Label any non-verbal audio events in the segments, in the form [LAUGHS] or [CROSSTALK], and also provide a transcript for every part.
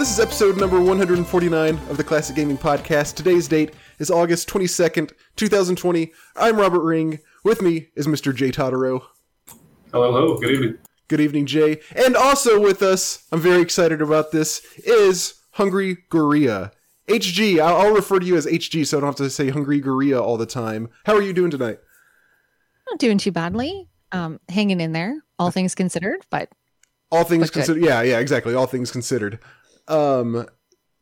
Hello, everyone. This is episode number 149 of the Classic Gaming Podcast. Today's date is August 22nd, 2020. I'm Robert Ring. With me is Mr. Jay Totaro. Hello, hello. Good evening. Good evening, Jay. And also with us, I'm very excited about this, is Hungry Gorilla. HG, I'll, I'll refer to you as HG so I don't have to say Hungry Gorilla all the time. How are you doing tonight? Not doing too badly. Um, hanging in there, all [LAUGHS] things considered, but All things considered, yeah, yeah, exactly. All things considered. Um,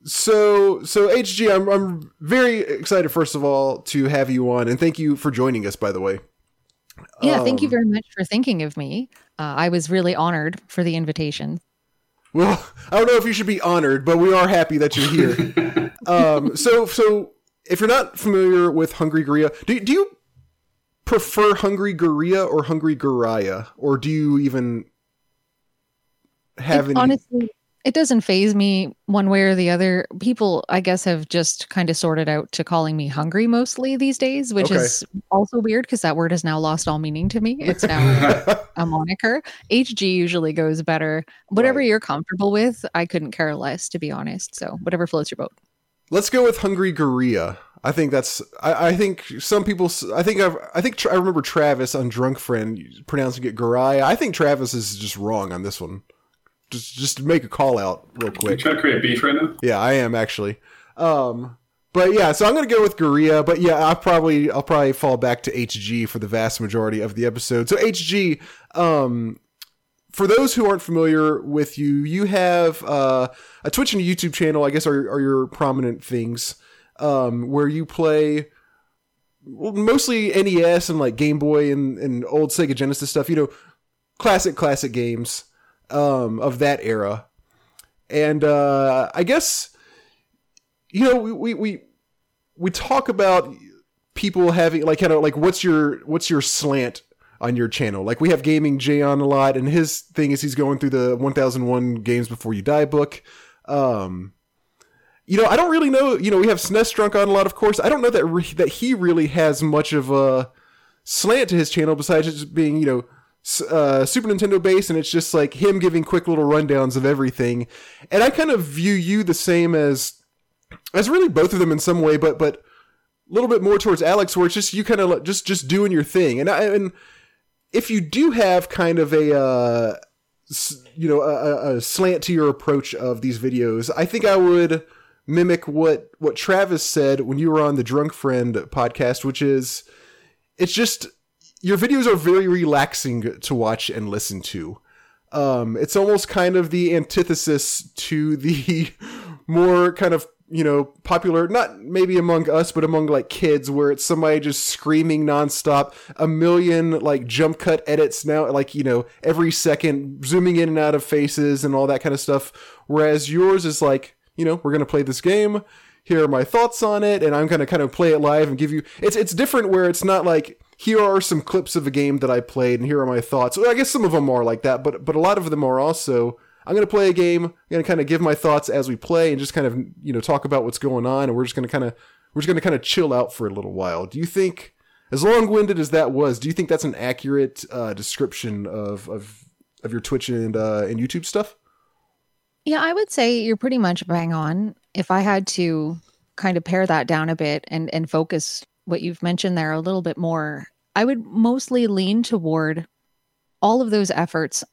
so so HG, I'm I'm very excited. First of all, to have you on, and thank you for joining us. By the way, yeah, thank you Um, very much for thinking of me. Uh, I was really honored for the invitation. Well, I don't know if you should be honored, but we are happy that you're here. [LAUGHS] um, so so if you're not familiar with Hungry Gorilla, do do you prefer Hungry Gorilla or Hungry Gorilla, or do you even have It- any? honestly, it doesn't faze me one way or the other. People, I guess, have just kind of sorted out to calling me hungry mostly these days, which Okay. is also weird because that word has now lost all meaning to me. It's now [LAUGHS] a moniker. HG usually goes better. Whatever Right. you're comfortable with, I couldn't care less, to be honest. So whatever floats your boat. Let's go with Hungry Gorilla. I think that's. I, I think some people. I think I've. I think I remember Travis on Drunk Friend pronouncing it Gorilla. I think Travis is just wrong on this one. Just just to make a call out real quick. You quick. trying to create beef right now? Yeah, I am actually. Um, but yeah, so I'm gonna go with Gorilla. But yeah, I'll probably I'll probably fall back to HG for the vast majority of the episode. So HG, um, for those who aren't familiar with you, you have uh, a Twitch and a YouTube channel. I guess are are your prominent things um, where you play. Mostly NES and like Game Boy and, and old Sega Genesis stuff, you know, classic classic games um, of that era. And uh, I guess you know we, we we we talk about people having like kind of like what's your what's your slant on your channel? Like we have gaming Jay on a lot and his thing is he's going through the 1001 games before you die book. Um you know I don't really know you know we have SNES drunk on a lot of course. I don't know that re- that he really has much of a slant to his channel besides just being you know uh, Super Nintendo base, and it's just like him giving quick little rundowns of everything. And I kind of view you the same as as really both of them in some way, but but a little bit more towards Alex, where it's just you kind of just just doing your thing. And I, and if you do have kind of a uh, you know a, a- a slant to your approach of these videos, I think I would mimic what what Travis said when you were on the Drunk Friend podcast, which is it's just your videos are very relaxing to watch and listen to. Um, it's almost kind of the antithesis to the [LAUGHS] more kind of you know popular, not maybe among us, but among like kids, where it's somebody just screaming nonstop, a million like jump cut edits now, like you know every second, zooming in and out of faces and all that kind of stuff. Whereas yours is like you know we're gonna play this game. Here are my thoughts on it, and I'm gonna kind of play it live and give you. It's it's different where it's not like here are some clips of a game that I played, and here are my thoughts. Well, I guess some of them are like that, but but a lot of them are also. I'm gonna play a game. I'm gonna kind of give my thoughts as we play, and just kind of you know talk about what's going on, and we're just gonna kind of we're just gonna kind of chill out for a little while. Do you think, as long-winded as that was, do you think that's an accurate uh, description of of of your Twitch and uh, and YouTube stuff? Yeah, I would say you're pretty much bang on. If I had to kind of pare that down a bit and and focus what you've mentioned there a little bit more, I would mostly lean toward all of those efforts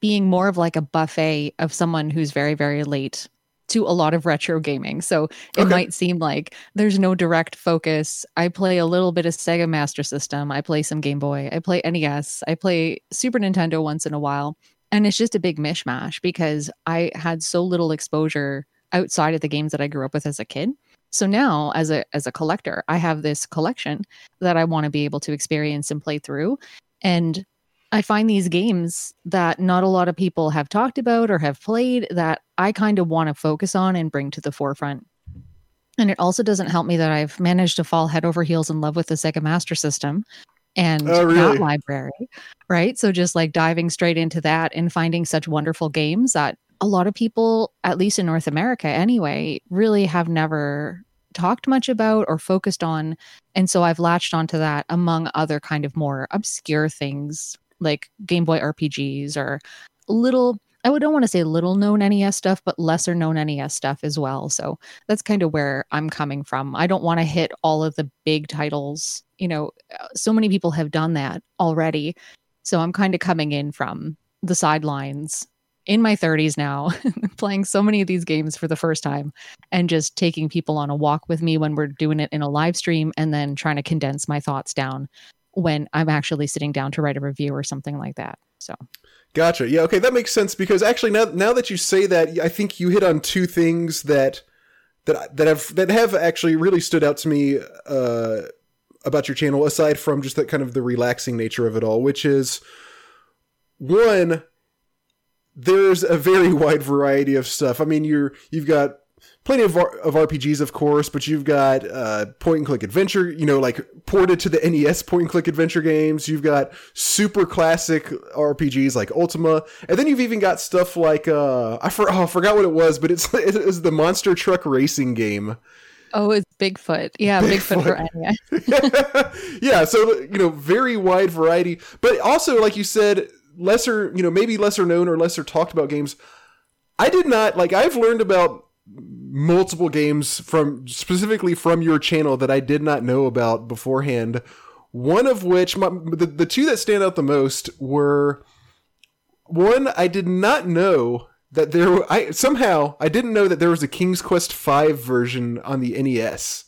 being more of like a buffet of someone who's very very late to a lot of retro gaming. So it Okay. might seem like there's no direct focus. I play a little bit of Sega Master System, I play some Game Boy, I play NES, I play Super Nintendo once in a while. And it's just a big mishmash because I had so little exposure outside of the games that I grew up with as a kid. So now as a as a collector, I have this collection that I want to be able to experience and play through. And I find these games that not a lot of people have talked about or have played that I kind of want to focus on and bring to the forefront. And it also doesn't help me that I've managed to fall head over heels in love with the Sega Master System and Oh, really? that library, right? So just like diving straight into that and finding such wonderful games that a lot of people, at least in North America anyway, really have never talked much about or focused on. And so I've latched onto that among other kind of more obscure things like Game Boy RPGs or little I don't want to say little known NES stuff, but lesser known NES stuff as well. So that's kind of where I'm coming from. I don't want to hit all of the big titles. You know, uh, so many people have done that already. So I'm kind of coming in from the sidelines in my 30s now, [LAUGHS] playing so many of these games for the first time and just taking people on a walk with me when we're doing it in a live stream and then trying to condense my thoughts down when I'm actually sitting down to write a review or something like that. So Gotcha. Yeah, okay, that makes sense because actually now now that you say that, I think you hit on two things that that that have that have actually really stood out to me uh, about your channel aside from just that kind of the relaxing nature of it all, which is one there's a very [LAUGHS] wide variety of stuff. I mean, you're you've got plenty of, of RPGs, of course, but you've got uh, point and click adventure, you know, like ported to the [LAUGHS] NES point and click adventure games. You've got super classic RPGs like Ultima, and then you've even got stuff like uh, I, for, oh, I forgot what it was, but it's [LAUGHS] it is the monster truck racing game. Oh, it's Bigfoot. Yeah, Bigfoot, Bigfoot for NES. yeah, so you know, very wide variety, but also like you said, lesser, you know, maybe lesser known or lesser talked about games. I did not like. I've learned about multiple games from specifically from your channel that I did not know about beforehand. One of which, my, the the two that stand out the most were one I did not know that there. I somehow I didn't know that there was a King's Quest V version on the NES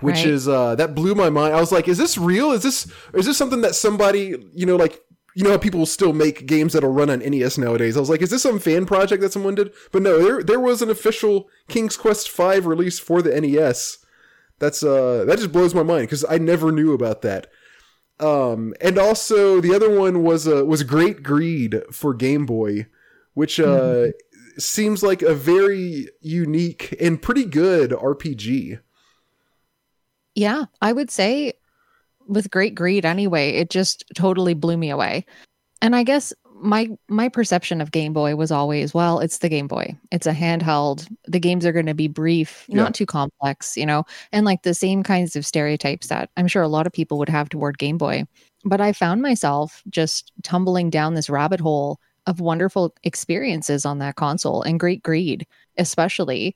which right. is uh that blew my mind. I was like, is this real? Is this is this something that somebody, you know, like you know how people still make games that'll run on NES nowadays. I was like, is this some fan project that someone did? But no, there there was an official King's Quest V release for the NES. That's uh that just blows my mind because I never knew about that. Um, and also the other one was uh, was Great Greed for Game Boy, which uh, seems like a very unique and pretty good RPG. Yeah, I would say with great greed anyway. It just totally blew me away. And I guess my my perception of Game Boy was always, well, it's the Game Boy. It's a handheld. The games are going to be brief, yeah. not too complex, you know, and like the same kinds of stereotypes that I'm sure a lot of people would have toward Game Boy. But I found myself just tumbling down this rabbit hole of wonderful experiences on that console and Great Greed, especially,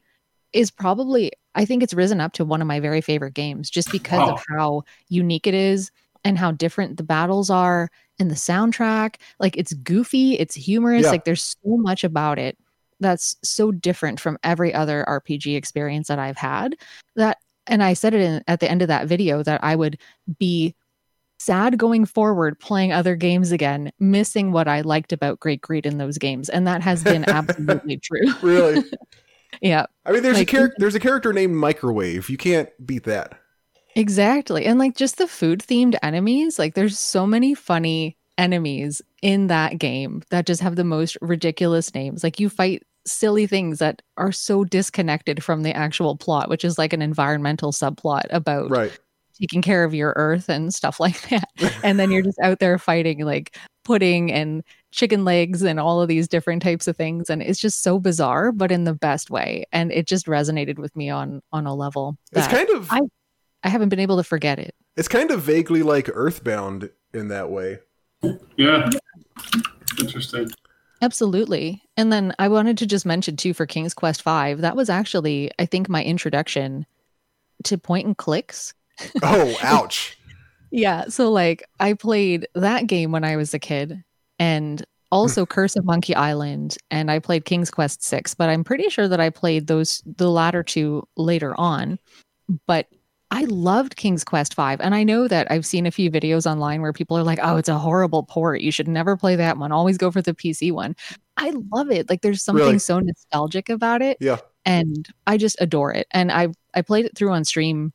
is probably I think it's risen up to one of my very favorite games just because wow. of how unique it is and how different the battles are and the soundtrack. Like it's goofy, it's humorous, yeah. like there's so much about it that's so different from every other RPG experience that I've had that and I said it in, at the end of that video that I would be sad going forward playing other games again, missing what I liked about Great Greed in those games. And that has been [LAUGHS] absolutely true. really? [LAUGHS] yeah. I mean, there's like, a character. There's a character named Microwave. You can't beat that. Exactly, and like just the food themed enemies. Like, there's so many funny enemies in that game that just have the most ridiculous names. Like, you fight silly things that are so disconnected from the actual plot, which is like an environmental subplot about right taking care of your earth and stuff [LAUGHS] like that. and then you're just out there fighting like pudding and chicken legs and all of these different types of things and it's just so bizarre but in the best way and it just resonated with me on on a level it's kind of I I haven't been able to forget it. It's kind of vaguely like Earthbound in that way. Yeah. Interesting. Absolutely. And then I wanted to just mention too for King's Quest 5, that was actually I think my introduction to point and clicks. Oh, [LAUGHS] ouch. yeah, so like I played that game when I was a kid and also hmm. Curse of Monkey Island, and I played King's Quest Six, but I'm pretty sure that I played those the latter two later on. But I loved King's Quest Five, and I know that I've seen a few videos online where people are like, "Oh, it's a horrible port. You should never play that one. Always go for the PC one." I love it. Like, there's something really? so nostalgic about it. Yeah, and I just adore it. And I I played it through on stream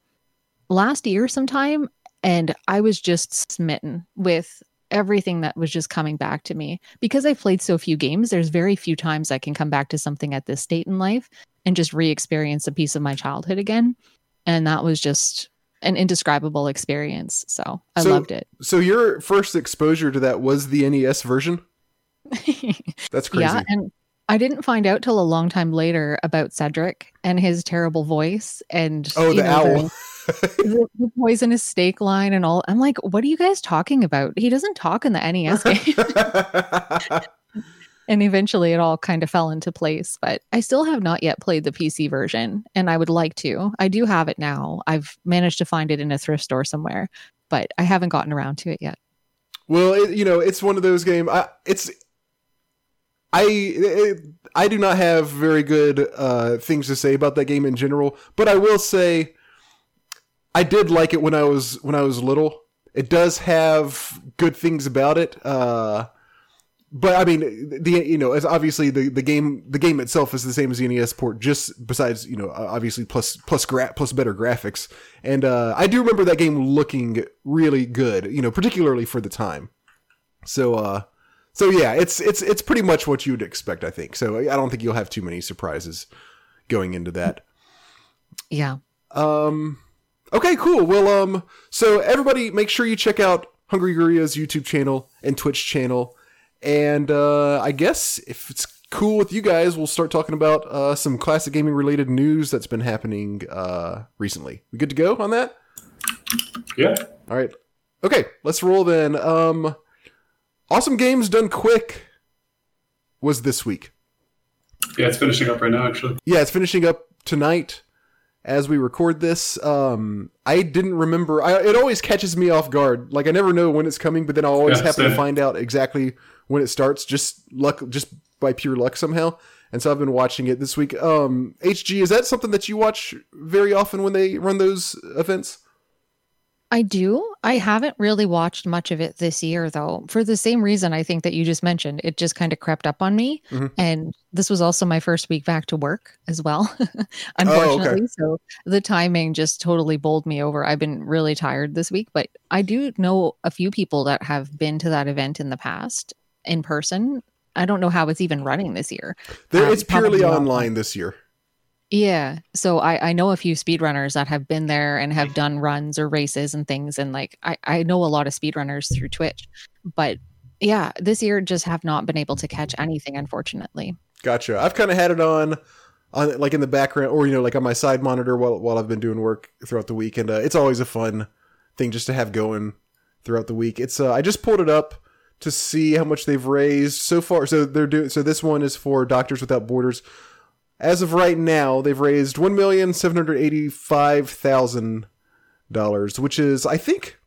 last year sometime, and I was just smitten with everything that was just coming back to me. Because I've played so few games, there's very few times I can come back to something at this state in life and just re experience a piece of my childhood again. And that was just an indescribable experience. So I so, loved it. So your first exposure to that was the NES version? [LAUGHS] That's crazy. Yeah. And I didn't find out till a long time later about Cedric and his terrible voice and oh, the know, owl. The, the, poisonous steak line and all. I'm like, what are you guys talking about? He doesn't talk in the NES game. [LAUGHS] and eventually it all kind of fell into place. But I still have not yet played the PC version, and I would like to. I do have it now. I've managed to find it in a thrift store somewhere, but I haven't gotten around to it yet. Well, it, you know, it's one of those games. It's I it, I do not have very good uh, things to say about that game in general, but I will say I did like it when I was when I was little. It does have good things about it. Uh, but I mean, the you know, as obviously the, the game the game itself is the same as the NES port, just besides you know, obviously plus plus gra- plus better graphics. And uh, I do remember that game looking really good, you know, particularly for the time. So, uh, so yeah, it's it's it's pretty much what you'd expect, I think. So I don't think you'll have too many surprises going into that. Yeah. Um. Okay. Cool. Well. Um. So everybody, make sure you check out Hungry Gorilla's YouTube channel and Twitch channel. And uh, I guess if it's cool with you guys, we'll start talking about uh, some classic gaming related news that's been happening uh, recently. We good to go on that? Yeah. All right. Okay, let's roll then. Um, awesome games done quick was this week. Yeah, it's finishing up right now, actually. Yeah, it's finishing up tonight as we record this. Um, I didn't remember. I, it always catches me off guard. Like I never know when it's coming, but then I always Yeah, happen to find out exactly when it starts, just luck, just by pure luck somehow. And so I've been watching it this week. Um, HG, is that something that you watch very often when they run those events? I do. I haven't really watched much of it this year, though, for the same reason I think that you just mentioned. It just kind of crept up on me. Mhm. And this was also my first week back to work as well, [LAUGHS] unfortunately. So the timing just totally bowled me over. I've been really tired this week, but I do know a few people that have been to that event in the past in person. I don't know how it's even running this year. There, Um, it's purely online this year. Yeah. So I, I know a few speedrunners that have been there and have done runs or races and things. And like, I, I know a lot of speedrunners through Twitch. But yeah, this year just have not been able to catch anything, unfortunately. Gotcha. I've kind of had it on, on like in the background, or you know, like on my side monitor while while I've been doing work throughout the week, and uh, it's always a fun thing just to have going throughout the week. It's uh, I just pulled it up to see how much they've raised so far. So they're doing. So this one is for Doctors Without Borders. As of right now, they've raised one million seven hundred eighty-five thousand dollars, which is, I think,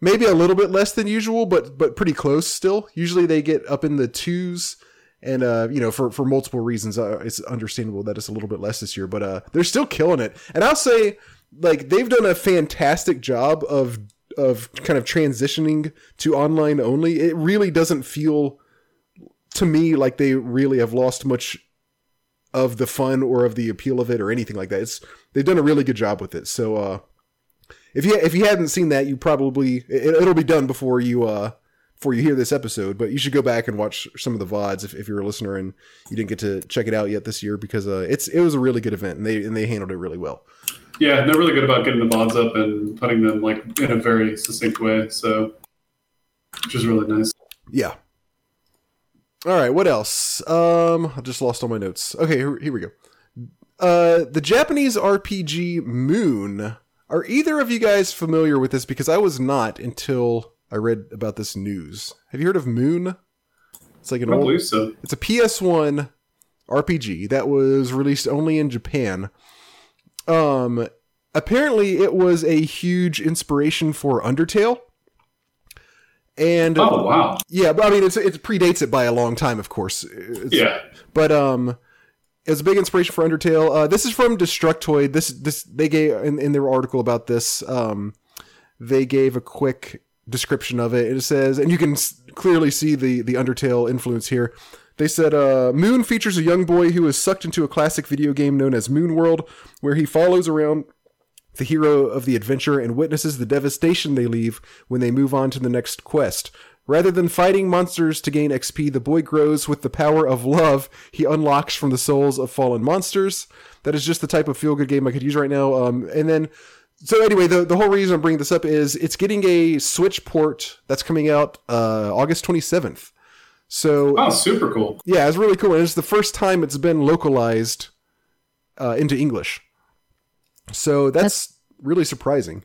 maybe a little bit less than usual, but but pretty close still. Usually they get up in the twos, and uh, you know, for for multiple reasons, uh, it's understandable that it's a little bit less this year. But uh, they're still killing it, and I'll say, like they've done a fantastic job of of kind of transitioning to online only. It really doesn't feel to me like they really have lost much of the fun or of the appeal of it or anything like that. It's they've done a really good job with it. So uh if you if you hadn't seen that, you probably it, it'll be done before you uh before you hear this episode, but you should go back and watch some of the VODs if, if you're a listener and you didn't get to check it out yet this year because uh it's it was a really good event and they and they handled it really well. Yeah, they're really good about getting the mods up and putting them like in a very succinct way. So, which is really nice. Yeah. All right, what else? Um, I just lost all my notes. Okay, here, here we go. Uh, the Japanese RPG Moon. Are either of you guys familiar with this? Because I was not until I read about this news. Have you heard of Moon? It's like an don't old. believe so. It's a PS1 RPG that was released only in Japan. Um, apparently, it was a huge inspiration for Undertale. And Oh wow. yeah, but I mean, it's it predates it by a long time, of course. It's- Yeah. but um, it was a big inspiration for Undertale. Uh, this is from Destructoid. This this they gave in, in their article about this. Um, they gave a quick description of it. It says, and you can s- clearly see the the Undertale influence here. They said, uh, Moon features a young boy who is sucked into a classic video game known as Moon World, where he follows around the hero of the adventure and witnesses the devastation they leave when they move on to the next quest. Rather than fighting monsters to gain XP, the boy grows with the power of love he unlocks from the souls of fallen monsters. That is just the type of feel good game I could use right now. Um, and then, so anyway, the, the whole reason I'm bringing this up is it's getting a Switch port that's coming out uh, August 27th. So Oh, super cool. yeah, it's really cool. And it's the first time it's been localized uh, into English. So that's, really surprising.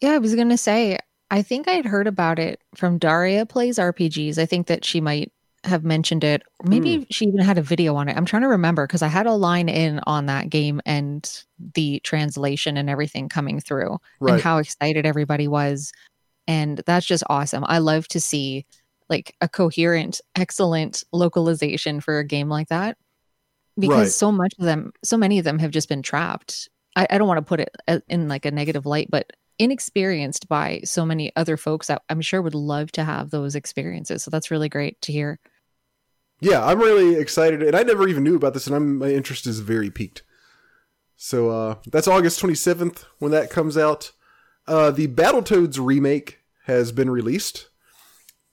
Yeah, I was gonna say, I think I'd heard about it from Daria plays RPGs. I think that she might have mentioned it. Maybe hmm. she even had a video on it. I'm trying to remember because I had a line in on that game and the translation and everything coming through Right. and how excited everybody was. And that's just awesome. I love to see like a coherent, excellent localization for a game like that because Right. so much of them, so many of them have just been trapped. I, I don't want to put it in like a negative light, but inexperienced by so many other folks that I'm sure would love to have those experiences. So that's really great to hear. Yeah, I'm really excited, and I never even knew about this, and I'm, my interest is very piqued. So uh, that's August 27th when that comes out. Uh, the Battletoads remake has been released.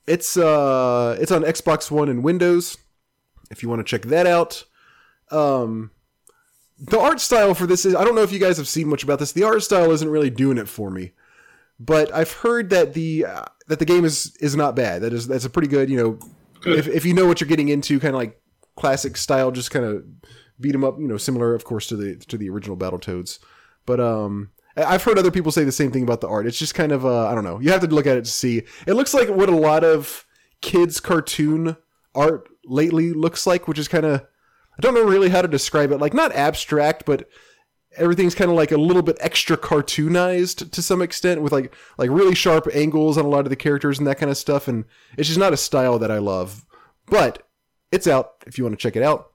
It's uh, it's on Xbox One and Windows. If you want to check that out, um, the art style for this is I don't know if you guys have seen much about this. The art style isn't really doing it for me, but I've heard that the uh, that the game is is not bad. That is that's a pretty good you know Good. if, if you know what you're getting into, kind of like classic style, just kind of beat 'em up, you know, similar, of course, to the to the original Battletoads. But um, I've heard other people say the same thing about the art. It's just kind of uh, I don't know. You have to look at it to see. It looks like what a lot of kids cartoon art lately looks like, which is kind of I don't know really how to describe it. Like not abstract, but everything's kind of like a little bit extra cartoonized to some extent with like like really sharp angles on a lot of the characters and that kind of stuff and it's just not a style that I love. But it's out if you want to check it out.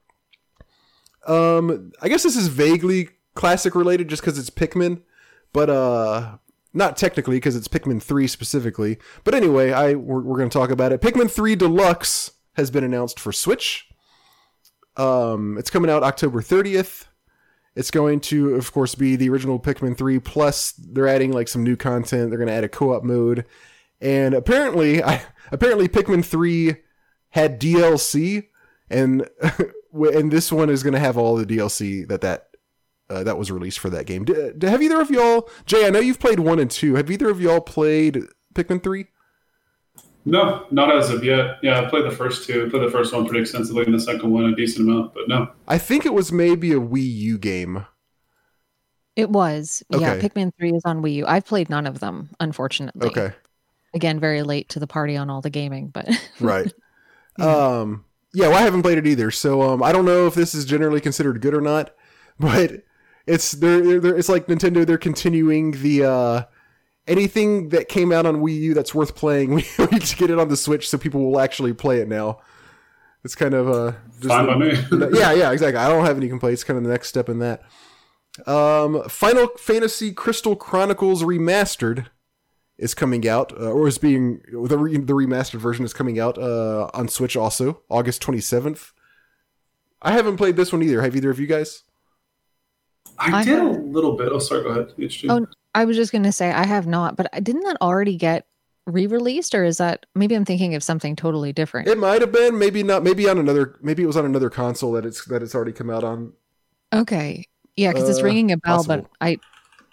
Um I guess this is vaguely classic related just cuz it's Pikmin but uh not technically because it's Pikmin 3 specifically. But anyway I we're, we're going to talk about it. Pikmin 3 Deluxe has been announced for Switch um it's coming out October 30th it's going to, of course, be the original Pikmin 3, plus they're adding like some new content. They're going to add a co-op mode, and apparently, [LAUGHS] I, apparently Pikmin 3 had DLC, and [LAUGHS] and this one is going to have all the DLC that that uh, that was released for that game. D- have either of y'all, Jay? I know you've played one and two. Have either of y'all played Pikmin 3? No, not as of yet. Yeah, I played the first two. I played the first one pretty extensively, and the second one a decent amount. But no, I think it was maybe a Wii U game. It was. Yeah, Okay. Pikmin 3 is on Wii U. I've played none of them, unfortunately. Okay, Again, very late to the party on all the gaming, but [LAUGHS] right. Um, yeah, well, I haven't played it either, so um, I don't know if this is generally considered good or not. [LAUGHS] But it's they're, they're it's like Nintendo. They're continuing the uh, anything that came out on Wii U that's worth playing. [LAUGHS] We we need to get it on the Switch so people will actually play it now. It's kind of uh, just fine by me. [LAUGHS] yeah, yeah, exactly. I don't have any complaints. Kind of the next step in that. Um, Final Fantasy Crystal Chronicles Remastered is coming out, uh, or is being the re- the remastered version is coming out uh, on Switch also August twenty seventh. I haven't played this one either. Have either of you guys? I I did a little bit. Oh, sorry. Go ahead. Oh, I was just going to say I have not, but didn't that already get re-released or is that maybe I'm thinking of something totally different? It might have been, maybe not. Maybe on another. Maybe it was on another console that it's that it's already come out on. okay. Yeah, cuz it's Uh, ringing a bell, but. I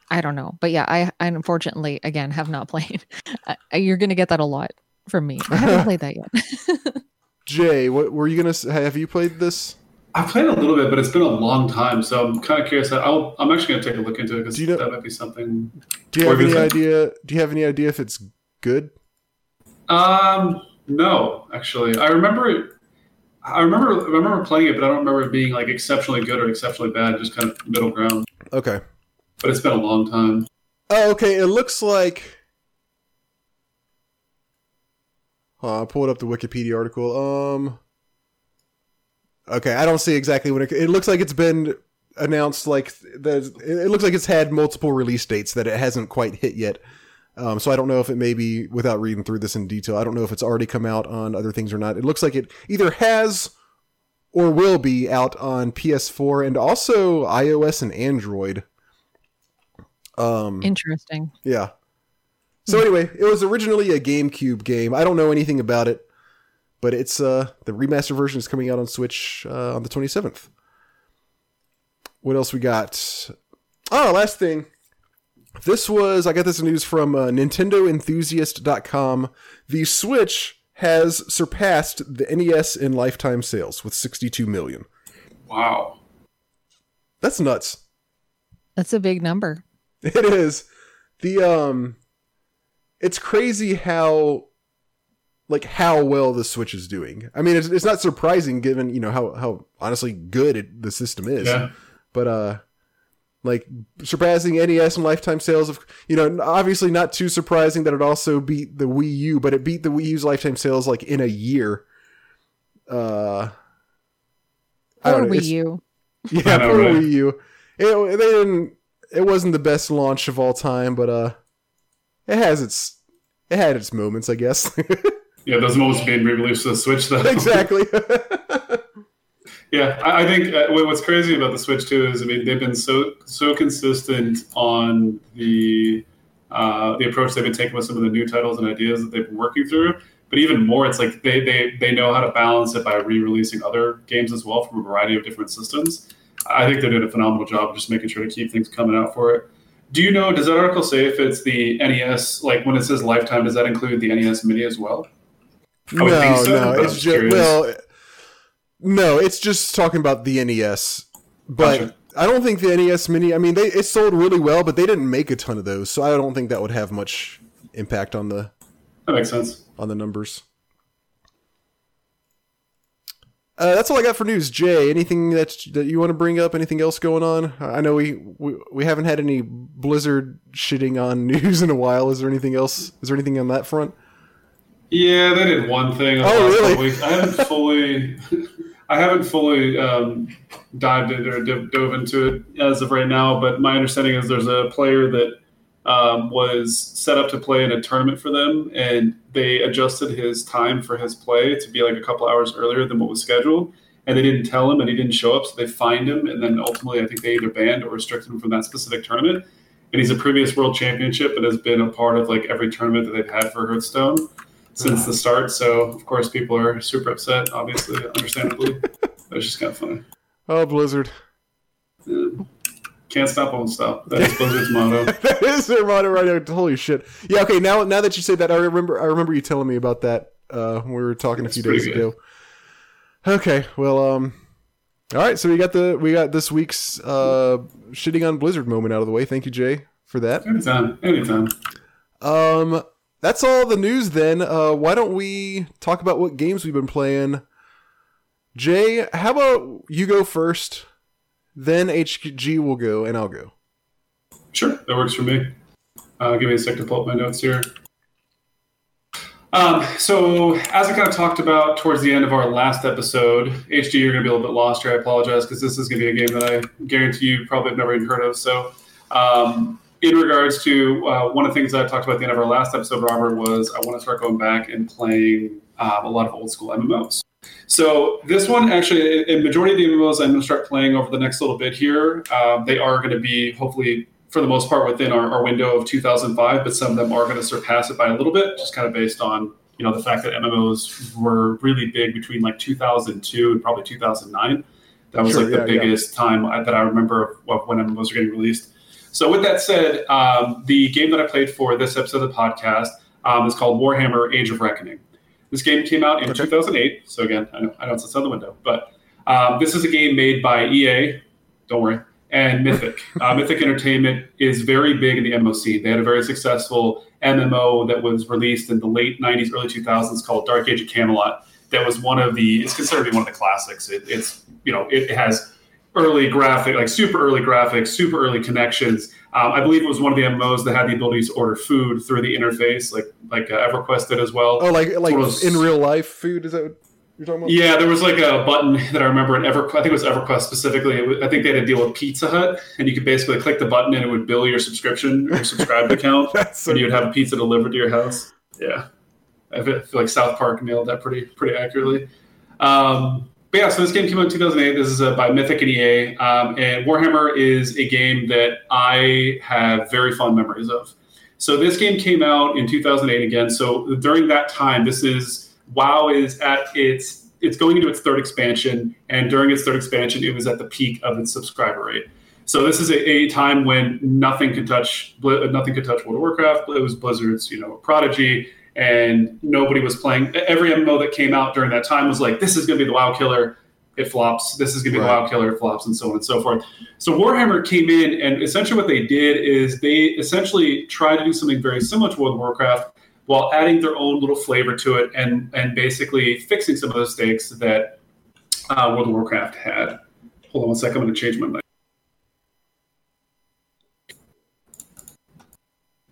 I don't know. But yeah, I I unfortunately again have not played. [LAUGHS] You're going to get that a lot from me. I haven't [LAUGHS] played that yet. [LAUGHS] Jay, what were you gonna? s- Have you played this? I played a little bit, but it's been a long time, so I'm kind of curious. I'll, I'm actually going to take a look into it because you know- that might be something. Do you have any idea? Do you have any idea if it's good? Um, no, actually, I remember it. I remember I remember playing it, but I don't remember it being like exceptionally good or exceptionally bad. Just kind of middle ground. Okay. But it's been a long time. Oh, okay. It looks like. I pulled up the Wikipedia article. Um. Okay, I don't see exactly when it. It looks like it's been announced. Like that. It looks like it's had multiple release dates that it hasn't quite hit yet. Um, so I don't know if it may be without reading through this in detail. I don't know if it's already come out on other things or not. It looks like it either has or will be out on PS4 and also iOS and Android. Um, Interesting. yeah. So anyway, it was originally a GameCube game. I don't know anything about it, but it's uh the remaster version is coming out on Switch uh, on the 27th. What else we got? Oh, last thing. This was I got this news from uh, NintendoEnthusiast.com. The Switch has surpassed the NES in lifetime sales with 62 million. Wow. That's nuts. That's a big number. [LAUGHS] It is. The um it's crazy how like how well the Switch is doing. I mean, it's, it's not surprising given you know how how honestly good it, the system is. Yeah. But uh, like surpassing NES and lifetime sales of you know obviously not too surprising that it also beat the Wii U, but it beat the Wii U's lifetime sales like in a year. Uh, I Or don't know, Wii U. Yeah, I poor right? Wii U. It, they didn't. It wasn't the best launch of all time, but uh, it has its. It had its moments, I guess. [LAUGHS] Yeah, those moments being re-released to the Switch, though. [LAUGHS] exactly. [LAUGHS] Yeah, I, I think uh, what's crazy about the Switch too is I mean they've been so so consistent on the uh, the approach they've been taking with some of the new titles and ideas that they've been working through. But even more, it's like they they they know how to balance it by re-releasing other games as well from a variety of different systems. I think they're doing a phenomenal job of just making sure to keep things coming out for it. Do you know? Does that article say if it's the NES? Like when it says lifetime, does that include the NES Mini as well? I no, so, no, it's just well, no, it's just talking about the NES. But Gotcha. I don't think the NES Mini. I mean, they it sold really well, but they didn't make a ton of those, so I don't think that would have much impact on the That makes sense. on the numbers. Uh, that's all I got for news. Jay, anything that that you want to bring up? Anything else going on? I know we, we we haven't had any Blizzard shitting on [LAUGHS] news in a while. Is there anything else? Is there anything on that front? Yeah, they did one thing. Oh, last really? I haven't [LAUGHS] fully, I haven't fully um, dived into or dove into it as of right now. But my understanding is there's a player that um, was set up to play in a tournament for them, and they adjusted his time for his play to be like a couple hours earlier than what was scheduled. And they didn't tell him, and he didn't show up, so they fined him. And then ultimately, I think they either banned or restricted him from that specific tournament. And he's a previous world championship and has been a part of like every tournament that they've had for Hearthstone since the start. So of course people are super upset, obviously, understandably. but it's just kind of funny. Oh, Blizzard. Yeah. Can't stop, won't stop. That is Blizzard's motto. [LAUGHS] that is their motto right now. Holy shit! Yeah. Okay. Now, now that you say that, I remember. I remember you telling me about that uh, when we were talking a few days good. ago. Okay. Well. Um. All right. So we got the we got this week's uh shitting on Blizzard moment out of the way. Thank you, Jay, for that. Anytime, anytime. Um. That's all the news then. Uh, why don't we talk about what games we've been playing? Jay, how about you go first, then HG will go, and I'll go. Sure, that works for me. Uh, give me a sec to pull up my notes here. Um, so, as I kind of talked about towards the end of our last episode, HG, you're going to be a little bit lost here. I apologize because this is going to be a game that I guarantee you probably have never even heard of. So, um, in regards to uh, one of the things that I talked about at the end of our last episode, Robert, was I want to start going back and playing um, a lot of old school MMOs. So this one actually, a majority of the MMOs I'm going to start playing over the next little bit here, uh, they are going to be hopefully for the most part within our, our window of 2005, but some of them are going to surpass it by a little bit, just kind of based on you know the fact that MMOs were really big between like 2002 and probably 2009. That was Sure, like the yeah, yeah. biggest time I- that I remember of when MMOs were getting released. So with that said, um, the game that I played for this episode of the podcast um, is called Warhammer: Age of Reckoning. This game came out in Okay. 2008. So again, I know, I know it's outside the window, but um, this is a game made by EA. Don't worry. And Mythic. [LAUGHS] uh, Mythic Entertainment is very big in the MMO scene. They had a very successful MMO that was released in the late 90s, early 2000s called Dark Age of Camelot. That was one of the. It's considered to be one of the classics. It, it's you know it has early graphic, like super early graphics, super early connections. Um, I believe it was one of the MMOs that had the ability to order food through the interface, like like uh, EverQuest did as well. Oh, like like those- in real life food? Is that what you're talking about? Yeah, there was like a button that I remember in EverQuest. I think it was EverQuest specifically. Was, I think they had a deal with Pizza Hut, and you could basically click the button and it would bill your subscription or [LAUGHS] subscribed account, so and you would have a pizza delivered to your house. Yeah, I feel feel like South Park nailed that pretty pretty accurately. Um, but yeah, so this game came out in 2008. This is uh, by Mythic and EA, um, and Warhammer is a game that I have very fond memories of. So this game came out in 2008 again. So during that time, this is WoW is at its it's going into its third expansion, and during its third expansion, it was at the peak of its subscriber rate. So this is a, a time when nothing could touch nothing could touch World of Warcraft. It was Blizzard's you know prodigy, and nobody was playing. Every MMO that came out during that time was like, this is going to be the WoW killer. It flops. This is going to be Right. the WoW killer. It flops, and so on and so forth. So Warhammer came in, and essentially what they did is they essentially tried to do something very similar to World of Warcraft, while adding their own little flavor to it and and basically fixing some of those mistakes that uh, World of Warcraft had. Hold on one second, I'm going to change my mic.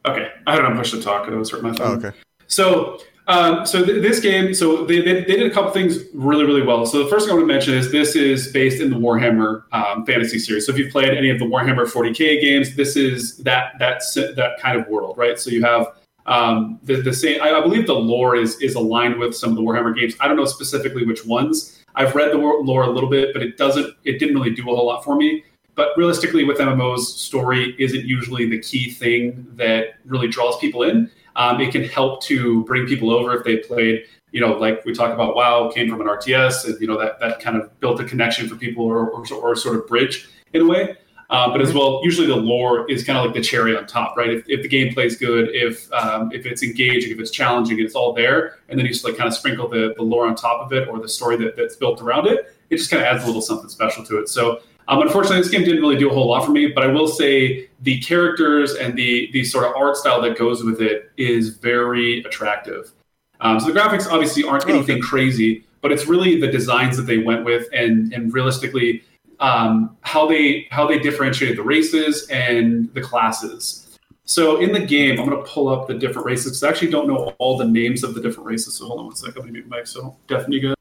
Okay, I don't know push to talk. It was hurt my phone. Oh, okay. So, um, so th- this game, so they, they, they did a couple things really, really well. So the first thing I want to mention is this is based in the Warhammer um, fantasy series. So if you've played any of the Warhammer 40k games, this is that that that kind of world, right? So you have um, the, the same. I, I believe the lore is is aligned with some of the Warhammer games. I don't know specifically which ones. I've read the lore a little bit, but it doesn't. It didn't really do a whole lot for me. But realistically, with MMOs, story isn't usually the key thing that really draws people in. Um, it can help to bring people over if they played, you know, like we talk about WoW came from an RTS, and you know that that kind of built a connection for people or or, or sort of bridge in a way. Uh, but as Mm-hmm. well, usually the lore is kind of like the cherry on top, right? If, if the gameplay is good, if um, if it's engaging, if it's challenging, it's all there, and then you just like kind of sprinkle the, the lore on top of it or the story that, that's built around it. It just kind of adds a little something special to it. So um, unfortunately, this game didn't really do a whole lot for me, but I will say the characters and the the sort of art style that goes with it is very attractive. Um, so the graphics obviously aren't Oh, anything crazy, but it's really the designs that they went with, and and realistically, um, how they how they differentiated the races and the classes. So in the game, I'm going to pull up the different races because I actually don't know all the names of the different races. So hold on one second. I'm going to mute mic. So definitely good.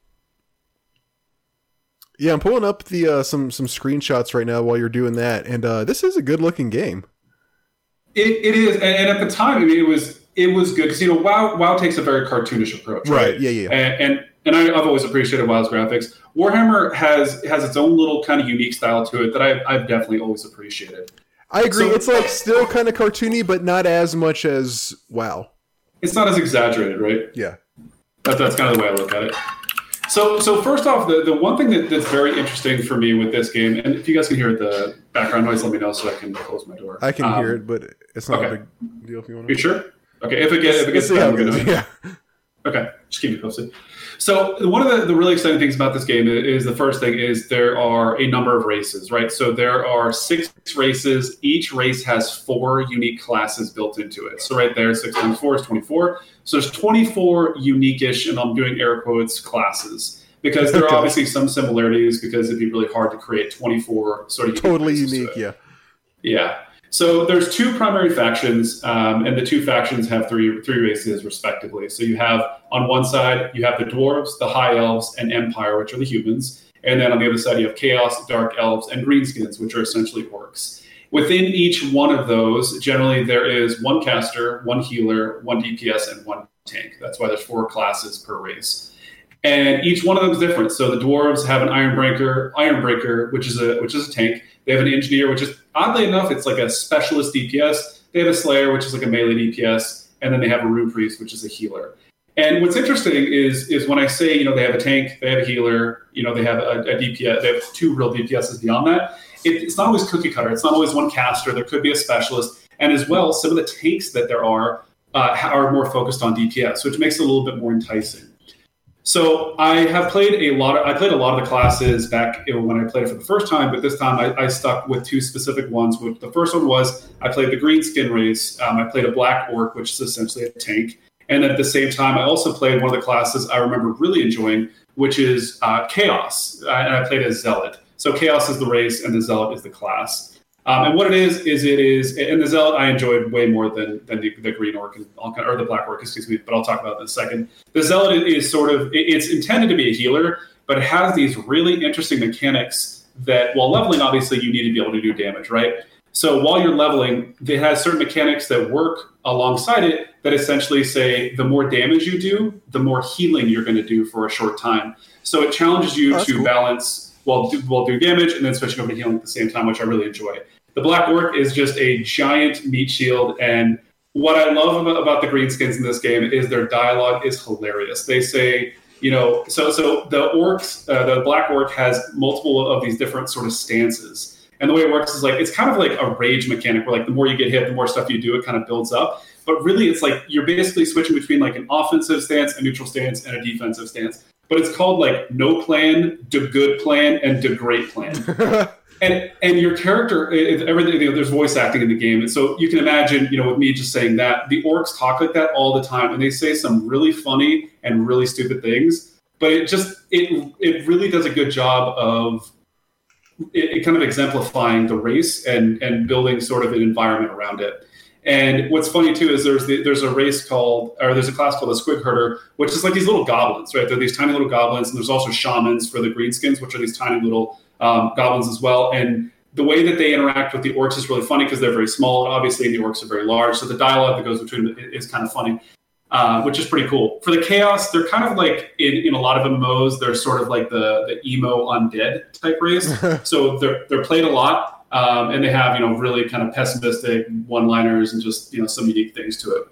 Yeah, I'm pulling up the uh, some some screenshots right now while you're doing that, and uh, this is a good looking game. It, it is, and, at the time, I mean, it was it was good because you know WoW WoW takes a very cartoonish approach, right? Yeah, yeah. And and, and I, I've always appreciated WoW's graphics. Warhammer has has its own little kind of unique style to it that I've, I've definitely always appreciated. I agree. So- it's like still kind of cartoony, but not as much as WoW. It's not as exaggerated, right? Yeah. That, that's kind of the way I look at it. So, so first off, the, the one thing that, that's very interesting for me with this game, and if you guys can hear the background noise, let me know so I can close my door. I can Um, hear it, but it's not a big deal if you want to. You sure? Okay. If it gets if it gets see how bad, it we're gonna- [LAUGHS] Yeah. Okay, just keep me posted. So one of the, the really exciting things about this game is the first thing is there are a number of races, right? So there are six races. Each race has four unique classes built into it. So right there, six times four is 24. So there's 24 unique-ish, and I'm doing air quotes, classes. Because there are Okay. obviously some similarities because it'd be really hard to create 24 sort of unique Totally races to unique. Yeah. Yeah. So there's two primary factions, um, and the two factions have three three races respectively. So you have on one side you have the dwarves, the high elves, and empire, which are the humans, and then on the other side you have chaos, dark elves, and greenskins, which are essentially orcs. Within each one of those, generally there is one caster, one healer, one DPS, and one tank. That's why there's four classes per race. And each one of them is different. So the dwarves have an Ironbreaker, Ironbreaker, which is a which is a tank. They have an engineer, which is oddly enough, it's like a specialist DPS. They have a Slayer, which is like a melee DPS, and then they have a Rune Priest, which is a healer. And what's interesting is is when I say you know they have a tank, they have a healer, you know they have a, a DPS, they have two real DPSs beyond that. It, it's not always cookie cutter. It's not always one caster. There could be a specialist, and as well, some of the tanks that there are uh, are more focused on DPS, which makes it a little bit more enticing. So I have played a lot. Of, I played a lot of the classes back when I played it for the first time, but this time I, I stuck with two specific ones. Which the first one was I played the green skin race. Um, I played a black orc, which is essentially a tank, and at the same time I also played one of the classes I remember really enjoying, which is uh, chaos, uh, and I played as zealot. So chaos is the race, and the zealot is the class. Um, and what it is is it is, and the zealot I enjoyed way more than than the, the green orc and I'll, or the black orc, excuse me. But I'll talk about that in a second. The zealot is sort of it's intended to be a healer, but it has these really interesting mechanics that while leveling, obviously you need to be able to do damage, right? So while you're leveling, it has certain mechanics that work alongside it that essentially say the more damage you do, the more healing you're going to do for a short time. So it challenges you Oh, to cool. balance while do, while do damage and then switching over to healing at the same time, which I really enjoy. The Black Orc is just a giant meat shield, and what I love about, the Greenskins in this game is their dialogue is hilarious. They say, you know, so so the orcs, uh, the Black Orc has multiple of these different sort of stances, and the way it works is like it's kind of like a rage mechanic, where like the more you get hit, the more stuff you do, it kind of builds up. But really, it's like you're basically switching between like an offensive stance, a neutral stance, and a defensive stance. But it's called like no plan, de good plan, and de great plan. [LAUGHS] and and your character, everything. You know, there's voice acting in the game, and so you can imagine, you know, with me just saying that the orcs talk like that all the time, and they say some really funny and really stupid things. But it just it it really does a good job of it, it kind of exemplifying the race and and building sort of an environment around it. And what's funny too is there's the, there's a race called or there's a class called the Squig Herder, which is like these little goblins, right? They're these tiny little goblins, and there's also shamans for the greenskins, which are these tiny little um, goblins as well. And the way that they interact with the orcs is really funny because they're very small. and Obviously, the orcs are very large, so the dialogue that goes between them is kind of funny, uh, which is pretty cool. For the chaos, they're kind of like in, in a lot of MMOs, they're sort of like the the emo undead type race. [LAUGHS] so they're they're played a lot. Um, and they have, you know, really kind of pessimistic one-liners and just, you know, some unique things to it.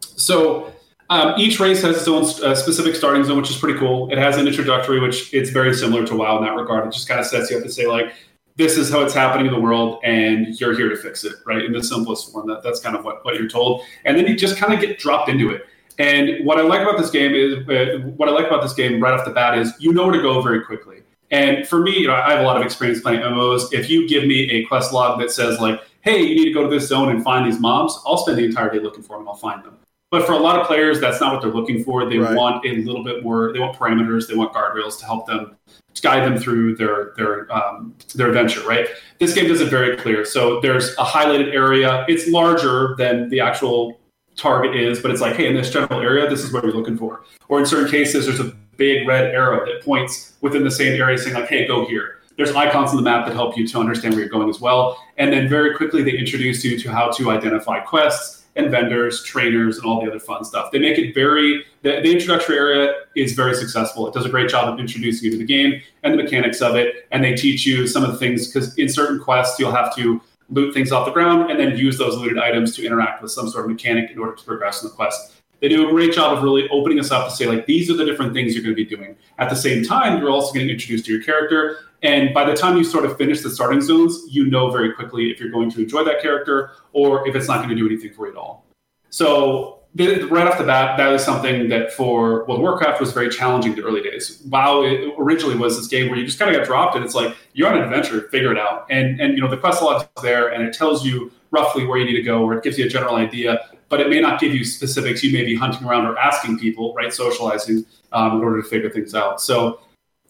So um, each race has its own uh, specific starting zone, which is pretty cool. It has an introductory, which it's very similar to WoW in that regard. It just kind of sets you up to say like, this is how it's happening in the world, and you're here to fix it, right? In the simplest form. That, that's kind of what, what you're told, and then you just kind of get dropped into it. And what I like about this game is uh, what I like about this game right off the bat is you know where to go very quickly. And for me, you know, I have a lot of experience playing MMOs. If you give me a quest log that says like, "Hey, you need to go to this zone and find these mobs," I'll spend the entire day looking for them. I'll find them. But for a lot of players, that's not what they're looking for. They right. want a little bit more. They want parameters. They want guardrails to help them to guide them through their their um, their adventure. Right. This game does it very clear. So there's a highlighted area. It's larger than the actual target is, but it's like, hey, in this general area, this is what you're looking for. Or in certain cases, there's a big red arrow that points within the same area saying like, hey, go here. There's icons on the map that help you to understand where you're going as well. And then very quickly they introduce you to how to identify quests and vendors, trainers, and all the other fun stuff. They make it very the, the introductory area is very successful. It does a great job of introducing you to the game and the mechanics of it. And they teach you some of the things because in certain quests you'll have to loot things off the ground and then use those looted items to interact with some sort of mechanic in order to progress in the quest they do a great job of really opening us up to say like these are the different things you're going to be doing at the same time you're also getting introduced to your character and by the time you sort of finish the starting zones you know very quickly if you're going to enjoy that character or if it's not going to do anything for you at all so right off the bat that is something that for world of warcraft was very challenging in the early days wow originally was this game where you just kind of got dropped and it's like you're on an adventure figure it out and and you know the quest log is there and it tells you roughly where you need to go or it gives you a general idea but it may not give you specifics. You may be hunting around or asking people, right, socializing um, in order to figure things out. So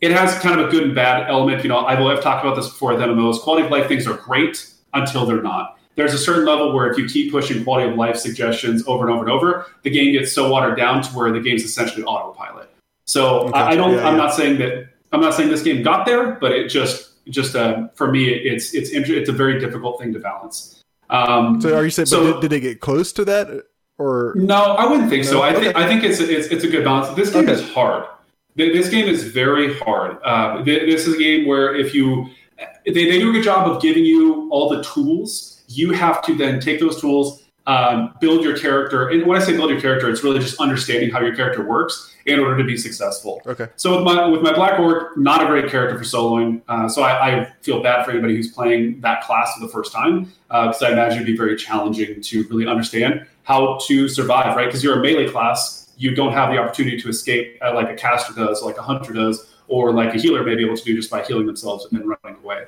it has kind of a good and bad element. You know, I've, I've talked about this before with MMOs. Quality of life things are great until they're not. There's a certain level where if you keep pushing quality of life suggestions over and over and over, the game gets so watered down to where the game's essentially autopilot. So okay. I, I, don't. Yeah, I'm yeah. not saying that. I'm not saying this game got there, but it just just uh, for me, it's it's it's a very difficult thing to balance. Um, so are you saying? So, did, did, they get close to that, or no? I wouldn't think no? so. I think I think it's it's it's a good balance. This game okay. is hard. This game is very hard. Uh, this is a game where if you they, they do a good job of giving you all the tools. You have to then take those tools, um, build your character. And when I say build your character, it's really just understanding how your character works in order to be successful. Okay. So with my with my Black Orc, not a great character for soloing. Uh, so I, I, feel bad for anybody who's playing that class for the first time because uh, I imagine it'd be very challenging to really understand how to survive, right? Because you're a melee class, you don't have the opportunity to escape uh, like a caster does, like a hunter does, or like a healer may be able to do just by healing themselves and then running away.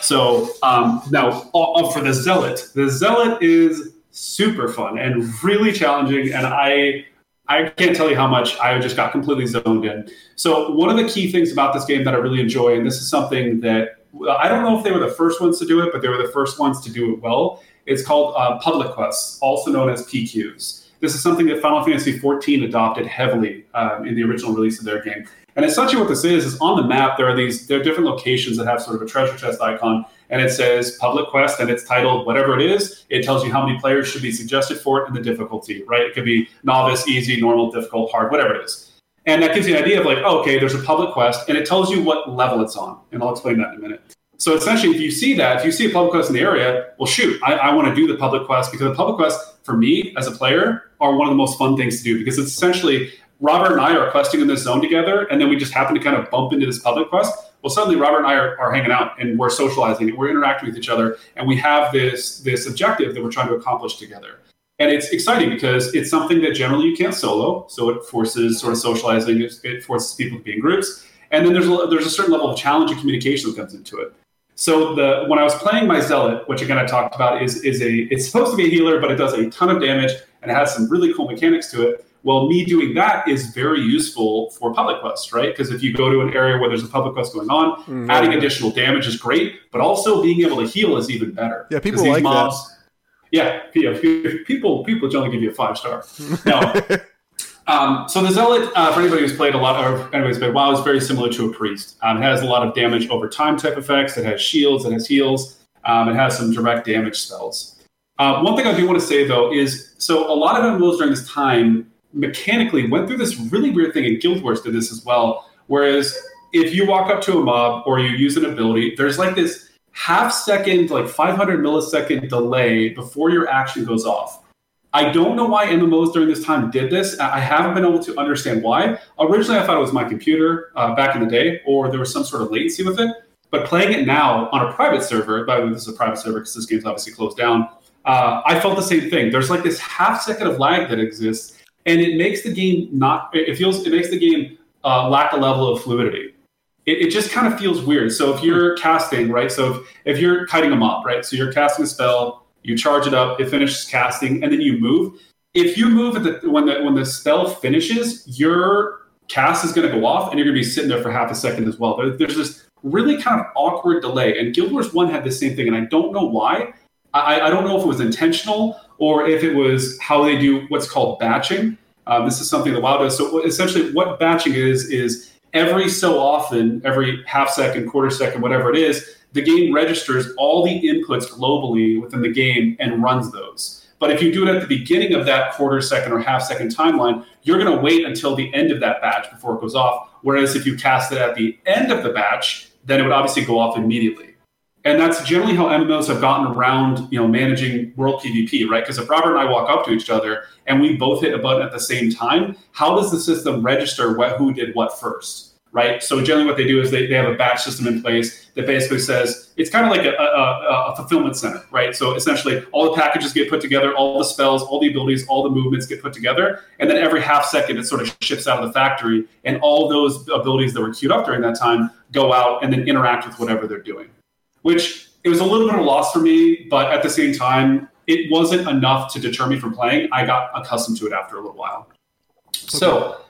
So um, now for the zealot, the zealot is super fun and really challenging, and I I can't tell you how much I just got completely zoned in. So one of the key things about this game that I really enjoy, and this is something that I don't know if they were the first ones to do it, but they were the first ones to do it well. It's called uh, public quests, also known as PQs. This is something that Final Fantasy XIV adopted heavily um, in the original release of their game. And essentially, what this is is on the map there are these there are different locations that have sort of a treasure chest icon, and it says public quest and it's titled whatever it is. It tells you how many players should be suggested for it and the difficulty, right? It could be novice, easy, normal, difficult, hard, whatever it is. And that gives you an idea of like, okay, there's a public quest and it tells you what level it's on. And I'll explain that in a minute. So essentially, if you see that, if you see a public quest in the area, well, shoot, I, I want to do the public quest because the public quest for me as a player are one of the most fun things to do because it's essentially Robert and I are questing in this zone together, and then we just happen to kind of bump into this public quest. Well, suddenly Robert and I are, are hanging out and we're socializing and we're interacting with each other, and we have this this objective that we're trying to accomplish together. And it's exciting because it's something that generally you can't solo, so it forces sort of socializing. It forces people to be in groups, and then there's a, there's a certain level of challenge and communication that comes into it. So the when I was playing my zealot, which again I talked about, is is a it's supposed to be a healer, but it does a ton of damage and it has some really cool mechanics to it. Well, me doing that is very useful for public quest, right? Because if you go to an area where there's a public quest going on, mm-hmm. adding additional damage is great, but also being able to heal is even better. Yeah, people like mobs, that. Yeah, yeah, people people generally give you a five star. [LAUGHS] No. Um, so the zealot, uh, for anybody who's played a lot, or anybody's played WoW, is very similar to a priest. Um, it has a lot of damage over time type effects. It has shields. It has heals. Um, it has some direct damage spells. Uh, one thing I do want to say though is so a lot of MMOs during this time mechanically went through this really weird thing, and Guild Wars did this as well. Whereas if you walk up to a mob or you use an ability, there's like this half second, like 500 millisecond delay before your action goes off. I don't know why MMOs during this time did this. I haven't been able to understand why. Originally, I thought it was my computer uh, back in the day, or there was some sort of latency with it. But playing it now on a private server, by the way, this is a private server because this game's obviously closed down. Uh, I felt the same thing. There's like this half second of lag that exists, and it makes the game not. It feels it makes the game uh, lack a level of fluidity. It, it just kind of feels weird. So if you're casting, right? So if, if you're kiting a mob, right? So you're casting a spell, you charge it up, it finishes casting, and then you move. If you move at the when the when the spell finishes, your cast is going to go off, and you're going to be sitting there for half a second as well. There, there's this really kind of awkward delay, and Guild Wars One had the same thing, and I don't know why. I, I don't know if it was intentional or if it was how they do what's called batching. Um, this is something that WoW does. So essentially, what batching is is every so often, every half second, quarter second, whatever it is, the game registers all the inputs globally within the game and runs those. But if you do it at the beginning of that quarter second or half second timeline, you're going to wait until the end of that batch before it goes off. Whereas if you cast it at the end of the batch, then it would obviously go off immediately and that's generally how MMOs have gotten around, you know, managing world PvP, right? Because if Robert and I walk up to each other and we both hit a button at the same time, how does the system register what who did what first, right? So generally, what they do is they, they have a batch system in place that basically says it's kind of like a, a, a fulfillment center, right? So essentially, all the packages get put together, all the spells, all the abilities, all the movements get put together, and then every half second it sort of ships out of the factory, and all those abilities that were queued up during that time go out and then interact with whatever they're doing which it was a little bit of a loss for me, but at the same time, it wasn't enough to deter me from playing. I got accustomed to it after a little while. Okay. So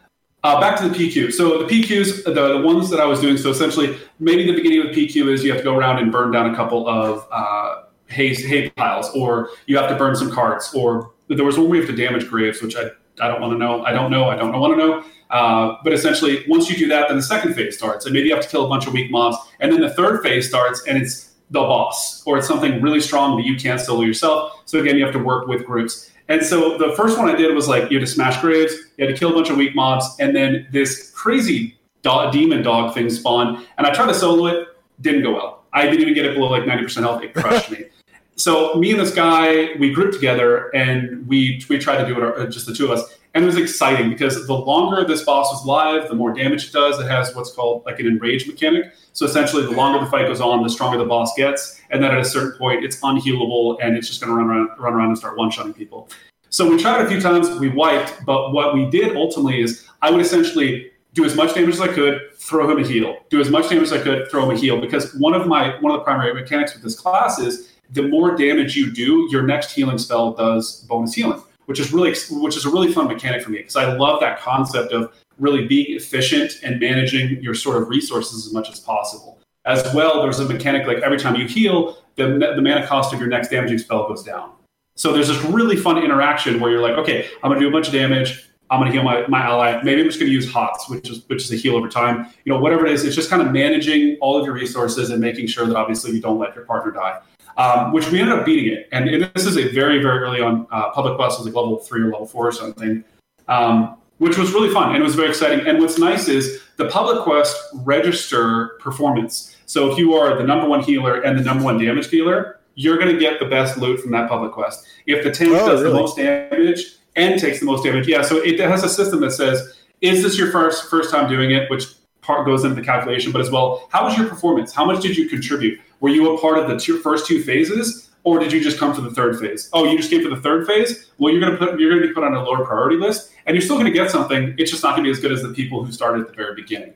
uh, back to the PQ. So the PQs, the, the ones that I was doing, so essentially, maybe the beginning of the PQ is you have to go around and burn down a couple of uh, hay, hay piles, or you have to burn some carts, or there was one where you have to damage graves, which I, I don't want to know. I don't know. I don't want to know. Uh, but essentially, once you do that, then the second phase starts, and maybe you have to kill a bunch of weak mobs, and then the third phase starts, and it's the boss, or it's something really strong that you can't solo yourself. So again, you have to work with groups. And so the first one I did was like you had to smash graves, you had to kill a bunch of weak mobs, and then this crazy demon dog thing spawned. And I tried to solo it, didn't go well. I didn't even get it below like 90% health. It crushed me. [LAUGHS] So me and this guy, we grouped together and we we tried to do it uh, just the two of us. And it was exciting because the longer this boss was live, the more damage it does. It has what's called like an enrage mechanic. So essentially, the longer the fight goes on, the stronger the boss gets. And then at a certain point, it's unhealable and it's just going to run around, run around and start one shotting people. So we tried a few times, we wiped, but what we did ultimately is I would essentially do as much damage as I could, throw him a heal. Do as much damage as I could, throw him a heal. Because one of my one of the primary mechanics with this class is the more damage you do, your next healing spell does bonus healing which is really which is a really fun mechanic for me because I love that concept of really being efficient and managing your sort of resources as much as possible. As well, there's a mechanic like every time you heal, the, the mana cost of your next damaging spell goes down. So there's this really fun interaction where you're like, okay, I'm gonna do a bunch of damage. I'm gonna heal my, my ally. Maybe I'm just gonna use HOTS, which is which is a heal over time. You know, whatever it is, it's just kind of managing all of your resources and making sure that obviously you don't let your partner die um, which we ended up beating it. And this is a very, very early on uh, public quest, was like level three or level four or something, um, which was really fun and it was very exciting. And what's nice is the public quest register performance. So if you are the number one healer and the number one damage dealer, you're going to get the best loot from that public quest. If the tank oh, does really? the most damage and takes the most damage, yeah. So it has a system that says, is this your first first time doing it? Which part goes into the calculation, but as well, how was your performance? How much did you contribute? Were you a part of the two, first two phases, or did you just come for the third phase? Oh, you just came for the third phase. Well, you're gonna put you're gonna be put on a lower priority list, and you're still gonna get something. It's just not gonna be as good as the people who started at the very beginning.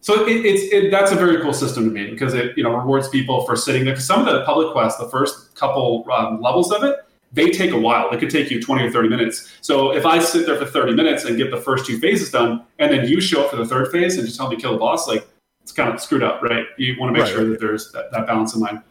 So it, it's it, that's a very cool system to me because it you know rewards people for sitting there. Because some of the public quests, the first couple um, levels of it, they take a while. They could take you 20 or 30 minutes. So if I sit there for 30 minutes and get the first two phases done, and then you show up for the third phase and just help me kill the boss, like it's kind of screwed up, right? You want to make Right, sure right. that there's that, that balance in mind.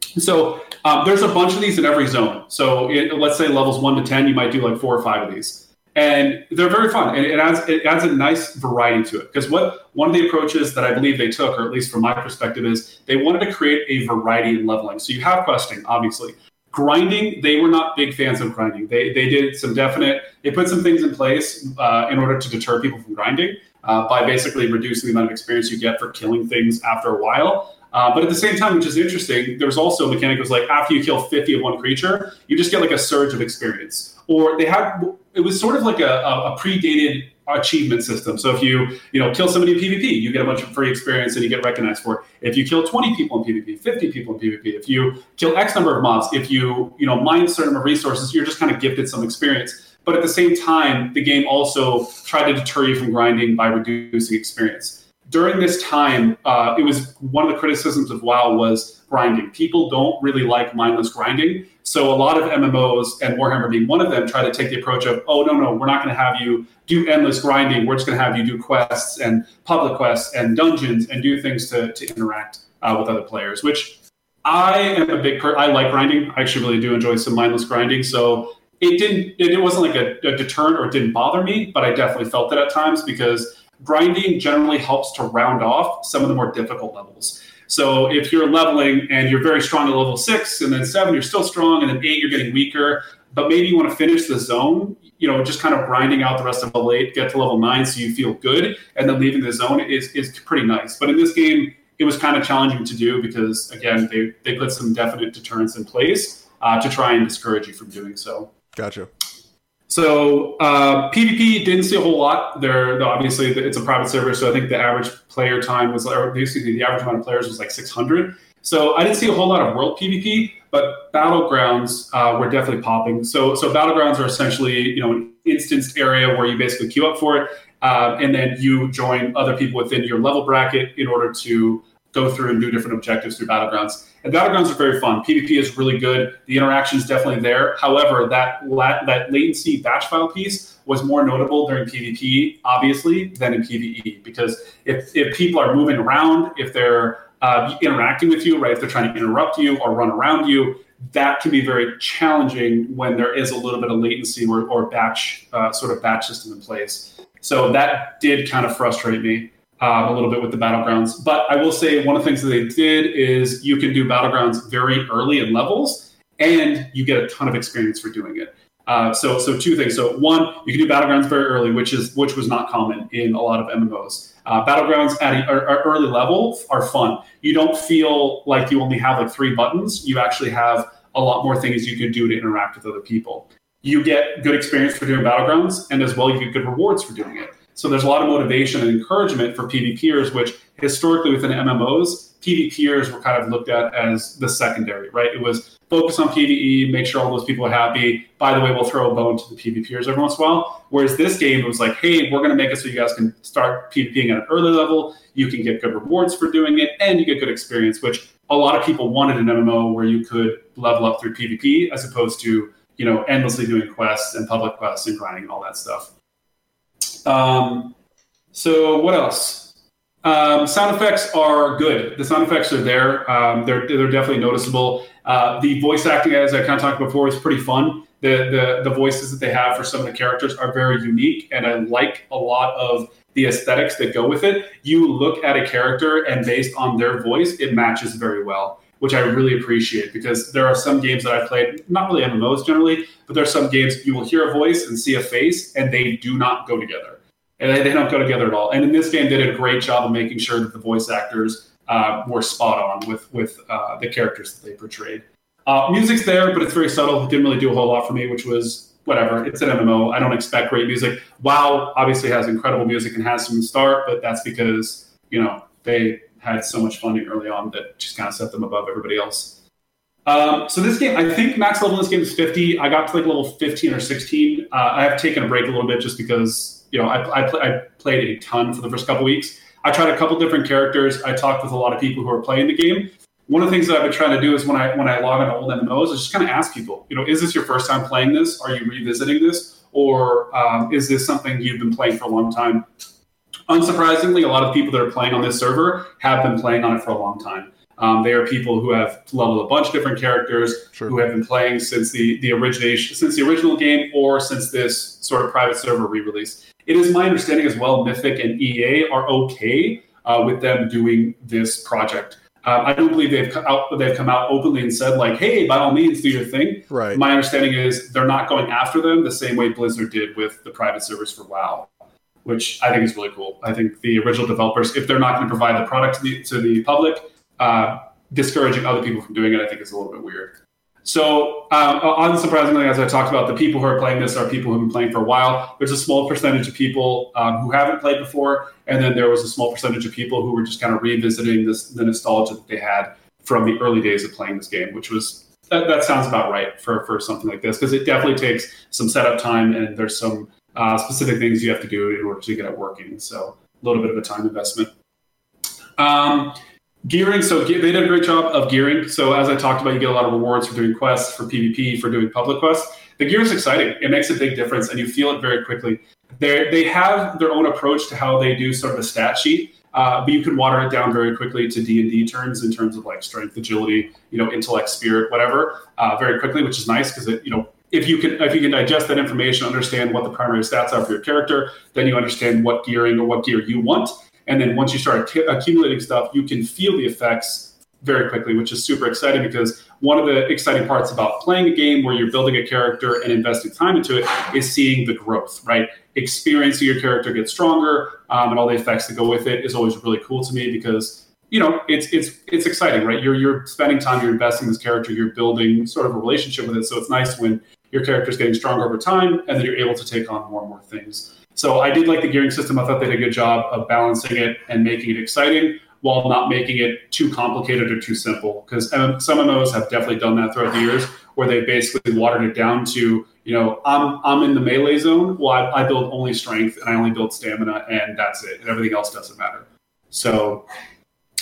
So um, there's a bunch of these in every zone. So it, let's say levels one to ten, you might do like four or five of these, and they're very fun. And it adds it adds a nice variety to it. Because what one of the approaches that I believe they took, or at least from my perspective, is they wanted to create a variety in leveling. So you have questing, obviously. Grinding, they were not big fans of grinding. They they did some definite. They put some things in place uh, in order to deter people from grinding uh, by basically reducing the amount of experience you get for killing things after a while. Uh, but at the same time, which is interesting, there's also a mechanic was like after you kill 50 of one creature, you just get like a surge of experience. Or they had it was sort of like a, a, a predated achievement system. So if you you know kill somebody in PvP, you get a bunch of free experience and you get recognized for it. If you kill 20 people in PvP, 50 people in PvP, if you kill X number of mobs, if you you know mine certain number of resources, you're just kind of gifted some experience. But at the same time, the game also tried to deter you from grinding by reducing experience during this time, uh, it was one of the criticisms of WoW was grinding. People don't really like mindless grinding. So a lot of MMOs and Warhammer being one of them try to take the approach of, oh no no, we're not going to have you do endless grinding. We're just going to have you do quests and public quests and dungeons and do things to, to interact uh, with other players. Which I am a big per- I like grinding. I actually really do enjoy some mindless grinding. So it didn't it, wasn't like a, a deterrent or it didn't bother me, but I definitely felt it at times because grinding generally helps to round off some of the more difficult levels. So if you're leveling and you're very strong at level six, and then seven, you're still strong, and then eight, you're getting weaker, but maybe you want to finish the zone, you know, just kind of grinding out the rest of level eight, get to level nine so you feel good, and then leaving the zone is, is pretty nice. But in this game, it was kind of challenging to do because, again, they, they put some definite deterrents in place uh, to try and discourage you from doing so. Gotcha. So uh, PvP didn't see a whole lot. There, obviously, it's a private server, so I think the average player time was, or excuse me, the average amount of players was like 600. So I didn't see a whole lot of world PvP, but battlegrounds uh, were definitely popping. So, so battlegrounds are essentially, you know, an instanced area where you basically queue up for it, uh, and then you join other people within your level bracket in order to go through and do different objectives through battlegrounds. And battlegrounds are very fun. PvP is really good. The interaction is definitely there. However, that la- that latency batch file piece was more notable during PvP, obviously, than in PvE. Because if, if people are moving around, if they're uh, interacting with you, right, if they're trying to interrupt you or run around you, that can be very challenging when there is a little bit of latency or, or batch uh, sort of batch system in place. So that did kind of frustrate me um, a little bit with the battlegrounds. But I will say one of the things that they did is you can do battlegrounds very early in levels, and you get a ton of experience for doing it. Uh, so, so two things. So, one, you can do battlegrounds very early, which is which was not common in a lot of MMOs. Uh, battlegrounds at early level are fun. You don't feel like you only have like three buttons. You actually have a lot more things you can do to interact with other people. You get good experience for doing battlegrounds, and as well, you get good rewards for doing it. So there's a lot of motivation and encouragement for PvPers, which historically within MMOs, PvPers were kind of looked at as the secondary, right? It was focus on PvE, make sure all those people are happy. By the way, we'll throw a bone to the PvPers every once in a while. Whereas this game, it was like, hey, we're going to make it so you guys can start PvPing at an early level. You can get good rewards for doing it, and you get good experience, which a lot of people wanted an MMO where you could level up through PvP as opposed to you know endlessly doing quests and public quests and grinding and all that stuff. Um, so what else? Um, sound effects are good. The sound effects are there. Um, they're they're definitely noticeable. Uh, the voice acting, as I kind of talked before, is pretty fun. The, the the voices that they have for some of the characters are very unique, and I like a lot of the aesthetics that go with it. You look at a character, and based on their voice, it matches very well, which I really appreciate because there are some games that I've played, not really MMOs generally, but there are some games you will hear a voice and see a face, and they do not go together and they, don't go together at all. And in this game, they did a great job of making sure that the voice actors uh, were spot on with with uh, the characters that they portrayed. Uh, music's there, but it's very subtle. It didn't really do a whole lot for me, which was whatever. It's an MMO. I don't expect great music. WoW obviously has incredible music and has some start, but that's because you know they had so much funding early on that just kind of set them above everybody else. Um, so this game, I think max level in this game is 50. I got to like level 15 or 16. Uh, I have taken a break a little bit just because you know I, I, pl- I played a ton for the first couple weeks. I tried a couple different characters. I talked with a lot of people who are playing the game. One of the things that I've been trying to do is when I when I log into old MMOs, is just kind of ask people, you know, is this your first time playing this? Are you revisiting this, or um, is this something you've been playing for a long time? Unsurprisingly, a lot of people that are playing on this server have been playing on it for a long time. Um, they are people who have leveled a bunch of different characters sure. who have been playing since the the origination, since the original game, or since this sort of private server re-release. It is my understanding as well, Mythic and EA are okay uh, with them doing this project. Uh, I don't believe they've come out, they've come out openly and said like, "Hey, by all means, do your thing." Right. My understanding is they're not going after them the same way Blizzard did with the private servers for WoW, which I think is really cool. I think the original developers, if they're not going to provide the product to the, to the public, uh, discouraging other people from doing it, I think is a little bit weird. So, um, unsurprisingly, as I talked about, the people who are playing this are people who've been playing for a while. There's a small percentage of people um, who haven't played before, and then there was a small percentage of people who were just kind of revisiting this the nostalgia that they had from the early days of playing this game, which was that, that sounds about right for for something like this because it definitely takes some setup time and there's some uh, specific things you have to do in order to get it working. So, a little bit of a time investment. Um, Gearing, so they did a great job of gearing. So as I talked about, you get a lot of rewards for doing quests, for PvP, for doing public quests. The gear is exciting. It makes a big difference, and you feel it very quickly. They they have their own approach to how they do sort of a stat sheet, uh, but you can water it down very quickly to D and D terms in terms of like strength, agility, you know, intellect, spirit, whatever, uh, very quickly, which is nice because it you know if you can if you can digest that information, understand what the primary stats are for your character, then you understand what gearing or what gear you want and then once you start accumulating stuff, you can feel the effects very quickly, which is super exciting because one of the exciting parts about playing a game where you're building a character and investing time into it is seeing the growth, right? Experiencing your character get stronger um, and all the effects that go with it is always really cool to me because you know it's it's it's exciting, right? You're you're spending time, you're investing in this character, you're building sort of a relationship with it. So it's nice when your character is getting stronger over time and then you're able to take on more and more things. So I did like the gearing system. I thought they did a good job of balancing it and making it exciting while not making it too complicated or too simple. Because some MMOs have definitely done that throughout the years, where they basically watered it down to, you know, I'm I'm in the melee zone. Well, I, I build only strength and I only build stamina, and that's it. And everything else doesn't matter. So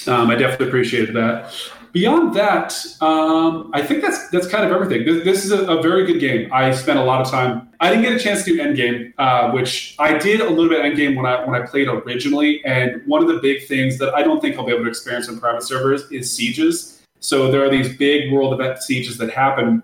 um, I definitely appreciated that beyond that, um, I think that's that's kind of everything. This, this is a, a, very good game. I spent a lot of time. I didn't get a chance to do Endgame, uh, which I did a little bit Endgame when I when I played originally. And one of the big things that I don't think I'll be able to experience on private servers is sieges. So there are these big world event sieges that happen,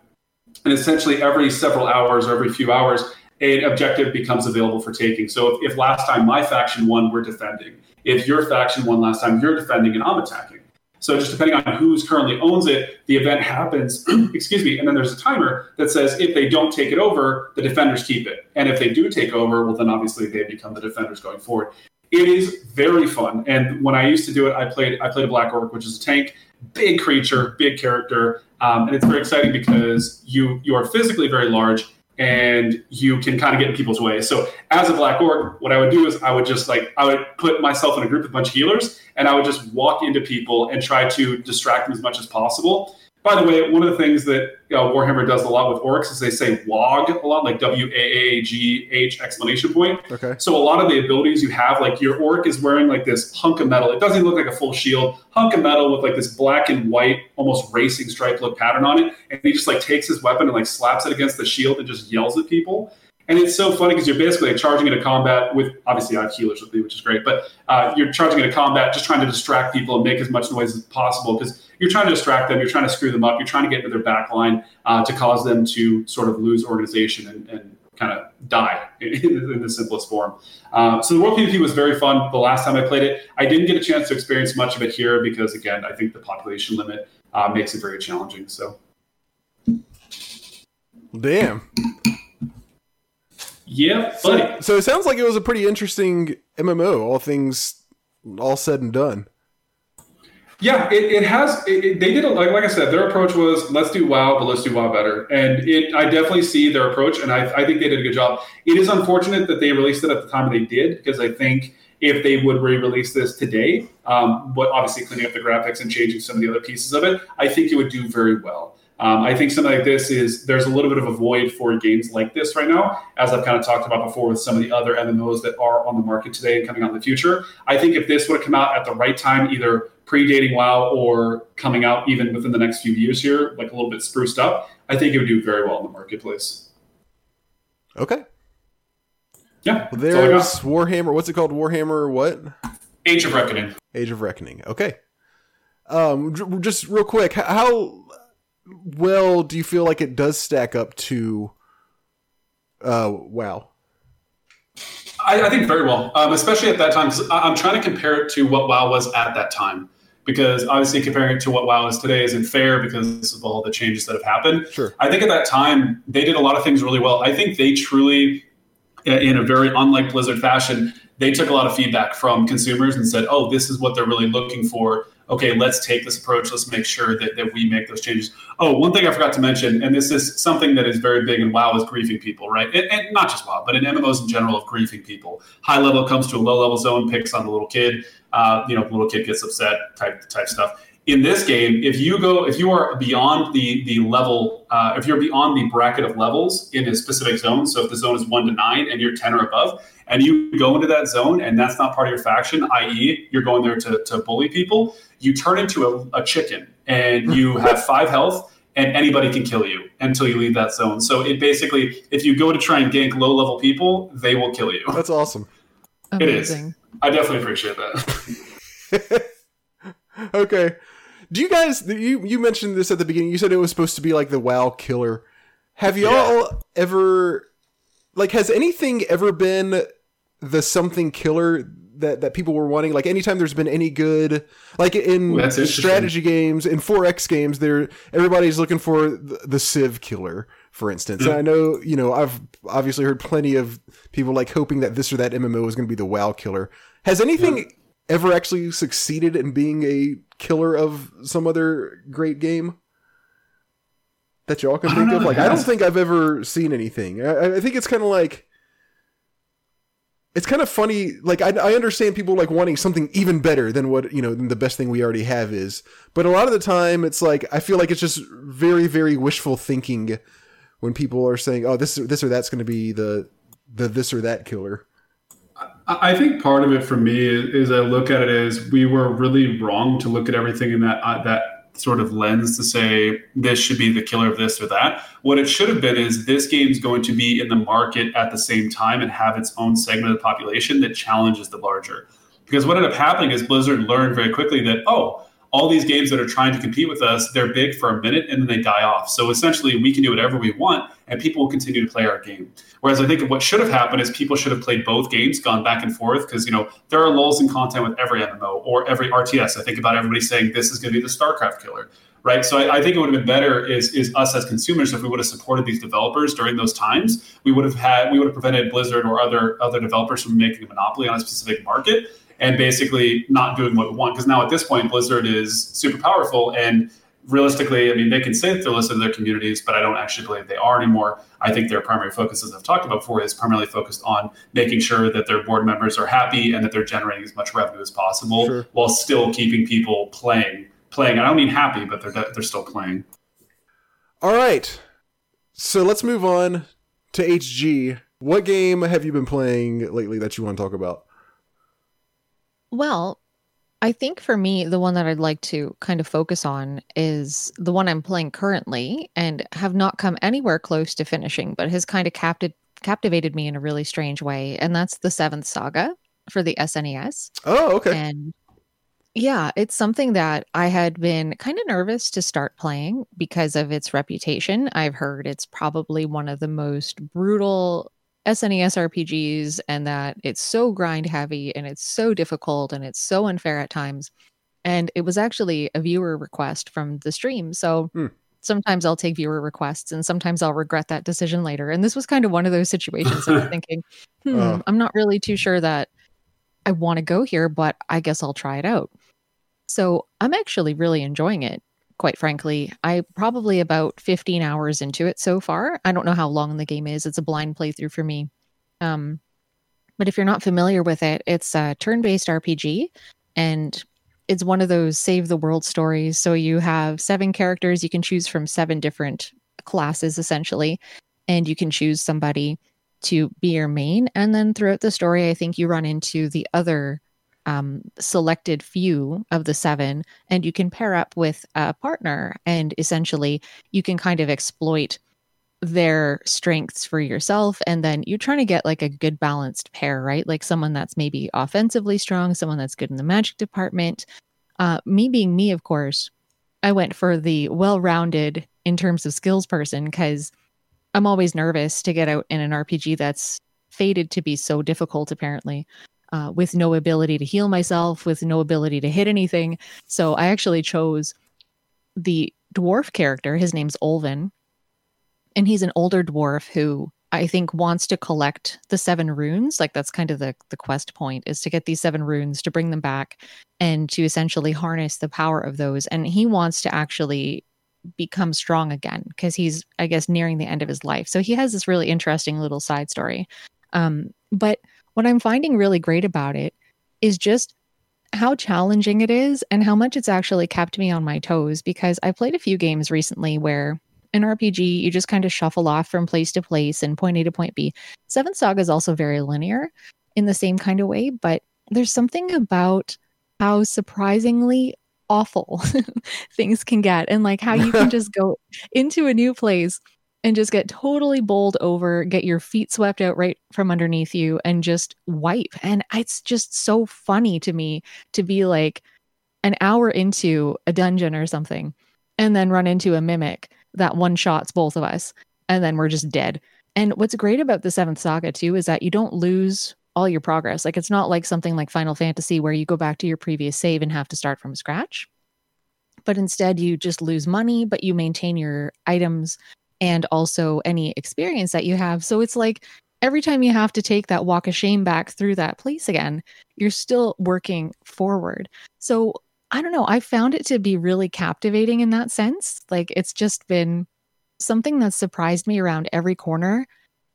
and essentially every several hours or every few hours, an objective becomes available for taking. So if, if last time my faction won, we're defending. If your faction won last time, you're defending and I'm attacking. So just depending on who's currently owns it, the event happens, [CLEARS THROAT] excuse me, and then there's a timer that says if they don't take it over, the defenders keep it. And if they do take over, well then obviously they become the defenders going forward. It is very fun. And when I used to do it, I played I played a Black Orc, which is a tank, big creature, big character. Um, and it's very exciting because you you are physically very large and you can kind of get in people's way. So as a black orc, what I would do is I would just like I would put myself in a group of a bunch of healers and I would just walk into people and try to distract them as much as possible. By the way, one of the things that uh, Warhammer does a lot with orcs is they say WAG a lot, like W A A G H exclamation point. Okay. So a lot of the abilities you have, like your orc is wearing like this hunk of metal. It doesn't look like a full shield, hunk of metal with like this black and white, almost racing stripe look pattern on it, and he just like takes his weapon and like slaps it against the shield and just yells at people. And it's so funny because you're basically like charging into combat with obviously I have healers with me, which is great, but uh, you're charging into combat just trying to distract people and make as much noise as possible because you're trying to distract them, you're trying to screw them up, you're trying to get into their back line uh, to cause them to sort of lose organization and, and kind of die in, [LAUGHS] in, the simplest form. Uh, so the World PvP was very fun. The last time I played it, I didn't get a chance to experience much of it here because again, I think the population limit uh, makes it very challenging. So. Damn. Yeah, so, so, it sounds like it was a pretty interesting MMO. All things, all said and done. Yeah, it, it has. It, it, they did a, like like I said, their approach was let's do WoW, but let's do WoW better. And it, I definitely see their approach, and I, I think they did a good job. It is unfortunate that they released it at the time they did, because I think if they would re-release this today, um, but obviously cleaning up the graphics and changing some of the other pieces of it, I think it would do very well. Um, I think something like this is there's a little bit of a void for games like this right now, as I've kind of talked about before with some of the other MMOs that are on the market today and coming out in the future. I think if this would have come out at the right time, either predating WoW or coming out even within the next few years here, like a little bit spruced up, I think it would do very well in the marketplace. Okay. Yeah. Well, there's Warhammer. What's it called? Warhammer what? Age of Reckoning. Age of Reckoning. Okay. Um, just real quick, how well do you feel like it does stack up to uh WoW? I, I think very well, um, especially at that time. I'm trying to compare it to what WoW was at that time, because obviously comparing it to what WoW is today isn't fair because of all the changes that have happened. Sure. I think at that time they did a lot of things really well. I think they truly, uh, in a very unlike Blizzard fashion, they took a lot of feedback from consumers and said, "Oh, this is what they're really looking for." okay, let's take this approach. Let's make sure that, that we make those changes. Oh, one thing I forgot to mention, and this is something that is very big in WoW is griefing people, right? And, and not just WoW, but in MMOs in general of griefing people. High level comes to a low level zone, picks on the little kid. Uh, you know, little kid gets upset, type type stuff in this game, if you go, if you are beyond the the level, uh, if you're beyond the bracket of levels in a specific zone, so if the zone is one to nine and you're ten or above, and you go into that zone and that's not part of your faction, i.e., you're going there to, to bully people, you turn into a, a chicken and [LAUGHS] you have five health and anybody can kill you until you leave that zone. So it basically, if you go to try and gank low level people, they will kill you. That's awesome. Amazing. It is. I definitely appreciate that. [LAUGHS] okay. Do you guys you you mentioned this at the beginning? You said it was supposed to be like the WoW killer. Have y'all yeah. ever like has anything ever been the something killer that that people were wanting? Like anytime there's been any good like in Ooh, strategy games, in 4X games, there everybody's looking for the, the Civ killer, for instance. Mm. And I know, you know, I've obviously heard plenty of people like hoping that this or that MMO is going to be the WoW killer. Has anything yeah. ever actually succeeded in being a killer of some other great game that y'all can think of? Like, I don't think I've ever seen anything. I, I think it's kind of like it's kind of funny. Like, I, I understand people like wanting something even better than what you know than the best thing we already have is, but a lot of the time, it's like I feel like it's just very, very wishful thinking when people are saying, "Oh, this this or that's going to be the the this or that killer." I think part of it for me is, I look at it as we were really wrong to look at everything in that uh, that sort of lens to say this should be the killer of this or that. What it should have been is this game's going to be in the market at the same time and have its own segment of the population that challenges the larger. Because what ended up happening is Blizzard learned very quickly that oh all these games that are trying to compete with us, they're big for a minute and then they die off. So essentially, we can do whatever we want and people will continue to play our game. Whereas I think of what should have happened is people should have played both games, gone back and forth, because you know there are lulls in content with every MMO or every RTS. I think about everybody saying this is going to be the StarCraft killer, right? So I, I, think it would have been better is is us as consumers if we would have supported these developers during those times. We would have had we would have prevented Blizzard or other other developers from making a monopoly on a specific market and basically not doing what we want. Because now at this point, Blizzard is super powerful and realistically, I mean, they can say that they're listening to their communities, but I don't actually believe they are anymore. I think their primary focus, as I've talked about before, is primarily focused on making sure that their board members are happy and that they're generating as much revenue as possible sure. while still keeping people playing. Playing. I don't mean happy, but they're they're still playing. All right. So let's move on to HG. What game have you been playing lately that you want to talk about? Well, I think for me, the one that I'd like to kind of focus on is the one I'm playing currently and have not come anywhere close to finishing, but has kind of capti- captivated me in a really strange way. And that's the Seventh Saga for the SNES. Oh, okay. And yeah, it's something that I had been kind of nervous to start playing because of its reputation. I've heard it's probably one of the most brutal SNES RPGs and that it's so grind heavy and it's so difficult and it's so unfair at times. And it was actually a viewer request from the stream. So hmm. sometimes I'll take viewer requests and sometimes I'll regret that decision later. And this was kind of one of those situations I'm [LAUGHS] thinking, hmm, uh. I'm not really too sure that I want to go here, but I guess I'll try it out. So I'm actually really enjoying it quite frankly. I probably about 15 hours into it so far. I don't know how long the game is. It's a blind playthrough for me. Um, but if you're not familiar with it, it's a turn-based RPG and it's one of those save the world stories. So you have seven characters you can choose from seven different classes essentially, and you can choose somebody to be your main. And then throughout the story, I think you run into the other um, selected few of the seven, and you can pair up with a partner, and essentially you can kind of exploit their strengths for yourself and then you're trying to get like a good balanced pair right? Like someone that's maybe offensively strong someone that's good in the magic department. Uh me being me of course i went for the well-rounded in terms of skills person because i'm always nervous to get out in an rpg that's fated to be so difficult apparently uh, with no ability to heal myself with no ability to hit anything so i actually chose the dwarf character his name's Olvan and he's an older dwarf who I think wants to collect the seven runes. Like that's kind of the the quest point is to get these seven runes to bring them back and to essentially harness the power of those. And he wants to actually become strong again because he's I guess nearing the end of his life. So he has this really interesting little side story. Um, but what I'm finding really great about it is just how challenging it is and how much it's actually kept me on my toes because I played a few games recently where an RPG, you just kind of shuffle off from place to place and point A to point B. Seventh Saga is also very linear in the same kind of way, but there's something about how surprisingly awful [LAUGHS] things can get and like how you can [LAUGHS] just go into a new place and just get totally bowled over, get your feet swept out right from underneath you and just wipe. And it's just so funny to me to be like an hour into a dungeon or something and then run into a mimic that one shots both of us and then we're just dead. And what's great about the seventh saga too is that you don't lose all your progress. Like it's not like something like Final Fantasy where you go back to your previous save and have to start from scratch. But instead you just lose money, but you maintain your items and also any experience that you have. So it's like every time you have to take that walk of shame back through that place again, you're still working forward. So I don't know. I found it to be really captivating in that sense. Like it's just been something that surprised me around every corner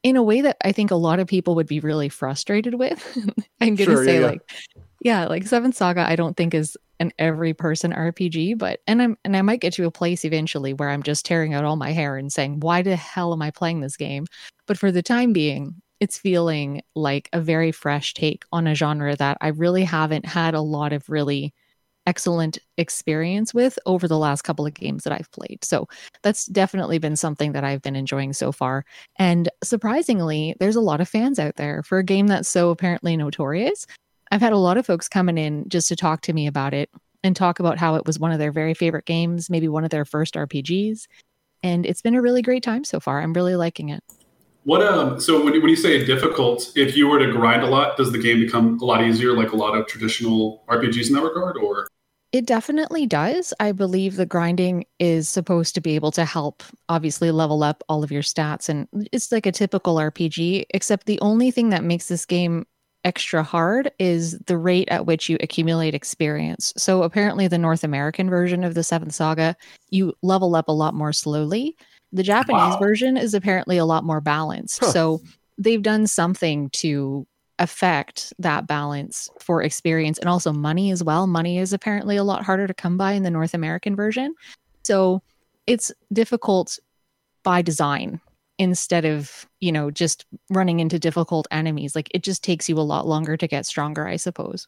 in a way that I think a lot of people would be really frustrated with. [LAUGHS] I'm going to sure, say yeah, like yeah, like Seventh Saga I don't think is an every person RPG, but and I'm and I might get to a place eventually where I'm just tearing out all my hair and saying, "Why the hell am I playing this game?" But for the time being, it's feeling like a very fresh take on a genre that I really haven't had a lot of really excellent experience with over the last couple of games that I've played. So that's definitely been something that I've been enjoying so far. And surprisingly, there's a lot of fans out there for a game that's so apparently notorious. I've had a lot of folks coming in just to talk to me about it and talk about how it was one of their very favorite games, maybe one of their first RPGs. And it's been a really great time so far. I'm really liking it. What um so when when you say difficult, if you were to grind a lot, does the game become a lot easier like a lot of traditional RPGs in that regard or it definitely does. I believe the grinding is supposed to be able to help obviously level up all of your stats. And it's like a typical RPG, except the only thing that makes this game extra hard is the rate at which you accumulate experience. So apparently, the North American version of the Seventh Saga, you level up a lot more slowly. The Japanese wow. version is apparently a lot more balanced. Huh. So they've done something to affect that balance for experience and also money as well. Money is apparently a lot harder to come by in the North American version. So it's difficult by design instead of, you know, just running into difficult enemies. Like it just takes you a lot longer to get stronger, I suppose.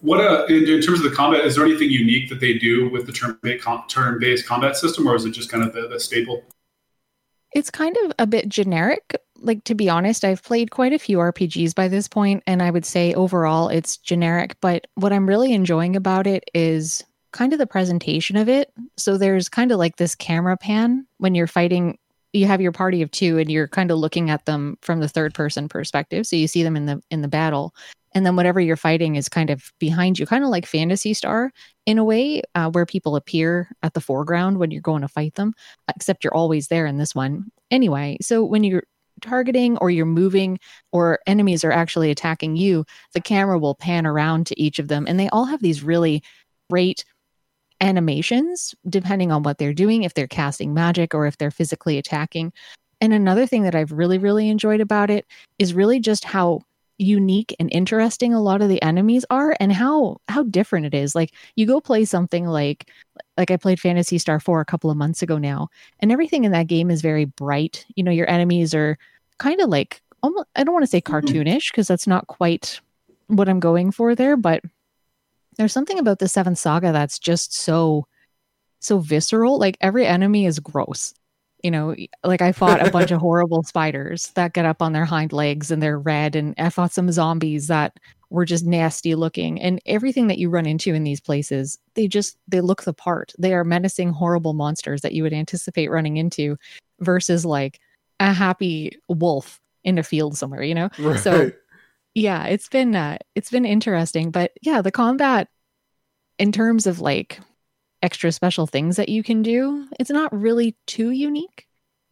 What uh, in, in terms of the combat, is there anything unique that they do with the turn-based combat system, or is it just kind of the, the staple? It's kind of a bit generic, like to be honest, I've played quite a few RPGs by this point, and I would say overall it's generic. But what I'm really enjoying about it is kind of the presentation of it. So there's kind of like this camera pan when you're fighting. You have your party of two, and you're kind of looking at them from the third person perspective. So you see them in the in the battle, and then whatever you're fighting is kind of behind you, kind of like Phantasy Star in a way, uh, where people appear at the foreground when you're going to fight them. Except you're always there in this one. Anyway, so when you're targeting or you're moving or enemies are actually attacking you, the camera will pan around to each of them. And they all have these really great animations depending on what they're doing, if they're casting magic or if they're physically attacking. And another thing that I've really, really enjoyed about it is really just how unique and interesting a lot of the enemies are and how how different it is. Like you go play something like like i played Phantasy Star 4 a couple of months ago now and everything in that game is very bright. You know your enemies are kind of like almost i don't want to say mm-hmm. cartoonish because that's not quite what i'm going for there but there's something about the seventh saga that's just so so visceral. Like every enemy is gross you know? Like i fought a bunch of [LAUGHS] horrible spiders that get up on their hind legs and they're red and i fought some zombies that were just nasty looking. And everything that you run into in these places they just they look the part. They are menacing horrible monsters that you would anticipate running into versus like a happy wolf in a field somewhere you know? Right. so yeah it's been uh it's been interesting but yeah the combat in terms of like extra special things that you can do it's not really too unique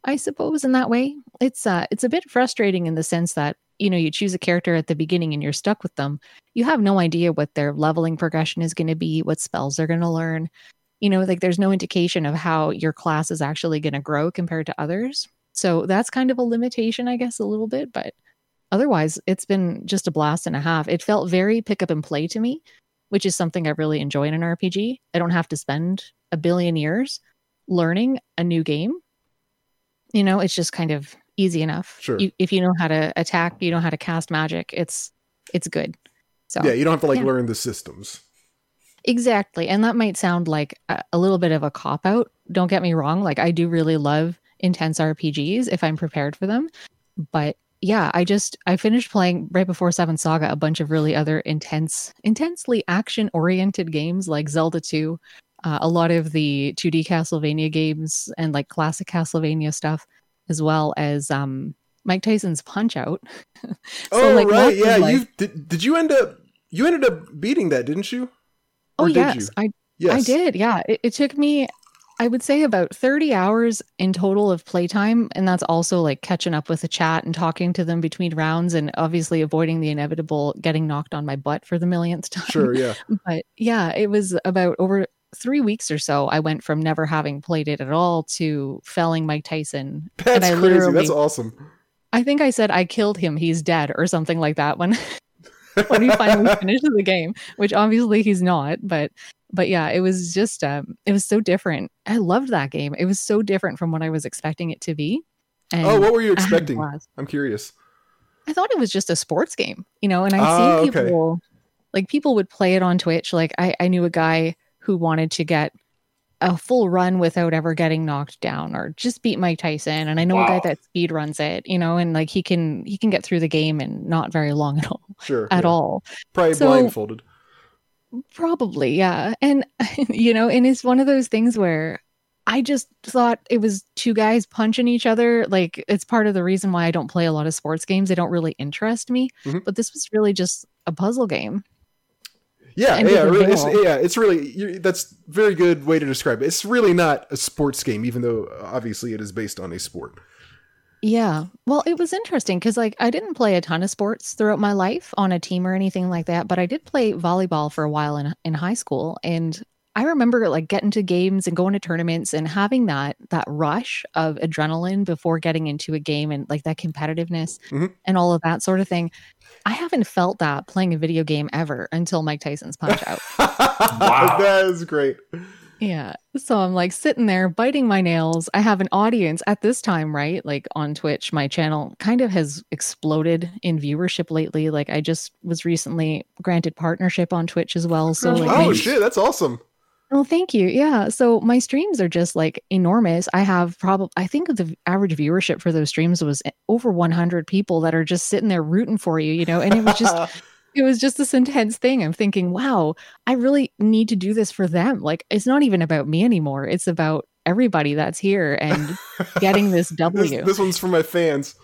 i suppose in that way. It's uh it's a bit frustrating in the sense that you know you choose a character at the beginning and you're stuck with them. You have no idea what their leveling progression is going to be what spells they're going to learn. You know like there's no indication of how your class is actually going to grow compared to others. So that's kind of a limitation i guess a little bit but otherwise it's been just a blast and a half it felt very pick up and play to me which is something i really enjoy in an rpg i don't have to spend a billion years learning a new game you know it's just kind of easy enough Sure. you, if you know how to attack you know how to cast magic it's it's good so yeah, you don't have to like Yeah. learn the systems. Exactly. And that might sound like a, a little bit of a cop out. Don't get me wrong. Like, I do really love intense RPGs if I'm prepared for them. But yeah, I just, I finished playing right before 7th Saga a bunch of really other intense, intensely action oriented games like Zelda 2, uh, a lot of the 2D Castlevania games and like classic Castlevania stuff, as well as um, Mike Tyson's Punch Out. [LAUGHS] oh like, right, yeah. like- you did. Did you end up? You ended up beating that, didn't you? Oh, Or did yes. you? I Yes, I did. Yeah. It, it took me, I would say, about 30 hours in total of playtime. And that's also like catching up with the chat and talking to them between rounds and obviously avoiding the inevitable getting knocked on my butt for the millionth [LAUGHS] time. Sure, yeah. But yeah, it was about over three weeks or so. I went from never having played it at all to felling Mike Tyson. [LAUGHS] That's crazy. That's awesome. I think I said I killed him. He's dead or something like that when [LAUGHS] when we finally finished the game, which obviously he's not, but but yeah, it was just um it was so different. I loved that game. It was so different from what I was expecting it to be. And oh, what were you [LAUGHS] I expecting? I'm curious. I thought it was just a sports game, you know, and I'd Ah, seen okay. people like people would play it on Twitch. Like I, I knew a guy who wanted to get a full run without ever getting knocked down or just beat Mike Tyson. And I know a guy that speed runs it, you know, and like he can he can get through the game and not very long at all Sure. at yeah. all. Probably So- blindfolded. Probably, yeah. And [LAUGHS] you know, and it's one of those things where I just thought it was two guys punching each other. Like it's part of the reason why I don't play a lot of sports games. They don't really interest me. Mhm. But this was really just a puzzle game. Yeah, and yeah, really, it's, yeah. It's really you that's very good way to describe it. It's really not a sports game, even though obviously it is based on a sport. Yeah. Well, it was interesting because like I didn't play a ton of sports throughout my life on a team or anything like that, but I did play volleyball for a while in in high school and I remember like getting to games and going to tournaments and having that that rush of adrenaline before getting into a game and like that competitiveness Mhm. and all of that sort of thing. I haven't felt that playing a video game ever until Mike Tyson's Punch Out. [LAUGHS] Wow. that is great. Yeah. So I'm like sitting there biting my nails. I have an audience at this time, right? Like on Twitch, my channel kind of has exploded in viewership lately. Like I just was recently granted partnership on Twitch as well. So like Oh my, shit, that's awesome. well, thank you. Yeah. So my streams are just like enormous. I have probably, I think the average viewership for those streams was over 100 people that are just sitting there rooting for you, you know, and it was just, [LAUGHS] it was just this intense thing. I'm thinking, wow, I really need to do this for them. Like, it's not even about me anymore. It's about everybody that's here and getting this [LAUGHS] this, W. this one's for my fans.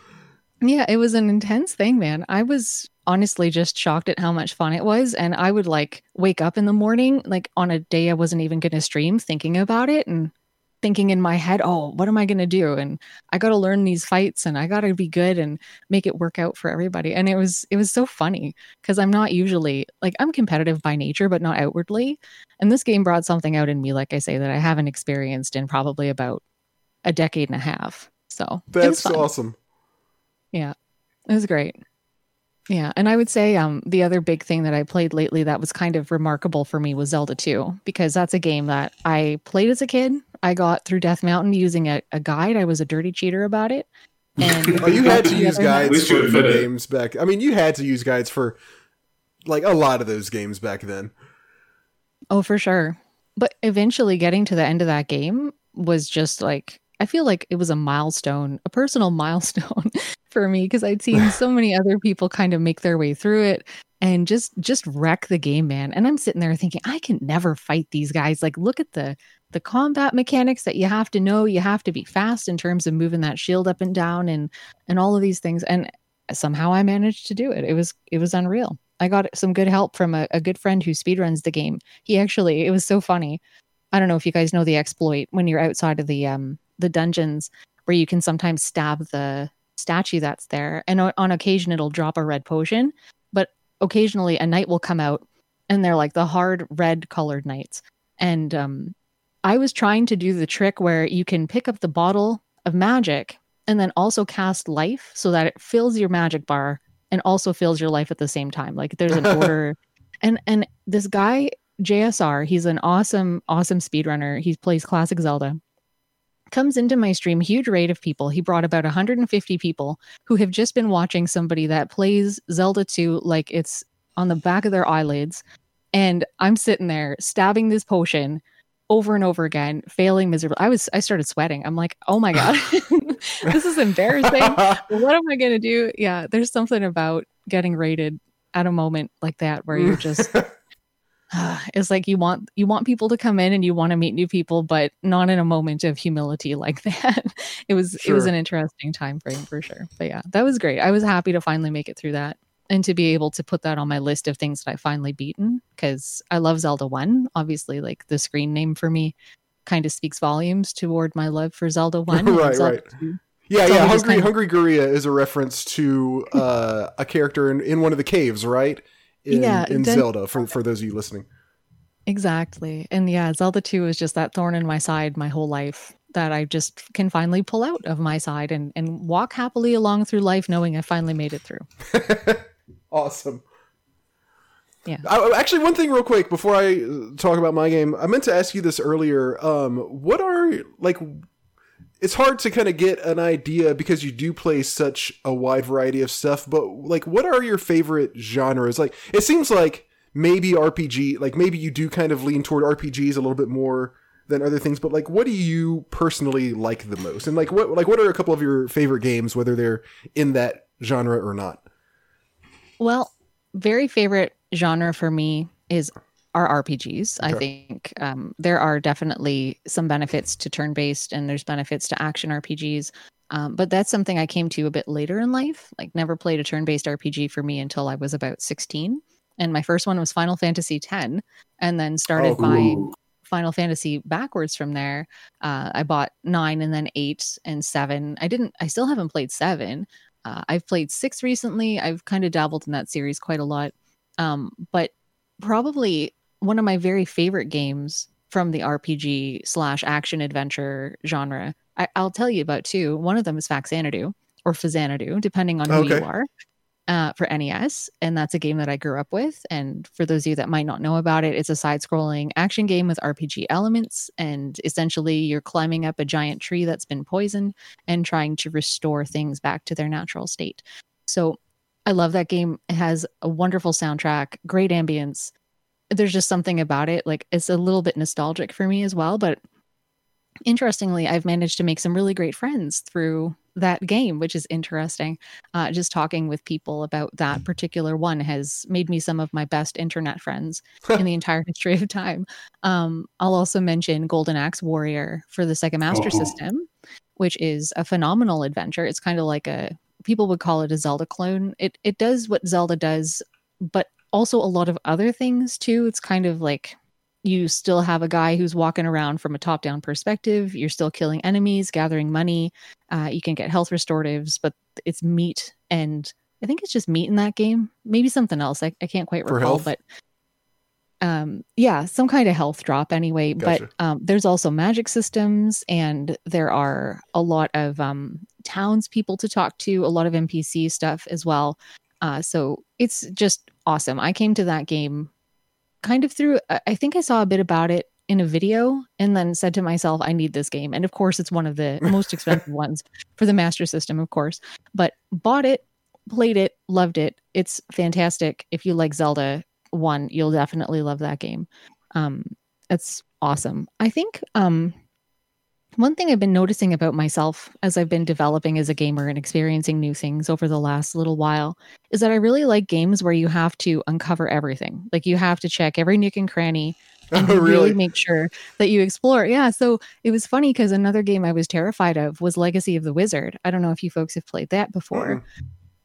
Yeah, it was an intense thing, man. I was honestly just shocked at how much fun it was. And I would like wake up in the morning, like on a day I wasn't even going to stream, thinking about it and thinking in my head, oh, what am I going to do? And I got to learn these fights and I got to be good and make it work out for everybody. And it was, it was so funny because I'm not usually like, I'm competitive by nature, but not outwardly. And this game brought something out in me, like I say, that I haven't experienced in probably about a decade and a half. So That's awesome. It was great. Yeah, and I would say um the other big thing that I played lately that was kind of remarkable for me was Zelda 2 because that's a game that I played as a kid. I got through Death Mountain using a, a guide. I was a dirty cheater about it. [LAUGHS] And Oh, you had to use guides for, for games back. I mean, you had to use guides for like a lot of those games back then. Oh, for sure. But eventually getting to the end of that game was just like I feel like it was a milestone, a personal [LAUGHS] milestone [LAUGHS] for me because I'd seen so many other people kind of make their way through it and just just wreck the game, man. And I'm sitting there thinking, I can never fight these guys. Like look at the the combat mechanics that you have to know. You have to be fast in terms of moving that shield up and down and and all of these things. And somehow I managed to do it. It was it was unreal. I got some good help from a, a good friend who speedruns the game. He actually it was so funny. I don't know if you guys know the exploit when you're outside of the um the dungeons where you can sometimes stab the statue that's there and on, on occasion it'll drop a red potion, but occasionally a knight will come out and they're like the hard red colored knights. And um I was trying to do the trick where you can pick up the bottle of magic and then also cast life so that it fills your magic bar and also fills your life at the same time. Like there's an [LAUGHS] order. and and this guy JSR, he's an awesome awesome speedrunner. He plays classic Zelda. Comes into my stream, huge rate of people. He brought about 150 people who have just been watching somebody that plays Zelda 2 like it's on the back of their eyelids. And I'm sitting there stabbing this potion over and over again, failing miserably. I was I started sweating. I'm like, oh my God, [LAUGHS] this is embarrassing what am I going to do? Yeah, there's something about getting raided at a moment like that where you're mm. just [LAUGHS] [SIGHS] it's like you want you want people to come in and you want to meet new people but not in a moment of humility like [LAUGHS] that. it was it was an interesting time frame for sure. But yeah, that was great. I was happy to finally make it through that and to be able to put that on my list of things that I finally beaten because I love Zelda 1. Obviously, like the screen name for me kind of speaks volumes toward my love for Zelda [LAUGHS] 1. Right, Zelda right. 2. Yeah, So yeah. Hungry, kind of- Hungry Goriya is a reference to [LAUGHS] uh, a character in, in one of the caves, right? In, Yeah, in then- Zelda. For for those of you listening, Exactly. And yeah, Zelda 2 is just that thorn in my side my whole life that I just can finally pull out of my side and, and walk happily along through life knowing I finally made it through. [LAUGHS] awesome. Yeah. I, actually, one thing real quick before I uh, talk about my game, I meant to ask you this earlier. Um, what are like? It's hard to kind of get an idea because you do play such a wide variety of stuff. But like, what are your favorite genres? Like, it seems like maybe RPG, like maybe you do kind of lean toward RPGs a little bit more than other things. But like, what do you personally like the most? And like, what like what are a couple of your favorite games, whether they're in that genre or not? Well, very favorite genre for me is are RPGs. I think um, there are definitely some benefits to turn based and there's benefits to action RPGs. Um, but that's something I came to a bit later in life. Like, never played a turn based RPG for me until I was about 16. And my first one was Final Fantasy X, and then started Oh, my Final Fantasy backwards from there. Uh, I bought nine and then eight and seven. I didn't, I still haven't played seven. Uh, I've played six recently. I've kind of dabbled in that series quite a lot. Um, but probably one of my very favorite games from the RPG slash action adventure genre, I, I'll tell you about two. One of them is Faxanadu or Fazanadu, depending on who Okay. you are uh, for NES, and that's a game that I grew up with. And for those of you that might not know about it, it's a side-scrolling action game with RPG elements, and essentially you're climbing up a giant tree that's been poisoned and trying to restore things back to their natural state. So I love that game. It has a wonderful soundtrack, great ambience. There's just something about it, like it's a little bit nostalgic for me as well, but interestingly, I've managed to make some really great friends through that game, which is interesting. Uh, just talking with people about that particular one has made me some of my best internet friends in the [LAUGHS] entire history of time. Um, I'll also mention Golden Axe Warrior for the Sega Master Oh. System, which is a phenomenal adventure. It's kind of like a people would call it a Zelda clone. It it does what Zelda does, but also a lot of other things too. It's kind of like you still have a guy who's walking around from a top down perspective. You're still killing enemies, gathering money. Uh, you can get health restoratives, but it's meat and I think it's just meat in that game. Maybe something else. I, I can't quite For recall, health? but um, yeah, some kind of health drop anyway. Gotcha. But um, there's also magic systems, and there are a lot of um, townspeople to talk to, a lot of NPC stuff as well. Uh, so it's just awesome. I came to that game kind of through, I think I saw a bit about it in a video and then said to myself, I need this game. And of course, it's one of the [LAUGHS] most expensive ones for the Master System, of course, but bought it, played it, loved it. It's fantastic. If you like Zelda 1, you'll definitely love that game. Um, it's awesome. I think um, one thing I've been noticing about myself as I've been developing as a gamer and experiencing new things over the last little while is that I really like games where you have to uncover everything. Like you have to check every nook and cranny [LAUGHS] oh, and Oh, really? really? make sure that you explore. Yeah. So it was funny because another game I was terrified of was Legacy of the Wizard. I don't know if you folks have played that before.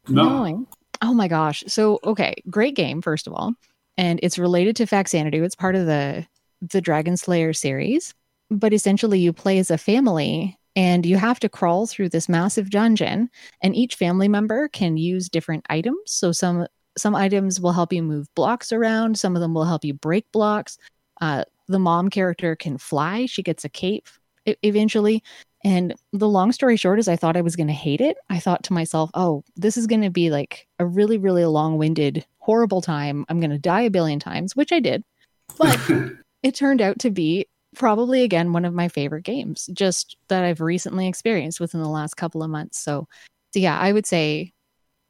No. Knowing. Oh my gosh. So okay, great game first of all, and it's related to Faxanadu. It's part of the the Dragon Slayer series, but essentially you play as a family and you have to crawl through this massive dungeon and each family member can use different items. So some some items will help you move blocks around, some of them will help you break blocks. Uh, the mom character can fly. She gets a cape eventually. And the long story short is, I thought I was going to hate it. I thought to myself, oh, this is going to be like a really, really long winded, horrible time. I'm going to die a billion times, which I did. But [LAUGHS] it turned out to be probably, again, one of my favorite games, just that I've recently experienced within the last couple of months. So, so yeah, I would say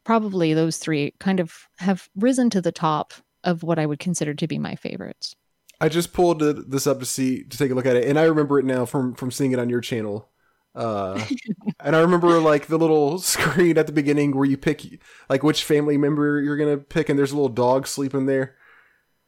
probably those three kind of have risen to the top of what I would consider to be my favorites. I just pulled this up to see to take a look at it, and I remember it now from from seeing it on your channel. Uh, [LAUGHS] and I remember like the little [LAUGHS] screen at the beginning where you pick like which family member you're gonna pick, and there's a little dog sleeping there.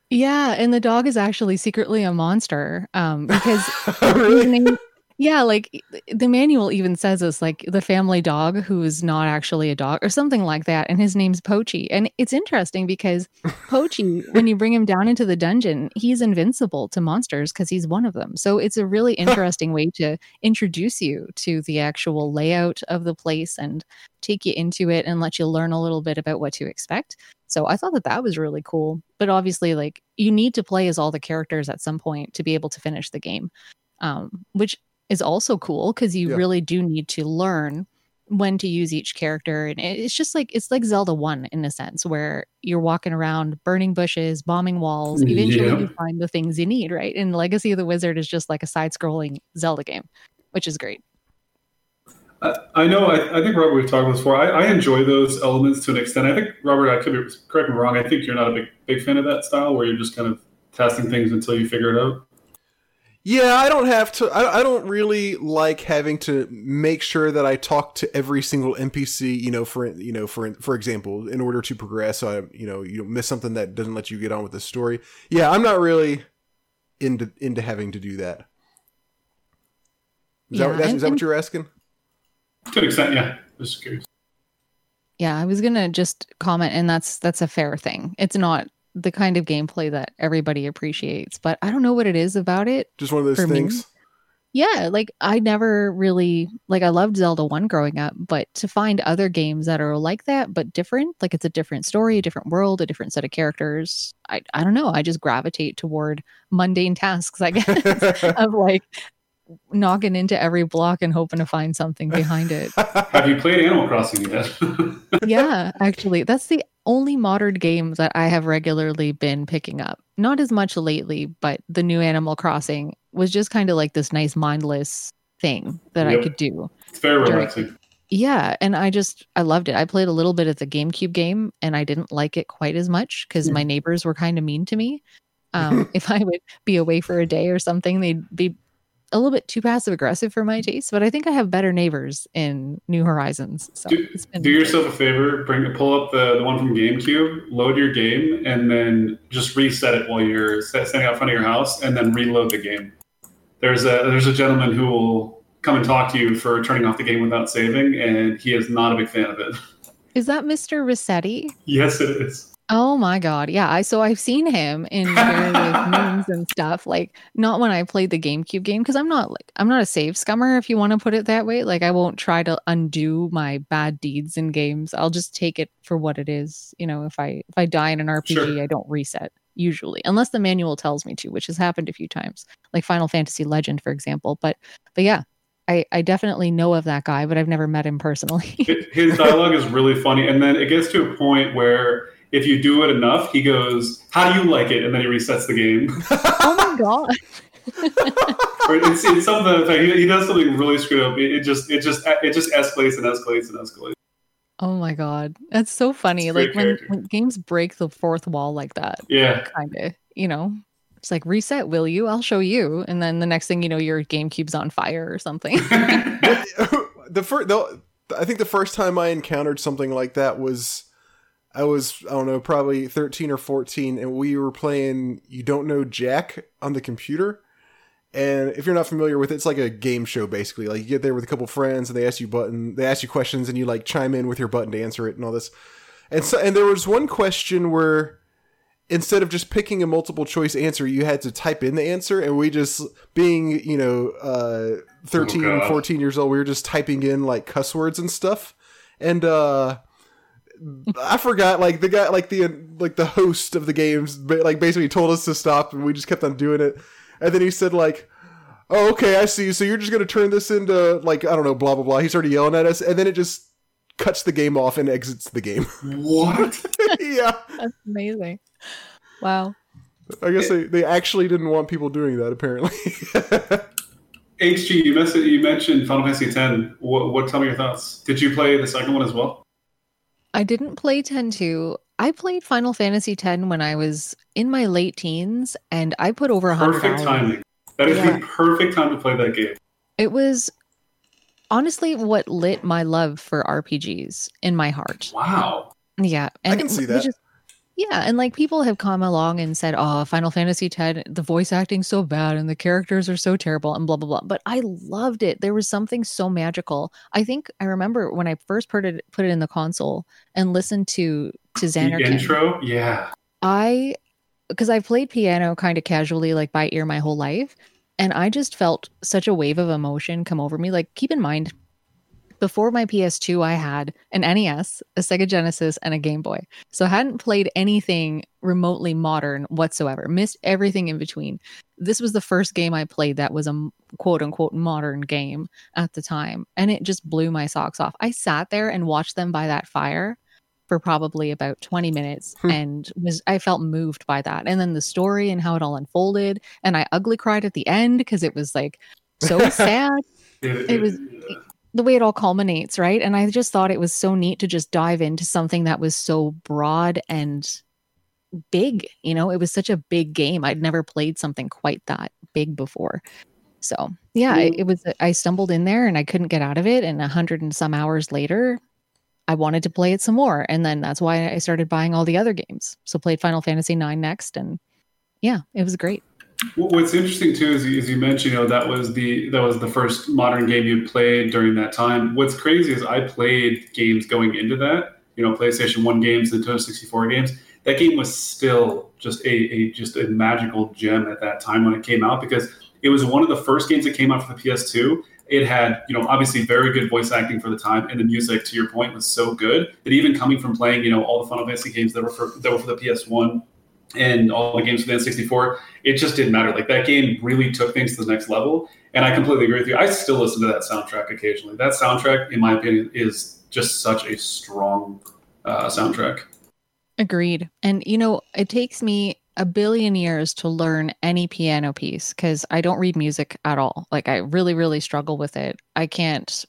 Yeah, and the dog is actually secretly a monster um, because his [LAUGHS] really? name- yeah, like the manual even says this, like the family dog who is not actually a dog or something like that, and his name's Pochi. And it's interesting because Pochi, [LAUGHS] when you bring him down into the dungeon, he's invincible to monsters because he's one of them. So it's a really [LAUGHS] interesting way to introduce you to the actual layout of the place and take you into it and let you learn a little bit about what to expect. So I thought that that was really cool. But obviously, like you need to play as all the characters at some point to be able to finish the game, um, which is also cool because you Yeah. really do need to learn when to use each character. And it's just like it's like Zelda One in a sense, where you're walking around burning bushes, bombing walls. Eventually, Yeah. you find the things you need. Right? And Legacy of the Wizard is just like a side-scrolling Zelda game, which is great. I, I know. I, I think Robert, we've talked about this before. I, I enjoy those elements to an extent. I think Robert, I could be correct me wrong. I think you're not a big big fan of that style where you're just kind of testing things until you figure it out. Yeah, I don't have to. I, I don't really like having to make sure that I talk to every single NPC. You know, for you know, for for example, in order to progress, so I you know you don't miss something that doesn't let you get on with the story. Yeah, I'm not really into into having to do that. Is Yeah, that, that's, is that and- what you're asking? To an extent, yeah. Just curious. Yeah, I was gonna just comment, and that's that's a fair thing. It's not the kind of gameplay that everybody appreciates, but I don't know what it is about it. Just one of those For me? things. Yeah, like I never really like I loved Zelda 1 growing up, but to find other games that are like that but different, like it's a different story, a different world, a different set of characters. I I don't know, I just gravitate toward mundane tasks, I guess, [LAUGHS] of like knocking into every block and hoping to find something behind it. [LAUGHS] Have you played Animal Crossing yet? [LAUGHS] yeah, actually, that's the only modern game that I have regularly been picking up. Not as much lately, but the new Animal Crossing was just kind of like this nice mindless thing that I could do. it's very Very relaxing. Yeah, and I just I loved it. I played a little bit of the GameCube game and I didn't like it quite as much cuz my neighbors were kind of mean to me. Um [LAUGHS] if I would be away for a day or something, they'd be a little bit too passive aggressive for my taste, but I think I have better neighbors in New Horizons. So Do, do yourself a favor, bring pull up the, the one from GameCube, load your game, and then just reset it while you're standing out front of your house, and then reload the game. There's a there's a gentleman who will come and talk to you for turning off the game without saving, and he is not a big fan of it. Is that Mr. Resetti? [LAUGHS] yes, it is. Oh my god. Yeah, I so I've seen him in various memes [LAUGHS] and stuff. Like not when I played the GameCube game because I'm not like I'm not a save scummer if you want to put it that way. Like I won't try to undo my bad deeds in games. I'll just take it for what it is. You know, if I if I die in an RPG, Sure. I don't reset usually unless the manual tells me to, which has happened a few times. Like Final Fantasy Legend for example. But but yeah, I, I definitely know of that guy, but I've never met him personally. His dialogue is really funny, and then it gets to a point where if you do it enough, he goes, "How do you like it?" and then he resets the game. [LAUGHS] oh my god! [LAUGHS] or it's, it's something that he, he does something really screwed up. It, it just it just it just escalates and escalates and escalates. Oh my god, that's so funny! Like when, when games break the fourth wall like that. Yeah, kind of. You know, it's like reset, will you? I'll show you. And then the next thing you know, your GameCube's on fire or something. [LAUGHS] the first, I think the first time I encountered something like that was, I was I don't know, probably thirteen or fourteen, and we were playing You Don't Know Jack on the computer. And if you're not familiar with it, it's like a game show basically. Like you get there with a couple friends, and they ask you button, they ask you questions, and you like chime in with your button to answer it, and all this. And so, and there was one question where instead of just picking a multiple choice answer, you had to type in the answer. And we just, being, you know, uh, 13, oh 14 years old, we were just typing in like cuss words and stuff. And, uh, I forgot, like the guy, like the like the host of the games, like basically told us to stop, and we just kept on doing it. And then he said, like, "Oh, okay, I see. So you're just gonna turn this into like I don't know, blah blah blah." He started yelling at us, and then it just cuts the game off and exits the game. [LAUGHS] What? yeah, that's amazing. Wow. I guess they, they actually didn't want people doing that. Apparently. [LAUGHS] HG, you mentioned you mentioned Final Fantasy X. What, what? Tell me your thoughts. Did you play the second one as well? I didn't play 10 2. I played Final Fantasy 10 when I was in my late teens, and I put over a hundred. Perfect timing. That is yeah. the perfect time to play that game. It was honestly what lit my love for RPGs in my heart. Wow. Yeah, and I can see that. Just, yeah, and like people have come along and said, "Oh, Final Fantasy X, the voice acting's so bad and the characters are so terrible and blah blah blah." But I loved it. There was something so magical. I think I remember when I first put it put it in the console and listened to to Zanarkand. The intro, yeah. I because I played piano kind of casually, like by ear, my whole life, and I just felt such a wave of emotion come over me. Like, keep in mind, before my PS2, I had an NES, a Sega Genesis, and a Game Boy. So I hadn't played anything remotely modern whatsoever, missed everything in between. This was the first game I played that was a quote unquote modern game at the time. And it just blew my socks off. I sat there and watched them by that fire for probably about 20 minutes hmm. and was I felt moved by that. And then the story and how it all unfolded. And I ugly cried at the end because it was like so [LAUGHS] sad. it was the way it all culminates, right? And I just thought it was so neat to just dive into something that was so broad and big. You know, it was such a big game. I'd never played something quite that big before. So yeah, it, it was. I stumbled in there and I couldn't get out of it. And a hundred and some hours later, I wanted to play it some more, and then that's why I started buying all the other games. So played Final Fantasy IX next, and yeah, it was great. What's interesting too is, as you mentioned, you know, that was the that was the first modern game you played during that time. What's crazy is I played games going into that, you know, PlayStation One games, Nintendo 64 games. That game was still just a, a just a magical gem at that time when it came out because it was one of the first games that came out for the PS2. It had, you know, obviously very good voice acting for the time, and the music, to your point, was so good that even coming from playing, you know, all the Final Fantasy games that were for that were for the PS1 and all the games for the N64, it just didn't matter. Like that game really took things to the next level. And I completely agree with you. I still listen to that soundtrack occasionally. That soundtrack, in my opinion, is just such a strong uh, soundtrack. Agreed. And you know, it takes me a billion years to learn any piano piece because I don't read music at all. Like I really, really struggle with it. I can't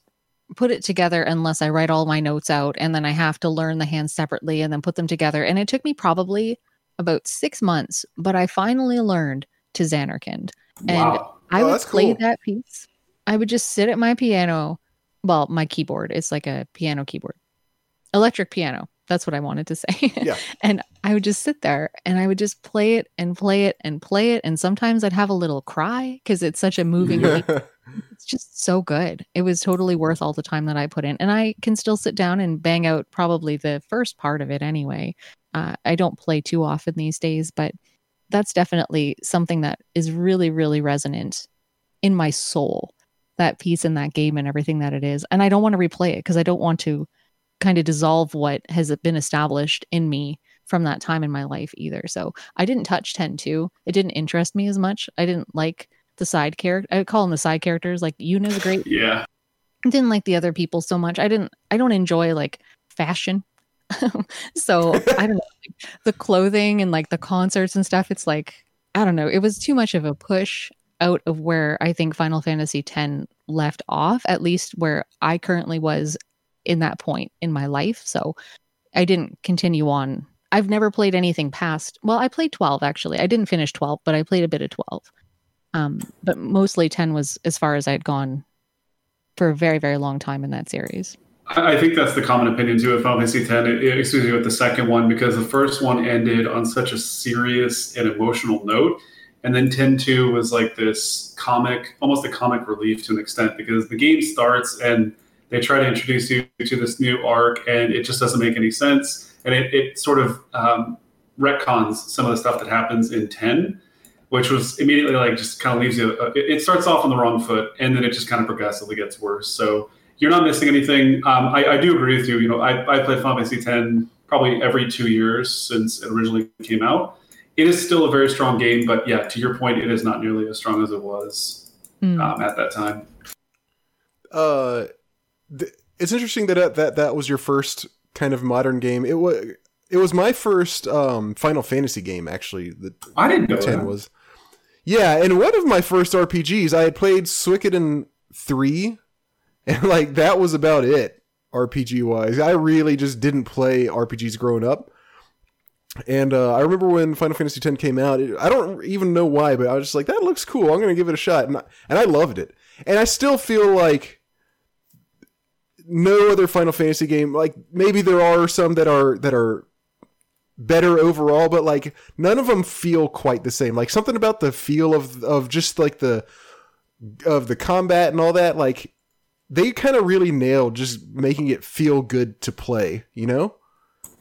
put it together unless I write all my notes out and then I have to learn the hands separately and then put them together. And it took me probably about six months, but I finally learned to Zanarkand. And wow. I oh, would play cool. that piece. I would just sit at my piano. Well, my keyboard. It's like a piano keyboard. Electric piano. That's what I wanted to say. [LAUGHS] Yeah. and I would just sit there and I would just play it and play it and play it. And sometimes I'd have a little cry because it's such a moving. [LAUGHS] it's just so good. It was totally worth all the time that I put in. And I can still sit down and bang out probably the first part of it anyway. Uh, I don't play too often these days, but that's definitely something that is really, really resonant in my soul. That piece in that game and everything that it is. And I don't want to replay it because I don't want to kind of dissolve what has been established in me from that time in my life either. So I didn't touch 10 2. It didn't interest me as much. I didn't like the side character. I call them the side characters. Like Yuna's great. Yeah. I didn't like the other people so much. I didn't. I don't enjoy like fashion. [LAUGHS] so I don't know like, the clothing and like the concerts and stuff. It's like I don't know. It was too much of a push out of where I think Final Fantasy X left off. At least where I currently was in that point in my life. So I didn't continue on. I've never played anything past. Well, I played 12 actually. I didn't finish 12, but I played a bit of 12. Um, but mostly 10 was as far as I'd gone for a very, very long time in that series. I think that's the common opinion too with Final Fantasy X, excuse me, with the second one, because the first one ended on such a serious and emotional note. And then 10 2 was like this comic, almost a comic relief to an extent, because the game starts and they try to introduce you to this new arc and it just doesn't make any sense. And it, it sort of um, retcons some of the stuff that happens in 10 which was immediately like just kind of leaves you. Uh, it starts off on the wrong foot, and then it just kind of progressively gets worse. So you're not missing anything. Um, I, I, do agree with you. You know, I, I play Final Fantasy X probably every two years since it originally came out. It is still a very strong game, but yeah, to your point, it is not nearly as strong as it was mm. um, at that time. Uh, th- it's interesting that that that was your first kind of modern game. It was it was my first um, Final Fantasy game actually. The I didn't know ten that. was. Yeah, and one of my first RPGs, I had played Suikoden three, and like that was about it RPG wise. I really just didn't play RPGs growing up. And uh, I remember when Final Fantasy X came out. It, I don't even know why, but I was just like, "That looks cool. I'm to give it a shot," and I, and I loved it. And I still feel like no other Final Fantasy game. Like maybe there are some that are that are better overall, but like none of them feel quite the same. Like something about the feel of of just like the of the combat and all that, like they kind of really nailed just making it feel good to play, you know?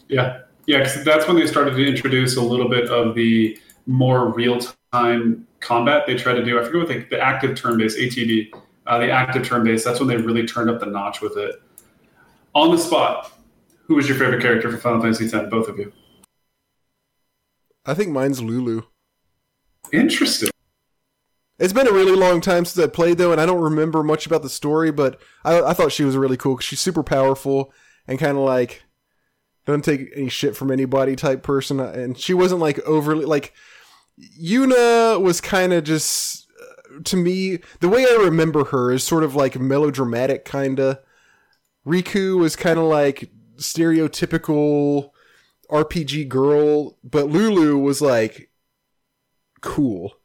Yeah. Yeah, because that's when they started to introduce a little bit of the more real time combat they tried to do. I forget what they, the active turn based ATB, uh, the active turn based. That's when they really turned up the notch with it. On the spot, who was your favorite character for Final Fantasy X? Both of you. I think mine's Lulu. Interesting. It's been a really long time since I played though, and I don't remember much about the story. But I, I thought she was really cool because she's super powerful and kind of like don't take any shit from anybody type person. And she wasn't like overly like Yuna was kind of just uh, to me the way I remember her is sort of like melodramatic kind of. Rikku was kind of like stereotypical RPG girl, but Lulu was like cool.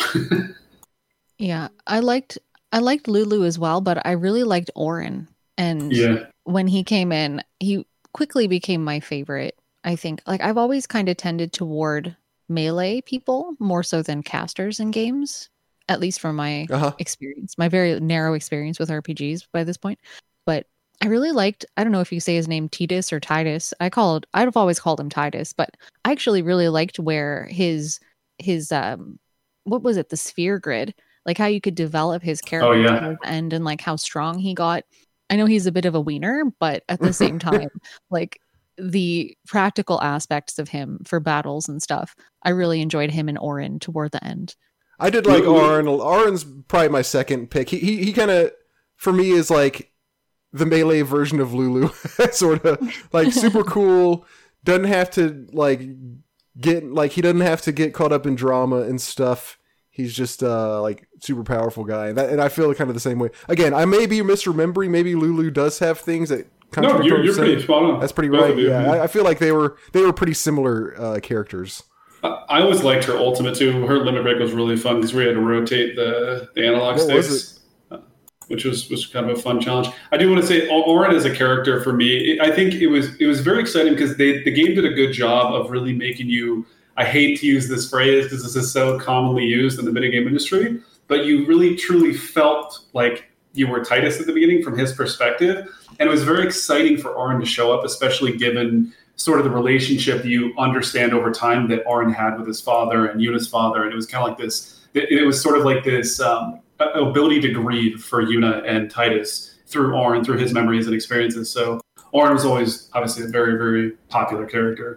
[LAUGHS] yeah, I liked I liked Lulu as well, but I really liked Auron. And yeah. when he came in, he quickly became my favorite. I think like I've always kind of tended toward melee people more so than casters in games, at least from my uh-huh. experience, my very narrow experience with RPGs by this point. But I really liked, I don't know if you say his name Titus or Titus. I called I've always called him Titus, but I actually really liked where his his um what was it, the sphere grid, like how you could develop his oh, character oh, yeah. and and like how strong he got. I know he's a bit of a wiener, but at the same [LAUGHS] time, like the practical aspects of him for battles and stuff, I really enjoyed him and Auron toward the end. I did like Auron Auron's probably my second pick. He he, he kind of for me is like the melee version of Lulu, [LAUGHS] sort of like super cool. Doesn't have to like get like he doesn't have to get caught up in drama and stuff. He's just uh like super powerful guy, and, that, and I feel kind of the same way. Again, I may be misremembering. Maybe Lulu does have things that. No, you're, you're pretty spot on. That's pretty right. Yeah, I, I, feel like they were they were pretty similar uh, characters. I always liked her ultimate too. Her limit break was really fun because we had to rotate the the analog what sticks which was was kind of a fun challenge. I do want to say Auron as a character for me, I think it was it was very exciting because they the game did a good job of really making you. I hate to use this phrase because this is so commonly used in the video game industry, but you really truly felt like you were Tidus at the beginning from his perspective, and it was very exciting for Auron to show up, especially given sort of the relationship you understand over time that Auron had with his father and Yuna's father, and it was kind of like this. It, was sort of like this. Um, Uh, ability to grieve for Yuna and Tidus through Auron, through his memories and experiences. So Auron was always obviously a very, very popular character.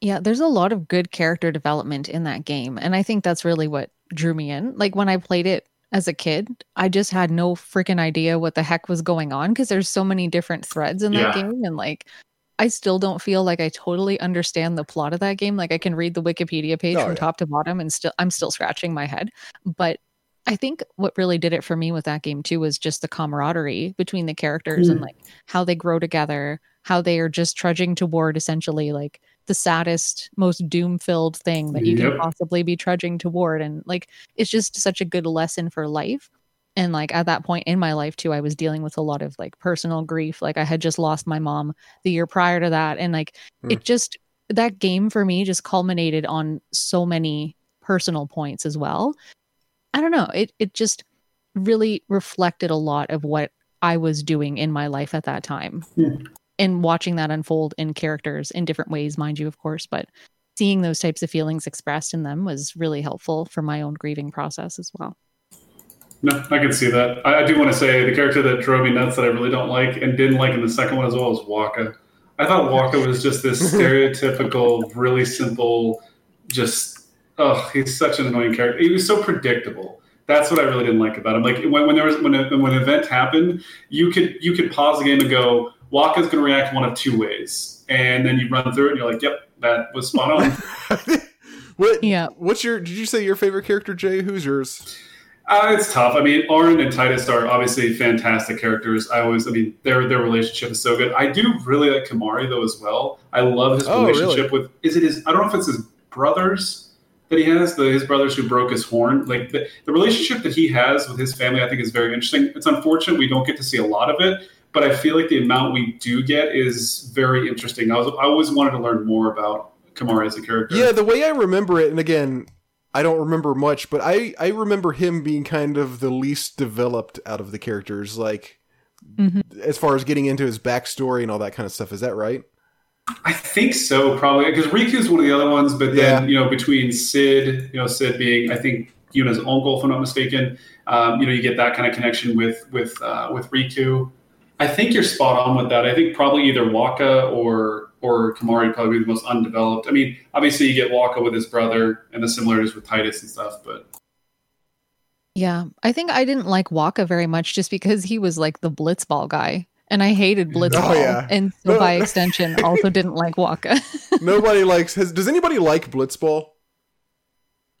Yeah, there's a lot of good character development in that game. And I think that's really what drew me in. Like when I played it as a kid, I just had no freaking idea what the heck was going on because there's so many different threads in that Yeah. game and like I still don't feel like I totally understand the plot of that game. Like I can read the Wikipedia page Oh, from yeah. top to bottom and still I'm still scratching my head. But I think what really did it for me with that game too was just the camaraderie between the characters and Mm. like how they grow together, how they are just trudging toward essentially like the saddest, most doom filled thing that you Yep. can possibly be trudging toward. And like it's just such a good lesson for life. And like at that point in my life too, I was dealing with a lot of like personal grief. Like I had just lost my mom the year prior to that. And like Hmm. it just that game for me just culminated on so many personal points as well. I don't know. It it just really reflected a lot of what I was doing in my life at that time. Hmm. And watching that unfold in characters in different ways, mind you, of course, but seeing those types of feelings expressed in them was really helpful for my own grieving process as well. No, I can see that. I, I do want to say the character that drove me nuts that I really don't like and didn't like in the second one as well was Wakka. I thought Wakka was just this [LAUGHS] stereotypical, really simple, just oh, he's such an annoying character. He was so predictable. That's what I really didn't like about him. Like when, when there was when a, when an event happened, you could you could pause the game and go, Wakka's going to react one of two ways, and then you run through it and you're like, yep, that was spot on. [LAUGHS] what? Yeah. What's your? Did you say your favorite character, Jay? Who's yours? Uh, it's tough. I mean, Auron and Tidus are obviously fantastic characters. I always, I mean, their their relationship is so good. I do really like Kimahri though as well. I love his Oh, relationship with. Is it his? I don't know if it's his brothers that he has. The his brothers who broke his horn. Like the, the relationship that he has with his family, I think is very interesting. It's unfortunate we don't get to see a lot of it, but I feel like the amount we do get is very interesting. I was I always wanted to learn more about Kimahri as a character. Yeah, the way I remember it, and again, I don't remember much, but I I remember him being kind of the least developed out of the characters, like Mhm. as far as getting into his backstory and all that kind of stuff. Is that right? I think so, probably because Rikku's one of the other ones. But then Yeah. you know, between Cid, you know, Cid being I think Yuna's uncle, if I'm not mistaken, um, you know, you get that kind of connection with with uh, with Rikku. I think you're spot on with that. I think probably either Wakka or or Kimahri would probably be the most undeveloped. I mean, obviously you get Wakka with his brother and the similarities with Tidus and stuff, but Yeah. I think I didn't like Wakka very much just because he was like the blitzball guy. And I hated [LAUGHS] oh, blitzball. yeah. And so No. by extension also didn't like Wakka. [LAUGHS] Nobody likes. Has, does anybody like Blitzball?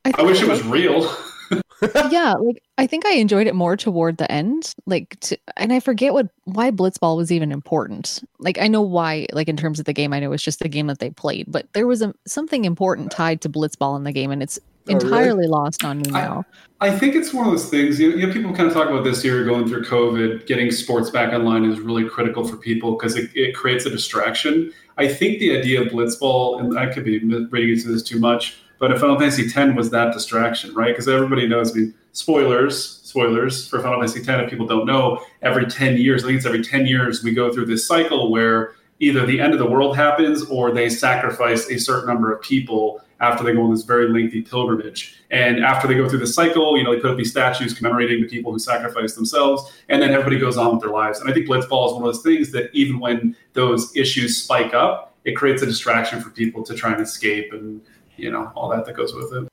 I think wish it was real. [LAUGHS] yeah, like I think I enjoyed it more toward the end. Like, to, and I forget what why Blitzball was even important. Like, I know why. Like in terms of the game, I know it's just the game that they played, but there was a, something important tied to Blitzball in the game, and it's Oh, really? entirely lost on me now. I think it's one of those things. You know, you know, people kind of talk about this year going through COVID. Getting sports back online is really critical for people because it, it creates a distraction. I think the idea of blitzball, and I could be reading into this too much, but if Final Fantasy X was that distraction, right? Because everybody knows. I mean, spoilers, spoilers for Final Fantasy X. If people don't know, every ten years, I think it's every ten years, we go through this cycle where either the end of the world happens or they sacrifice a certain number of people after they go on this very lengthy pilgrimage. And after they go through the cycle, you know, they put up these statues commemorating the people who sacrificed themselves, and then everybody goes on with their lives. And I think Blitzball is one of those things that even when those issues spike up, it creates a distraction for people to try and escape and, you know, all that that goes with it.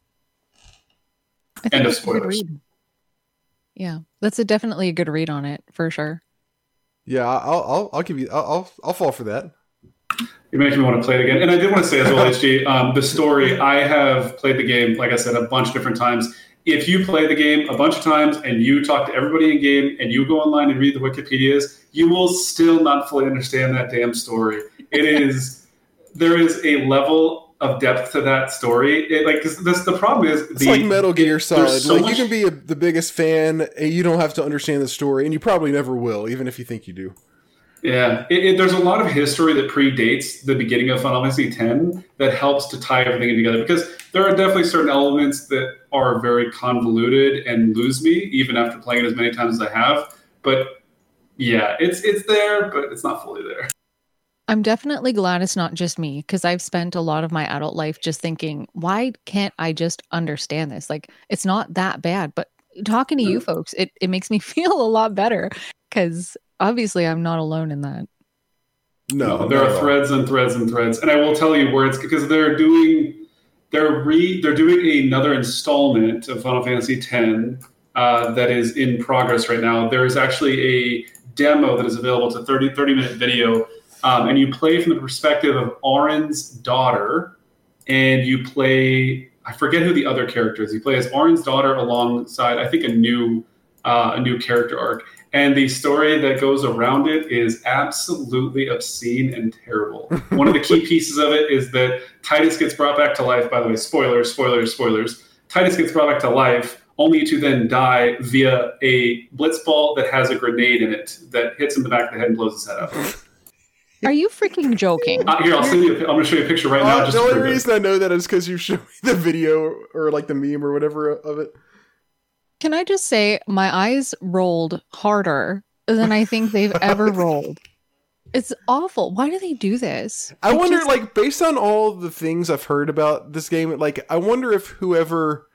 I End of a good spoilers. Yeah, that's a definitely a good read on it for sure. Yeah, I'll I'll, I'll give you. I'll, I'll I'll fall for that. You're making me want to play it again. And I did want to say as well, [LAUGHS] HG, um, the story, I have played the game, like I said, a bunch of different times. If you play the game a bunch of times and you talk to everybody in game and you go online and read the Wikipedias, you will still not fully understand that damn story. It is, [LAUGHS] there is a level of depth to that story. It, like, this, the problem is, It's like Metal Gear Solid. so like much- you can be a, the biggest fan, and you don't have to understand the story, and you probably never will, even if you think you do. Yeah, it, it, there's a lot of history that predates the beginning of Final Fantasy X that helps to tie everything together because there are definitely certain elements that are very convoluted and lose me even after playing it as many times as I have. But yeah, it's it's there, but it's not fully there. I'm definitely glad it's not just me because I've spent a lot of my adult life just thinking, why can't I just understand this? Like, it's not that bad. But talking to you folks, it, it makes me [LAUGHS] feel a lot better because obviously I'm not alone in that. No, there are threads and threads and threads, and I will tell you where it's because they're doing they're re they're doing another installment of Final Fantasy X uh, that is in progress right now. There is actually a demo that is available. to a 30, 30 minute video, um, and you play from the perspective of Auron's daughter, and you play. I forget who the other character is. You play as Auron's daughter alongside, I think, a new uh, a new character arc. And the story that goes around it is absolutely obscene and terrible. [LAUGHS] One of the key pieces of it is that Tidus gets brought back to life. By the way, spoilers, spoilers, spoilers. Tidus gets brought back to life only to then die via a blitzball that has a grenade in it that hits him in the back of the head and blows his head up. Are you freaking joking? Uh, here, I'll send you. A, I'm going to show you a picture right now. Uh, Just the only prove it. reason I know that is because you showed me the video or like the meme or whatever of it. Can I just say my eyes rolled harder than I think they've [LAUGHS] ever rolled. It's awful. Why do they do this? I wonder, just- like, based on all the things I've heard about this game, like, I wonder if whoever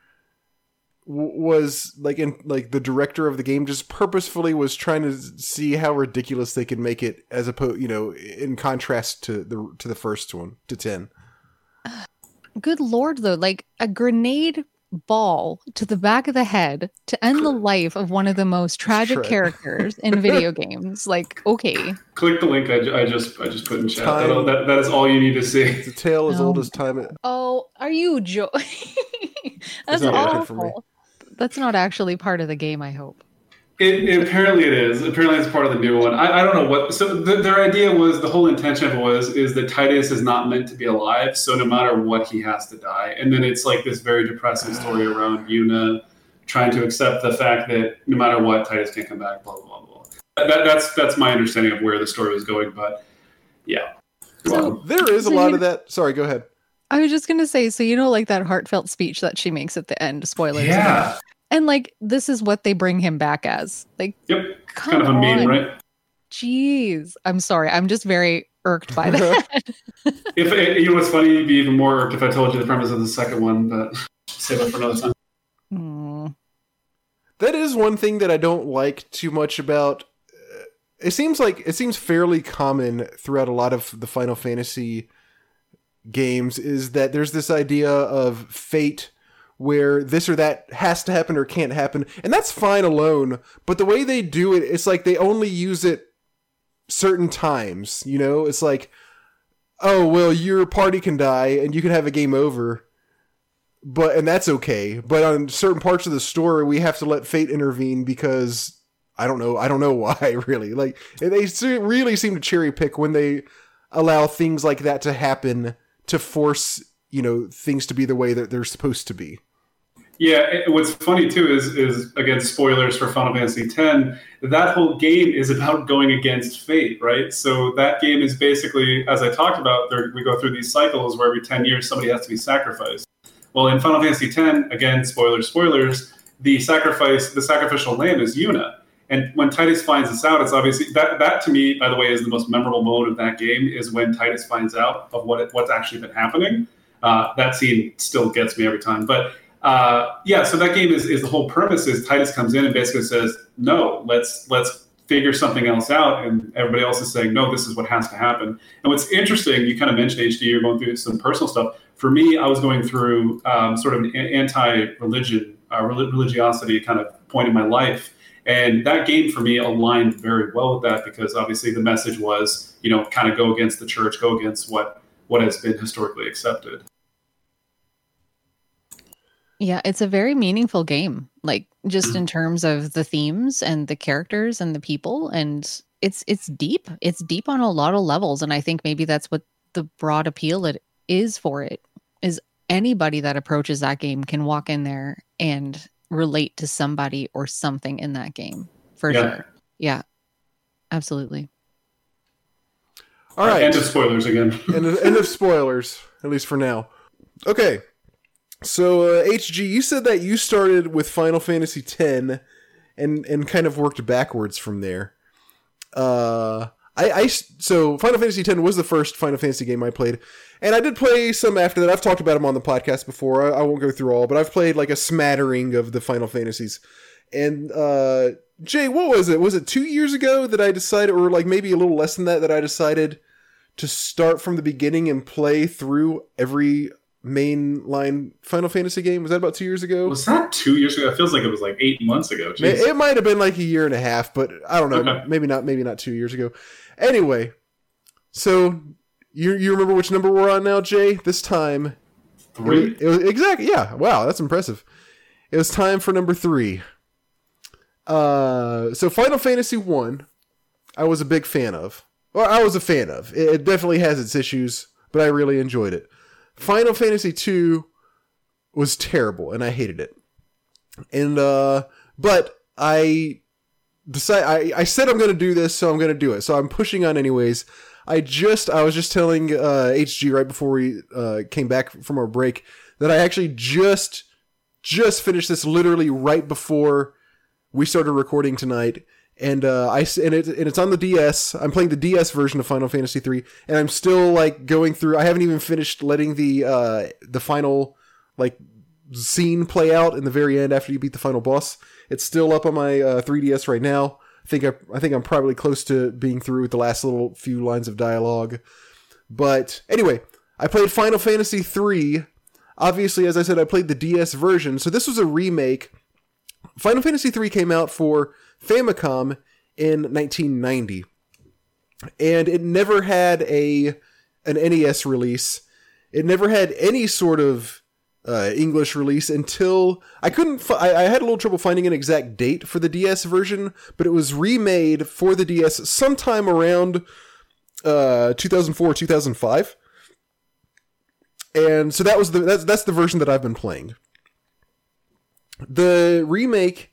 w- was like in like the director of the game just purposefully was trying to see how ridiculous they could make it as opposed, you know, in contrast to the to the first one to ten. good lord though, like a grenade ball to the back of the head to end the life of one of the most tragic Right. characters in [LAUGHS] video games. Like, okay. Click the link I, ju- I just I just put in chat. Time. That'll- That, that is all you need to see. The a tale as No. old as time. Oh, are you jo- [LAUGHS] That's not working for me. awful. That's not actually part of the game, I hope. It, it- apparently it is. Apparently it's part of the new one. I, I don't know what. So the, their idea was the whole intention of it was is that Tidus is not meant to be alive. So no matter what, he has to die. And then it's like this very depressing story around Yuna trying to accept the fact that no matter what, Tidus can't come back. Blah blah blah. blah. That, that's that's my understanding of where the story was going. But yeah, You're So- welcome. There is a So lot you- of that. Sorry, go ahead. I was just gonna say, so you know, like that heartfelt speech that she makes at the end, spoilers. yeah. And like this is what they bring him back as. Like, Yep. Kind of a meme, right? Jeez. I'm sorry. I'm just very irked by that. [LAUGHS] If you know what's funny, you'd be even more irked if I told you the premise of the second one. But save that for another time. Hmm. That is one thing that I don't like too much about. uh, It seems like it seems fairly common throughout a lot of the Final Fantasy games is that there's this idea of fate where this or that has to happen or can't happen, and that's fine alone. But the way they do it, it's like they only use it certain times. You know, it's like, oh well, your party can die and you can have a game over but and that's okay. But on certain parts of the story, we have to let fate intervene because I don't know. I don't know [LAUGHS] why. Really, like they really seem to cherry pick when they allow things like that to happen to force you know things to be the way that they're supposed to be. Yeah, it- what's funny too is is again spoilers for Final Fantasy X. That whole game is about going against fate, right? So that game is basically, as I talked about, there, we go through these cycles where every ten years somebody has to be sacrificed. Well, in Final Fantasy X, again, spoilers, spoilers. The sacrifice, the sacrificial lamb is Yuna. And when Tidus finds this out, it's obviously that that to me, by the way, is the most memorable moment of that game. Is when Tidus finds out of what it, what's actually been happening. Uh, that scene still gets me every time. But uh, yeah, so that game is, is the whole premise is Tidus comes in and basically says, no, let's let's figure something else out, and everybody else is saying, no, this is what has to happen. And what's interesting, you kind of mentioned HG, you're going through some personal stuff. For me, I was going through um, sort of an anti-religion, uh, religiosity kind of point in my life. And that game for me aligned very well with that because obviously the message was, you know, kind of go against the church, go against what what has been historically accepted. Yeah, it's a very meaningful game. Like just in mm. terms of the themes and the characters and the people and it's it's deep. It's deep on a lot of levels and I think maybe that's what the broad appeal it is for it is anybody that approaches that game can walk in there and relate to somebody or something in that game. For Yeah. sure. Yeah. Absolutely. All right, End of spoilers again. end of, end of spoilers, at least for now. Okay, so uh, HG, you said that you started with Final Fantasy X and and kind of worked backwards from there. Uh, I, I so Final Fantasy X was the first Final Fantasy game I played, and I did play some after that. I've talked about them on the podcast before. I, I won't go through all, but I've played like a smattering of the Final Fantasies. And uh, Jay, what was it? Was it two years ago that I decided, or like maybe a little less than that, that I decided to start from the beginning and play through every mainline Final Fantasy game. Was that about two years ago? Was that two years ago? It feels like it was like eight months ago. Jeez. It might have been like a year and a half, but I don't know. Okay. Maybe not. Maybe not two years ago. Anyway, so you you remember which number we're on now, Jay? This time Three. It it was exactly yeah. Wow, that's impressive. It was time for number three. Uh, so Final Fantasy One, I was a big fan of. Well, I was a fan of. It, it definitely has its issues, but I really enjoyed it. Final Fantasy Two was terrible, and I hated it. And uh, but I decide I, I said I'm to do this, so I'm to do it. So I'm pushing on anyways. I just I was just telling uh, HG right before we uh, came back from our break that I actually just just finished this literally right before we started recording tonight. And uh, I and it and it's on the DS. I'm playing the DS version of Final Fantasy 3, and I'm still like going through. I haven't even finished letting the uh, the final like scene play out in the very end after you beat the final boss. It's still up on my uh, 3DS right now. I think I, I think I'm probably close to being through with the last little few lines of dialogue. But anyway, I played Final Fantasy 3. Obviously, as I said, I played the DS version. So this was a remake. Final Fantasy 3 came out for Famicom in 1990. And it never had a an NES release. It never had any sort of uh, English release until I couldn't. Fi- I, I had a little trouble finding an exact date for the DS version, but it was remade for the DS sometime around uh, 2004 2005. And so that was the that's that's the version that I've been playing. The remake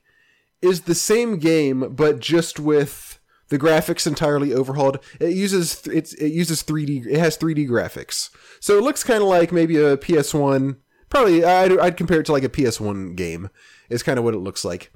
is the same game, but just with the graphics entirely overhauled. It uses it's it uses 3D. It has 3D graphics, so it looks kind of like maybe a PS1. Probably, I'd, I'd compare it to like a PS1 game. Is kind of what it looks like.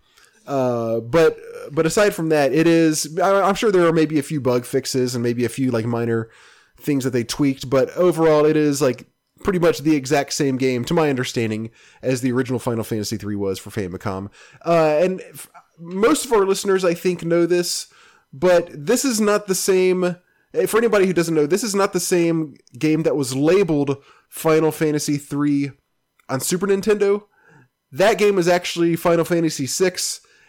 Uh, but but aside from that, it is. I- I'm sure there are maybe a few bug fixes and maybe a few like minor things that they tweaked, but overall, it is like pretty much the exact same game, to my understanding, as the original Final Fantasy III was for Famicom. Uh, and f- most of our listeners, I think, know this, but this is not the same. eh, For anybody who doesn't know, this is not the same game that was labeled Final Fantasy III on Super Nintendo. That game is actually Final Fantasy VI,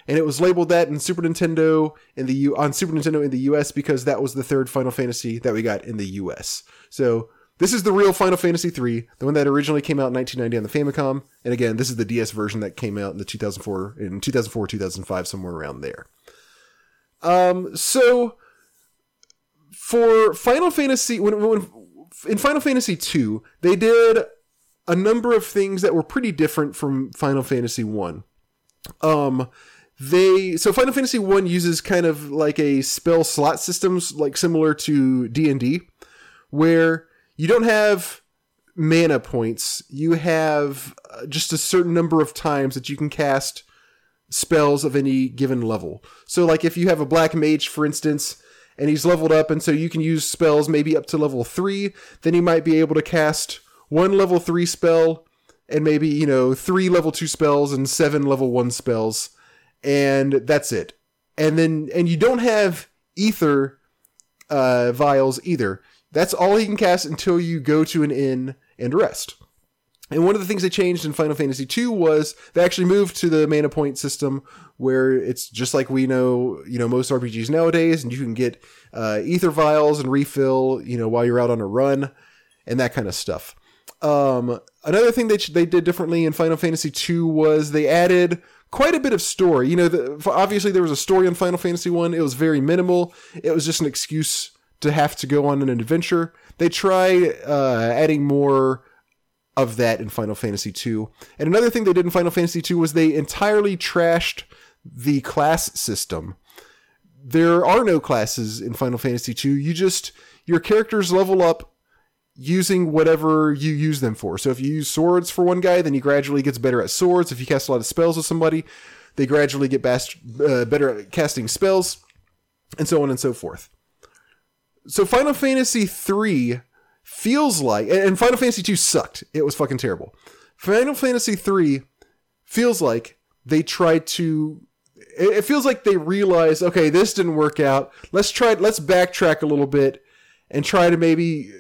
and it was labeled that in Super Nintendo in the U on Super Nintendo in the US because that was the third Final Fantasy that we got in the US. So this is the real Final Fantasy III, the one that originally came out in 1990 on the Famicom, and again, this is the DS version that came out in the 2004 in 2004 2005 somewhere around there. Um, so for Final Fantasy when, when in Final Fantasy II, they did a number of things that were pretty different from Final Fantasy 1. Um they so Final Fantasy 1 uses kind of like a spell slot systems like similar to D&D where you don't have mana points. You have uh, just a certain number of times that you can cast spells of any given level. So like if you have a black mage for instance and he's leveled up and so you can use spells maybe up to level 3, then you might be able to cast one level 3 spell and maybe, you know, 3 level 2 spells and 7 level 1 spells and that's it. And then and you don't have ether uh vials either. That's all he can cast until you go to an inn and rest. And one of the things they changed in Final Fantasy II was they actually moved to the mana point system where it's just like we know, you know, most RPGs nowadays, and you can get uh, ether vials and refill, you know, while you're out on a run and that kind of stuff. Um, another thing that they did differently in Final Fantasy II was they added quite a bit of story. You know, the, obviously there was a story in Final Fantasy One. It was very minimal. It was just an excuse to have to go on an adventure. They try uh, adding more of that in Final Fantasy II. And another thing they did in Final Fantasy II was they entirely trashed the class system. There are no classes in Final Fantasy II. You just your characters level up using whatever you use them for. So if you use swords for one guy, then he gradually gets better at swords. If you cast a lot of spells with somebody, they gradually get uh, better at casting spells, and so on and so forth. So Final Fantasy 3 feels like and Final Fantasy 2 sucked. It was fucking terrible. Final Fantasy 3 feels like they tried to it it feels like they realized, okay, this didn't work out. Let's try let's backtrack a little bit and try to maybe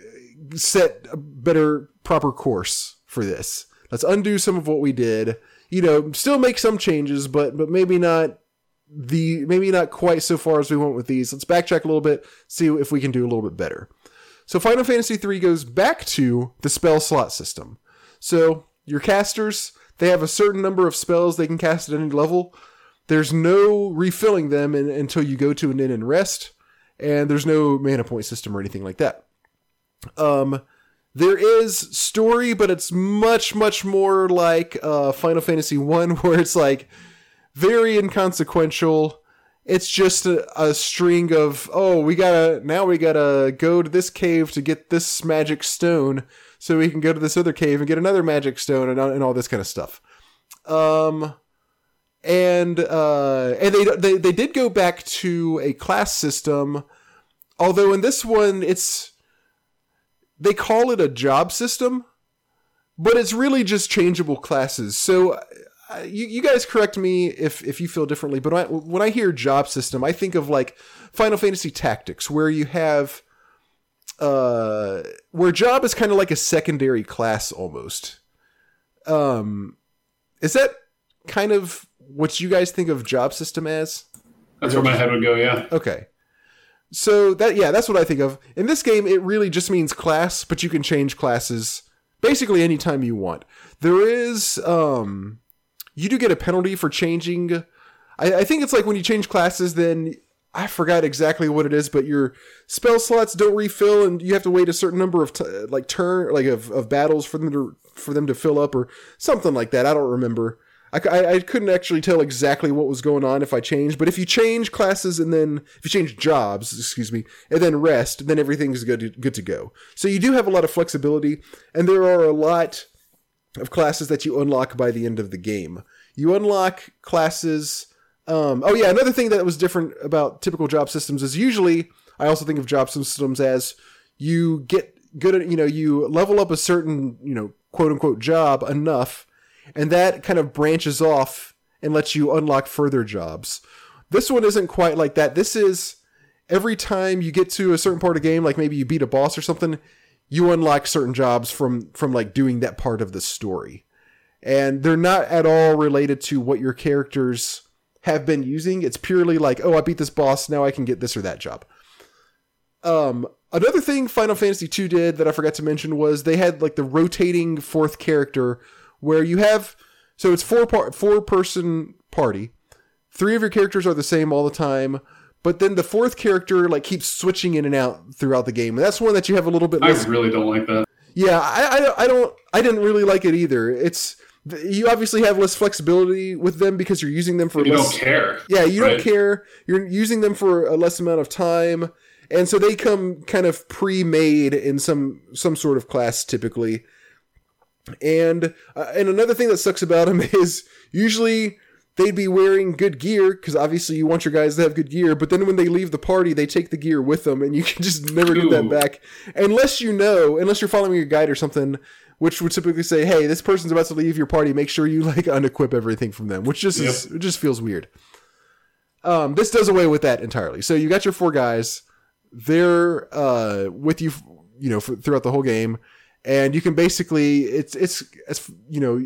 set a better proper course for this. Let's undo some of what we did. You know, still make some changes, but but maybe not the maybe not quite so far as we went with these. Let's backtrack a little bit, see if we can do a little bit better. So Final Fantasy III goes back to the spell slot system. So your casters, they have a certain number of spells they can cast at any level. There's no refilling them in, until you go to an inn and rest, and there's no mana point system or anything like that. Um, there is story, but it's much, much more like uh, Final Fantasy One, [LAUGHS] where it's like very inconsequential. It's just a, a, string of oh, we gotta now we gotta go to this cave to get this magic stone, so we can go to this other cave and get another magic stone and, and all this kind of stuff. Um, and uh, and they, they they did go back to a class system, although in this one it's they call it a job system, but it's really just changeable classes. So you, you guys correct me if if you feel differently, but I, when I hear job system, I think of like Final Fantasy Tactics, where you have uh where job is kind of like a secondary class almost. Um, is that kind of what you guys think of job system as? That's where my head would go. Yeah. Okay. So that yeah, that's what I think of. In this game, it really just means class, but you can change classes basically anytime you want. There is um you do get a penalty for changing. I, I think it's like when you change classes, then I forgot exactly what it is, but your spell slots don't refill, and you have to wait a certain number of t- like turn like of, of battles for them to for them to fill up, or something like that. I don't remember. I, I, I, couldn't actually tell exactly what was going on if I changed, but if you change classes and then if you change jobs, excuse me, and then rest, then everything's good to, good to go. So you do have a lot of flexibility, and there are a lot of classes that you unlock by the end of the game. You unlock classes. Um, oh yeah, another thing that was different about typical job systems is usually I also think of job systems as you get good at you know you level up a certain you know quote unquote job enough, and that kind of branches off and lets you unlock further jobs. This one isn't quite like that. This is every time you get to a certain part of the game, like maybe you beat a boss or something, you unlock certain jobs from from like doing that part of the story. And they're not at all related to what your characters have been using. It's purely like oh i beat this boss now i can get this or that job. Um another thing final fantasy 2 did that i forgot to mention was they had like the rotating fourth character where you have so it's four part four person party. Three of your characters are the same all the time but then the fourth character like keeps switching in and out throughout the game and that's one that you have a little bit i really don't like that. Yeah I, I, I don't i didn't really like it either. It's you obviously have less flexibility with them because you're using them for you less, don't care yeah you right? don't care. You're using them for a less amount of time and so they come kind of pre-made in some some sort of class typically. And uh, and another thing that sucks about them [LAUGHS] is usually they'd be wearing good gear because obviously you want your guys to have good gear but then when they leave the party they take the gear with them and you [LAUGHS] can just never Ooh. get that back unless you know unless you're following your guide or something which would typically say hey this person's about to leave your party make sure you like [LAUGHS] unequip everything from them which just yep. is, it just feels weird um, this does away with that entirely so you got your four guys they're uh, with you you know for, throughout the whole game and you can basically it's it's it's you know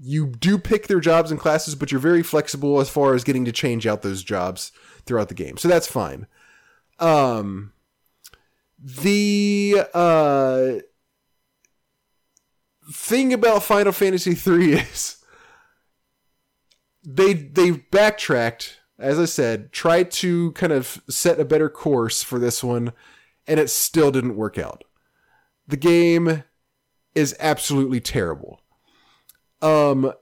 you do pick their jobs and classes, but you're very flexible as far as getting to change out those jobs throughout the game. So that's fine. Um, the uh, thing about Final Fantasy III [LAUGHS] is they they backtracked, as I said, tried to kind of set a better course for this one, and it still didn't work out. The game is absolutely terrible. Um,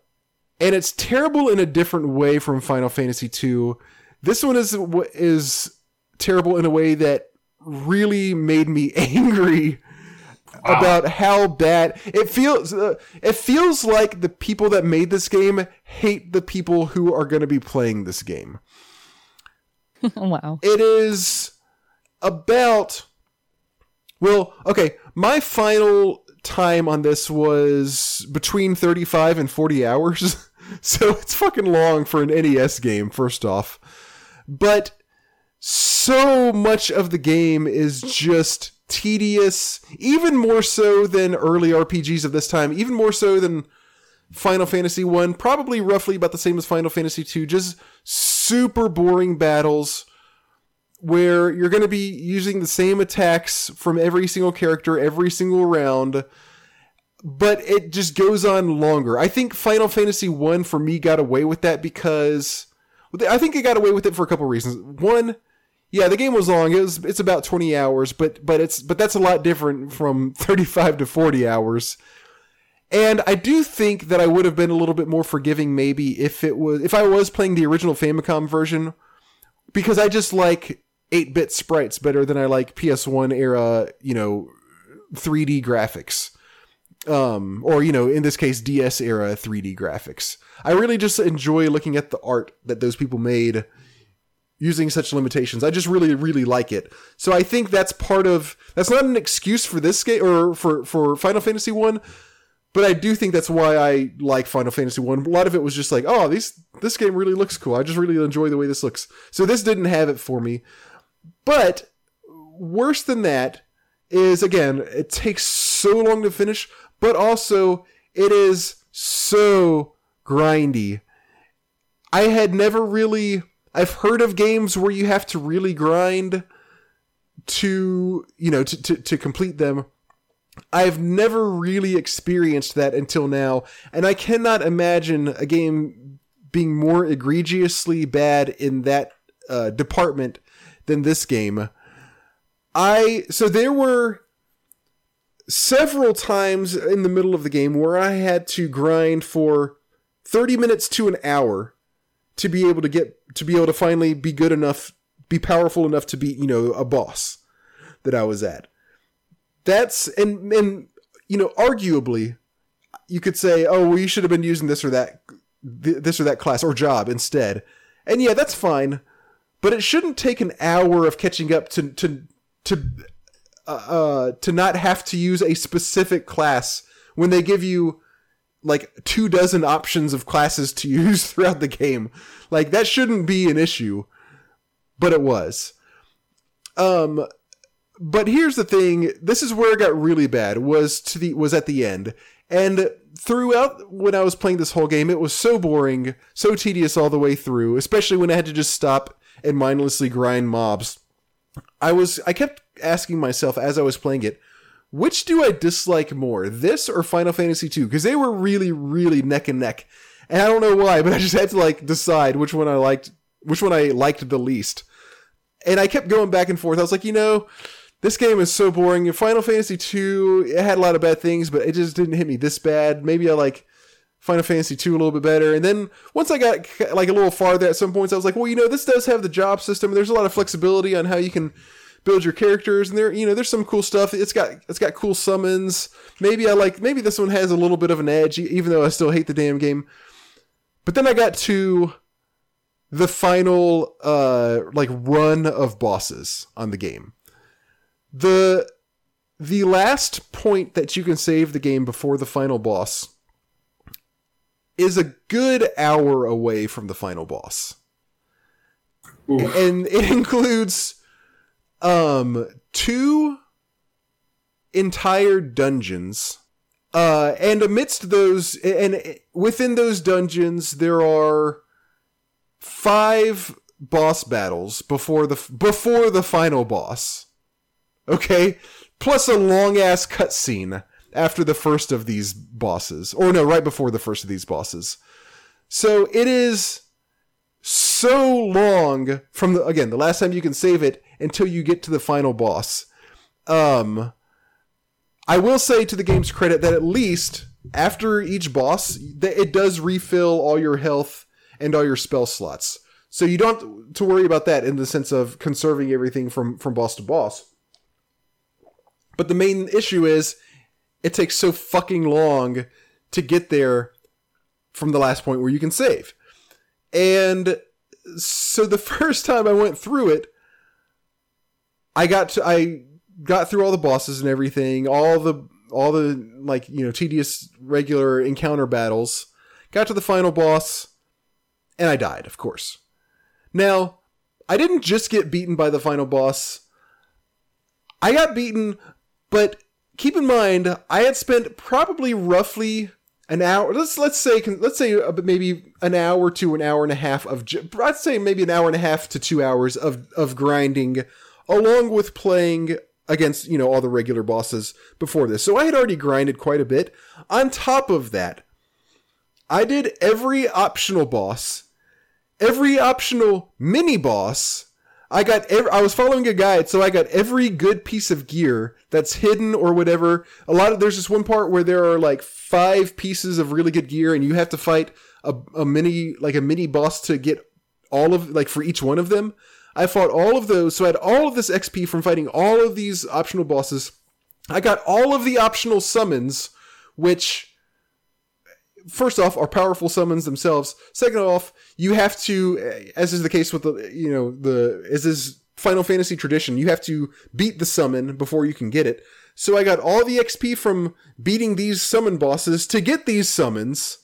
and it's terrible in a different way from Final Fantasy II. This one is is terrible in a way that really made me [LAUGHS] angry wow. about how bad it feels. Uh, it feels like the people that made this game hate the people who are going to be playing this game. [LAUGHS] wow. It is about well, okay, my final time on this was between 35 and 40 hours. [LAUGHS] so it's fucking long for an NES game, first off. But so much of the game is just tedious, even more so than early RPGs of this time, even more so than Final Fantasy 1, probably roughly about the same as Final Fantasy 2, just super boring battles where you're going to be using the same attacks from every single character every single round but it just goes on longer. I think Final Fantasy 1 for me got away with that because I think it got away with it for a couple reasons. One, yeah, the game was long. It was it's about 20 hours, but but it's but that's a lot different from [LAUGHS] 35 to 40 hours. And I do think that I would have been a little bit more forgiving maybe if it was if I was playing the original Famicom version because I just like 8-bit sprites better than I like PS1 era, you know, 3D graphics. Um or you know, in this case DS era 3D graphics. I really just enjoy looking at the art that those people made using such limitations. I just really, really like it. So I think that's part of that's not an excuse for this game or for for Final Fantasy One, but I do think that's why I like Final Fantasy One. A lot of it was just like, oh, these this game really looks cool. I just really enjoy the way this looks. So this didn't have it for me. But worse than that is again, it takes so long to finish, but also it is so grindy. I had never really I've heard of games where you have to really grind to, you know, to, to, to complete them. I've never really experienced that until now, and I cannot imagine a game being more egregiously bad in that uh, department than this game. I so there were several times in the middle of the game where I had to grind for 30 minutes to an hour to be able to get to be able to finally be good enough, be powerful enough to beat, you know, a boss that I was at. That's and and you know, arguably you could say, "Oh, well, you should have been using this or that this or that class or job instead." And yeah, that's fine, but it shouldn't take an hour of catching up to to to uh, uh to not have to use a specific class when they give you like two dozen options of classes to [LAUGHS] use throughout the game. Like that shouldn't be an issue, but it was. Um but here's the thing, this is where it got really bad was to the was at the end. And throughout when I was playing this whole game, it was so boring, so tedious all the way through, especially when I had to just stop and mindlessly grind mobs. I was I kept asking myself as I was playing it, which do I dislike more, this or Final Fantasy II? Because they were really, really neck and neck, and I don't know why, [LAUGHS] but I just had to like decide which one I liked, which one I liked the least. And I kept going back and forth. I was like, you know, this game is so boring. Final Fantasy II, it had a lot of bad things, but it just didn't hit me this bad. Maybe I like Final Fantasy II a little bit better. And then once I got like a little farther at some points, I was like, well, you know, this does have the job system. There's a lot of flexibility on how you can build your characters. And there you know there's some cool stuff. It's got it's got cool summons. Maybe i like maybe this one has a little bit of an edge even though i still hate the damn game. But then i got to the final uh like run of bosses on the game. The the last point that you can save the game before the final boss is a good hour away from the final boss. Oof. and it [LAUGHS] includes um two entire dungeons uh and amidst those and within those dungeons there are five boss battles before the before the final boss. Okay? Plus a long ass cutscene after the first of these bosses or no right before the first of these bosses so it is so long from the again the last time you can save it until you get to the final boss. Um, I will say to the game's credit that at least after each boss, it does refill all your health and all your spell slots. So you don't have to worry about that in the sense of conserving everything from, from boss to boss. But the main issue is it takes so fucking long to get there from the last point where you can save. And so the [LAUGHS] first time I went through it, I got to I got through all the bosses and everything, all the all the like you know tedious regular encounter battles. Got to the final boss, and I died, of course. Now, I didn't just get beaten by the final boss. I got beaten, but keep in mind I had spent probably roughly an hour. Let's let's say let's say uh, maybe an hour to an hour and a half of. I'd say maybe an hour and a half to two hours of of grinding, along with playing against you know all the regular bosses before this. So I had already grinded quite a bit. On top of that, I did every optional boss, every optional mini boss. I got every, I was following a guide, so I got every good piece of gear that's hidden or whatever. A lot of there's this one part where there are like five pieces of really good gear, and you have to fight a, a mini like a mini boss to get all of like for each one of them. I fought all of those, so I had all of this XP from fighting all of these optional bosses. I got all of the optional summons, which first off are powerful summons themselves. Second off, you have to, as is the case with the you know the as is Final Fantasy tradition, you have to beat the summon before you can get it. So I got all the XP from beating these summon bosses to get these summons,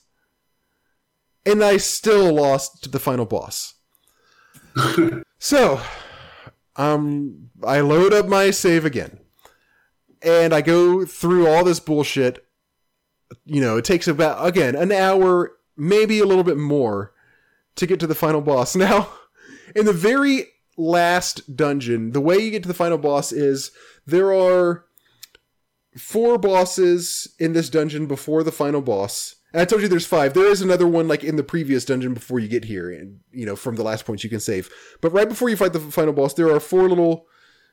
and I still lost to the final boss. [LAUGHS] so, um, I load up my save again, and I go through all this bullshit. You know, it takes about again an hour, maybe a little bit more, to get to the final boss. [LAUGHS] Now, in the very last dungeon, the way you get to the final boss is there are four bosses in this dungeon before the final boss. And I told you there's five. There is another one like in the previous dungeon before you get here, and you know from the last points you can save. But right before you fight the final boss, there are four little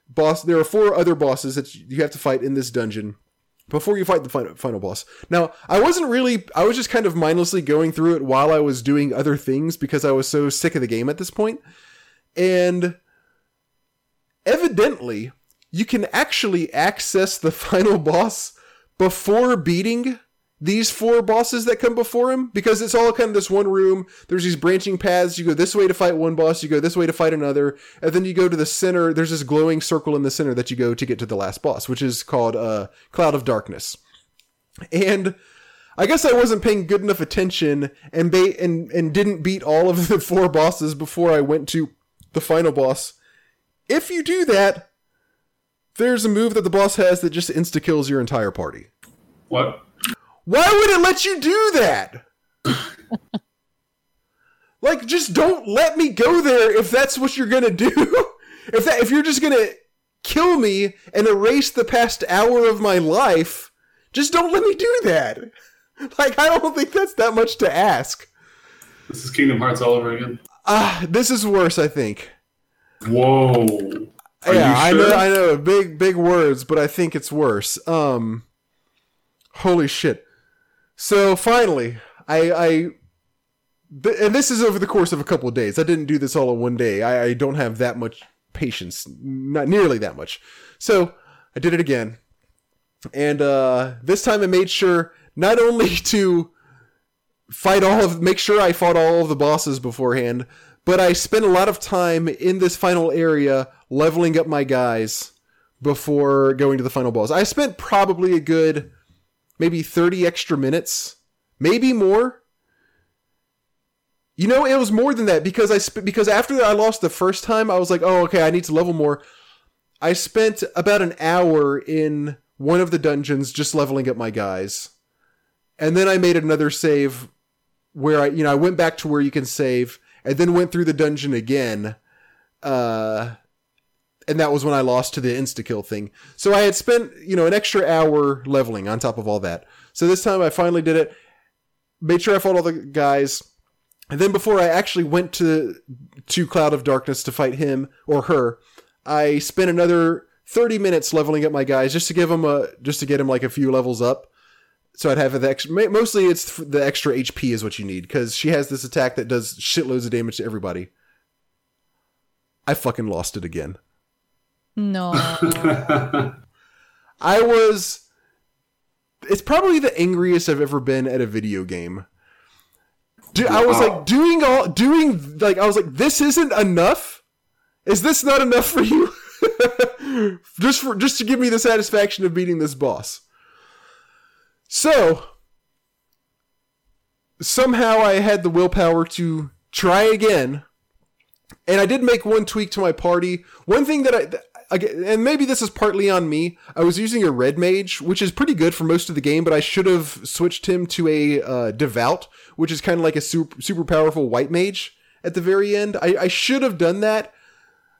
boss. There are four other bosses that you have to fight in this dungeon before you fight the final, final boss. Now, I wasn't really. I was just kind of mindlessly going through it while I was doing other things because I was so sick of the game at this point. And evidently, you can actually access the [LAUGHS] final boss before beating these four bosses that come before him because it's all kind of this one room. There's these branching paths. You go this way to fight one boss, you go this way to fight another, and then you go to the center. There's this glowing circle in the center that you go to get to the last boss, which is called uh, Cloud of Darkness. And I guess I wasn't paying good enough attention and ba- and and didn't beat all of [LAUGHS] the four bosses before I went to the final boss. If you do that, there's a move that the boss has that just insta kills your entire party. What? Why would it let you do that? [LAUGHS] like, just don't let me go there if that's what you're gonna do. [LAUGHS] if that, if you're just gonna kill me and erase the past hour of my life, just don't let me do that. [LAUGHS] Like, I don't think that's that much to ask. This is Kingdom Hearts all over again. Ah, uh, this is worse, I think. Whoa. Are yeah, sure? I know, I know, big, big words, but I think it's worse. Um, holy shit! So finally, I, I, th- and this is over the course of a couple of days. I didn't do this all in one day. I, I don't have that much patience, not nearly that much. So I did it again, and uh, this time I made sure not only [LAUGHS] to fight all of, make sure I fought all of the bosses beforehand, but I spent a lot of time in this final area leveling up my guys before going to the final boss. I spent probably a good maybe 30 extra minutes, maybe more. You know, it was more than that because I sp- because after I lost the first time, I was like, "Oh, okay, I need to level more." I spent about an hour in one of the dungeons just leveling up my guys. And then I made another save where I, you know, I went back to where you can save and then went through the dungeon again. Uh, and that was when I lost to the insta kill thing. So I had spent, you know, an extra hour leveling on top of all that. So this time I finally did it. Made sure I fought all the guys. And then before I actually went to to Cloud of Darkness to fight him or her, I spent another 30 minutes leveling up my guys just to give them a just to get him like a few levels up. So I'd have the extra. Mostly, it's the extra HP is what you need because she has this attack that does shitloads of damage to everybody. I fucking lost it again. No. [LAUGHS] I was. It's probably the angriest I've ever been at a video game. I was like doing all doing like I was like this isn't enough. Is this not enough for you? [LAUGHS] just for just to give me the satisfaction of beating this boss. So somehow I had the willpower to try again. And I did make one tweak to my party. One thing that I again, and maybe this is partly on me. I was using a red mage, which is pretty good for most of the game, but I should have switched him to a uh, devout, which is kind of like a super, super powerful white mage at the very end. I, I should have done that,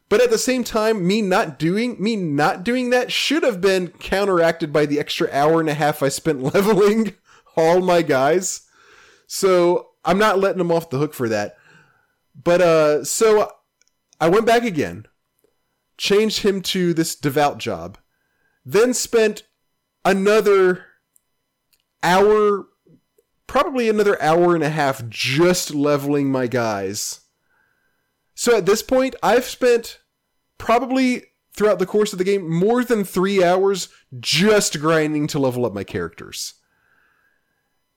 but at the same time, me not doing me not doing that should have been counteracted by the extra hour and a half I spent [LAUGHS] leveling all my guys. So I'm not letting them off the hook for that. But uh, so I went back again, changed him to this devout job, then spent another hour, probably another hour and a half, just leveling my guys. So at this point, I've spent probably throughout the course of the game more than three hours just grinding to level up my characters.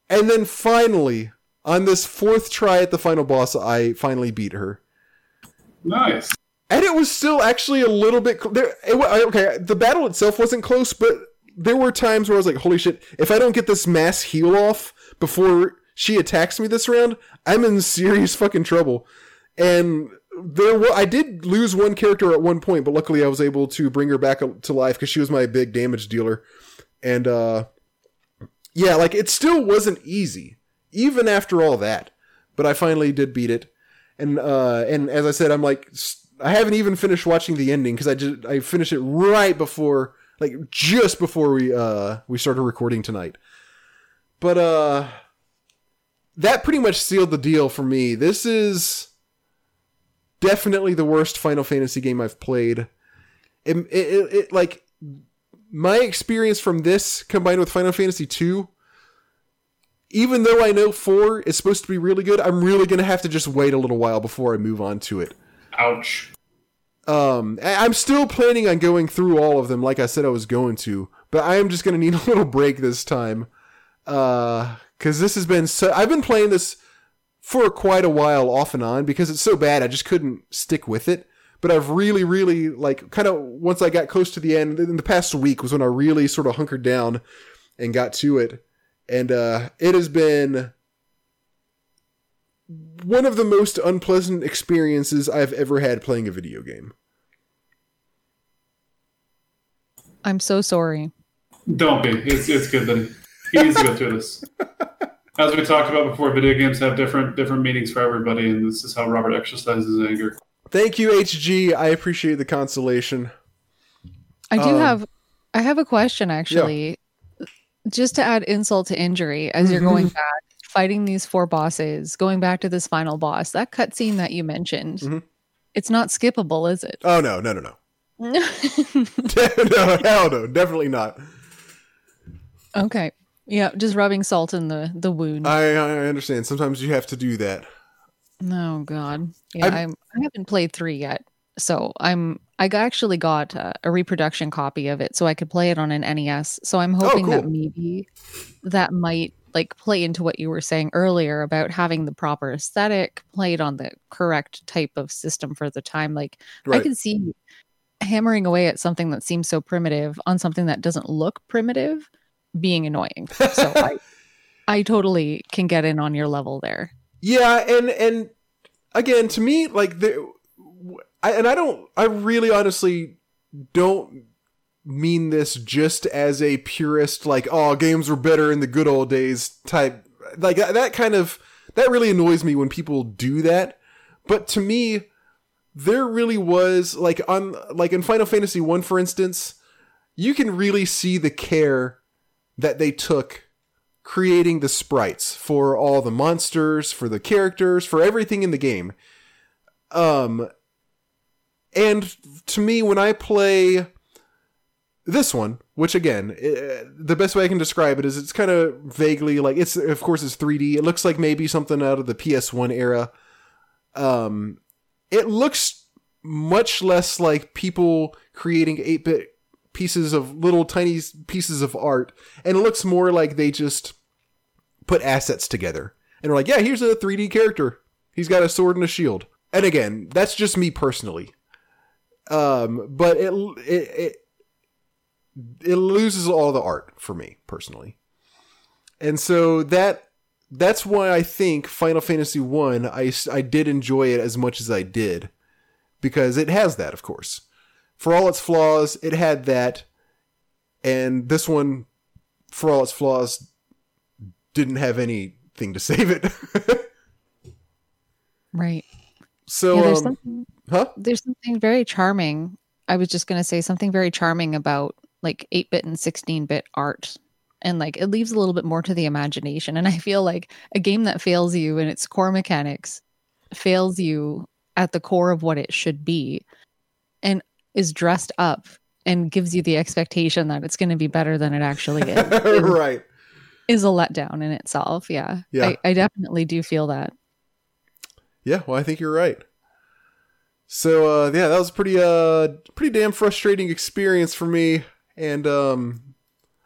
And then finally, on this fourth try at the final boss, I finally beat her. Nice. And it was still actually a little bit there. It, okay, the battle itself wasn't close, but there were times where I was like, "Holy shit! If I don't get this mass heal off before she attacks me this round, I'm in serious fucking trouble." And there, wa- I did lose one character at one point, but luckily I was able to bring her back to life because she was my big damage dealer. And uh, yeah, like it still wasn't easy, even after all that. But I finally did beat it, and uh, and as I said, I'm like, s- I haven't even finished watching the ending because I just I finished it right before, like just before we uh we started recording tonight. But uh, that pretty much sealed the deal for me. This is definitely the worst Final Fantasy game I've played. It, it, it, it like my experience from this combined with Final Fantasy 2 even though I know 4 is supposed to be really good, I'm really to have to just wait a little while before I move on to it. Ouch. Um, I'm still planning on going through all of them like I said I was going to, but I am just to need [LAUGHS] a little break this time. Uh, cuz this has been so I've been playing this for quite a while off and on because it's so bad I just couldn't stick with it. But I've really really like kind of once I got close to the end in the past week was when I really sort of hunkered down and got to it. And uh it has been one of the most unpleasant experiences I've ever had playing a video game. I'm so sorry. Don't be. It's it's good that he needs to go through this. As we talked about before, video games have different different meanings for everybody, and this is how Robert exercises anger. Thank you, HG. I appreciate the consolation. I do Um, have I have a question actually. Yeah. Just to add insult to injury as you're going [LAUGHS] back fighting these four bosses, going back to this final boss, that cutscene that you mentioned. Mhm. It's not skippable, is it? Oh no, no, no, no. [LAUGHS] [LAUGHS] no, hell no, definitely not. okay. Yeah, just rubbing salt in the the wound. I, I understand. Sometimes you have to do that. oh god. Yeah, I'm- I'm, I haven't played 3 yet. So I'm I actually got uh, a reproduction copy of it so I could play it on an NES. So I'm hoping that cool. maybe that might like play into what you were saying earlier about having the proper aesthetic played on the correct type of system for the time. Like I can see hammering away at something that seems so primitive on something that doesn't look primitive being annoying. So I [LAUGHS] I totally can get in on your level there. Yeah, and and again, to me, like the, I, and I don't, I really honestly don't mean this just as a purist, like oh, games were better in the good old days type. Like that, kind of that really annoys me when people do that. But to me, there really was like on like in Final Fantasy One, for instance, you can really see the care that they took creating the sprites for all the monsters, for the characters, for everything in the game. Um and to me when I play this one, which again, eh, the best way I can describe it is it's kind of vaguely like it's of course it's 3D. It looks like maybe something out of the PS1 era. Um it looks much less like people creating 8-bit pieces of little tiny pieces of art and it looks more like they just put assets together and are like yeah here's a 3d character he's got a sword and a shield and again that's just me personally um but it it it, it loses all the art for me personally and so that that's why i think final fantasy 1 I, I did enjoy it as much as i did because it has that of course for all its flaws, it had that, and this one, for all its flaws, didn't have anything to [LAUGHS] save it. Right. so, yeah, there's um, something huh? there's something very charming. I was just gonna say something very charming about like 8-bit and 16-bit art. And like it leaves a little bit more to the imagination. And I feel like a game that fails you in its core mechanics fails you at the core of what it should be and is dressed up and gives you the expectation that it's going to be better than it actually is. [LAUGHS] right. is a letdown in itself. Yeah. Yeah. I, I definitely do feel that. Yeah, well, I think you're right. So uh, yeah, that was a pretty uh pretty damn frustrating experience for me, and um,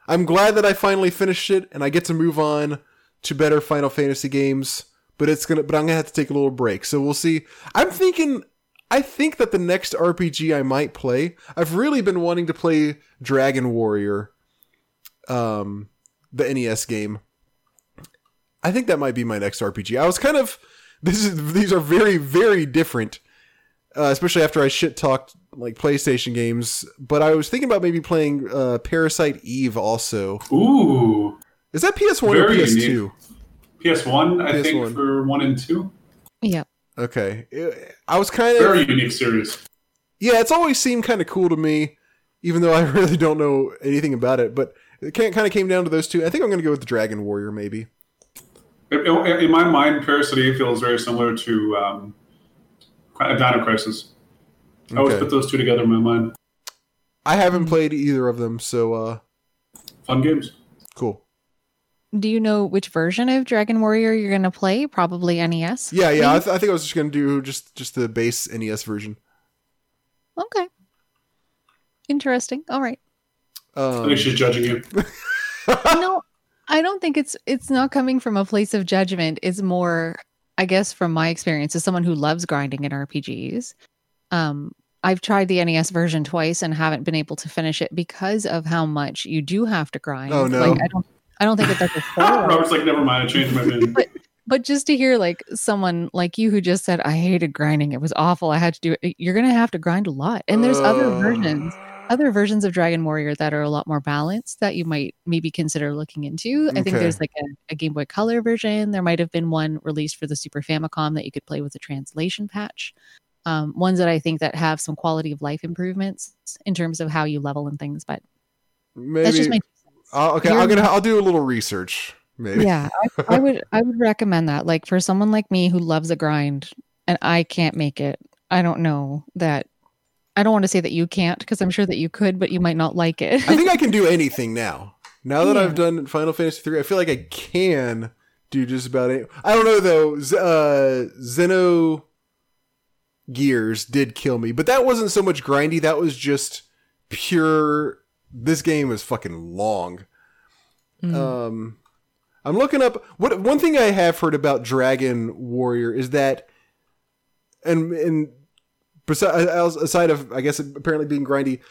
I'm glad that I finally finished it and I get to move on to better Final Fantasy games. But it's gonna, but I'm gonna have to take a little break. So we'll see. I'm thinking, I think that the next RPG I might play, I've really been wanting to play Dragon Warrior, um, the NES game. I think that might be my next RPG. I was kind of this is these are very very different uh, especially after i shit talked like playstation games. But i was thinking about maybe playing uh, parasite eve also. Ooh, is that ps1 or ps2 PS1, I PS1. think for one and two. Yeah. okay. I was kind of Very unique series. yeah it's always seemed kind of cool to me even though i [LAUGHS] really don't know anything about it. But it kind of came down to those two. I think i'm gonna go with the dragon warrior maybe. In- In in my mind, Parasite Eve feels very similar to um, Dino Crisis. I always put those two together in my mind. i haven't played either of them so uh Fun games. cool Do you know which version of Dragon Warrior you're going to play? Probably NES. yeah yeah I, th- I think i was just gonna do just just the base nes version Okay. Interesting. All right. I um, think she's judging you. [LAUGHS] no, I don't think it's it's not coming from a place of judgment. It's more, I guess, from my experience as someone who loves grinding in RPGs. Um, I've tried the NES version twice and haven't been able to finish it because of how much you do have to grind. Oh, no. Like I don't I don't think it's like a [LAUGHS] spoiler. Robert's like, never mind, I changed my [LAUGHS] mind. But just to hear like someone like you who just said I hated grinding, it was awful. I had to do it. You're gonna have to grind a lot, and there's other Uh, versions, other versions of Dragon Warrior that are a lot more balanced that you might maybe consider looking into. I think there's like a, a Game Boy Color version. There might have been one released for the Super Famicom that you could play with a translation patch. Um, ones that I think that have some quality of life improvements in terms of how you level and things. But maybe that's just my I'll, okay, You're- I'm gonna. I'll do a little research. Maybe. yeah I, I would [LAUGHS] i would recommend that like for someone like me who loves a grind and i can't make it i don't know that i don't want to say that you can't because i'm sure that you could but you might not like it I think I [LAUGHS] can do anything now. Now that Yeah. I've done Final Fantasy three, I feel like I can do just about any. I don't know though. Z- uh, Zeno Gears did kill me, but that wasn't so much grindy. That was just pure. This game is fucking long. Mm. Um, I'm looking up what one thing I have heard about Dragon Warrior is that, and and aside of I guess apparently being grindy,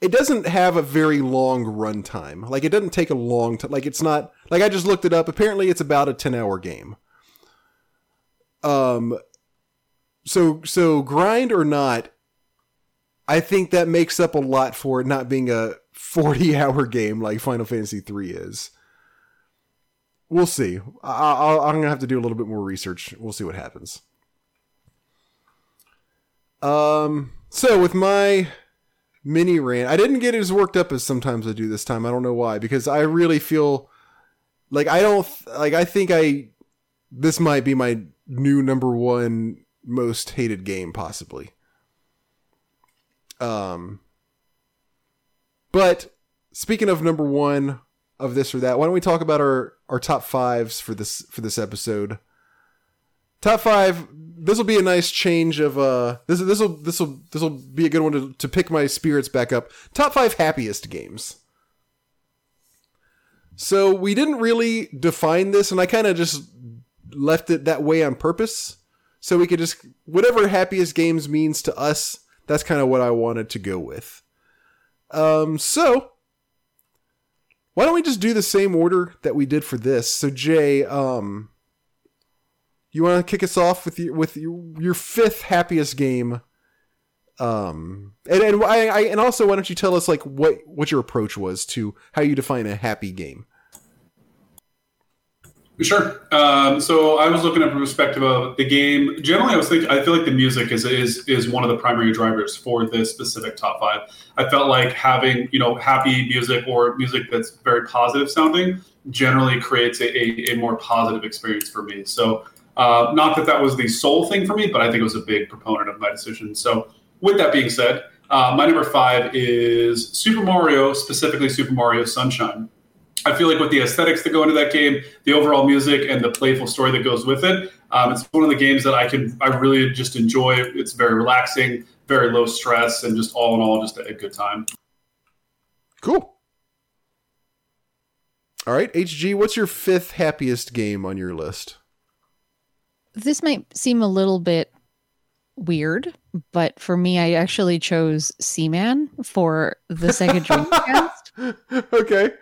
it doesn't have a very long runtime. Like it doesn't take a long time. Like it's not like I just looked it up. Apparently, it's about a ten hour game. Um, so so grind or not, I think that makes up a lot for it not being a forty hour game like Final Fantasy three is. We'll see. I, I, I'm gonna have to do a little bit more research. We'll see what happens. Um. So with my mini rant, I didn't get as worked up as sometimes I do this time. I don't know why because I really feel like I don't like. I think I this might be my new number one most hated game possibly. Um. But speaking of number one of this or that, why don't we talk about our our top fives for this for this episode? Top five. This will be a nice change of uh. This this will this will this will be a good one to to pick my spirits back up. Top five happiest games. So we didn't really define this, and I kind of just left it that way on purpose, so we could just whatever happiest games means to us. That's kind of what I wanted to go with. Um. So why don't we just do the same order that we did for this? So Jay, um, you want to kick us off with your with your, fifth happiest game Um, and and I, I and also why don't you tell us like what what your approach was to how you define a happy game? Sure. Um, so I was looking at the perspective of the game. Generally, I was thinking. I feel like the music is is is one of the primary drivers for this specific top five. I felt like having you know happy music or music that's very positive sounding generally creates a, a, a more positive experience for me. So uh, not that that was the sole thing for me, but I think it was a big proponent of my decision. So with that being said, uh, my number five is Super Mario, specifically Super Mario Sunshine. I feel like with the aesthetics that go into that game, the overall music, and the playful story that goes with it, um, it's one of the games that I can I really just enjoy. It's very relaxing, very low stress, and just all in all, just a, a good time. Cool. All right, HG, what's your fifth happiest game on your list? This might seem a little bit weird, but for me, I actually chose Seaman for the Sega [LAUGHS] Dreamcast. okay.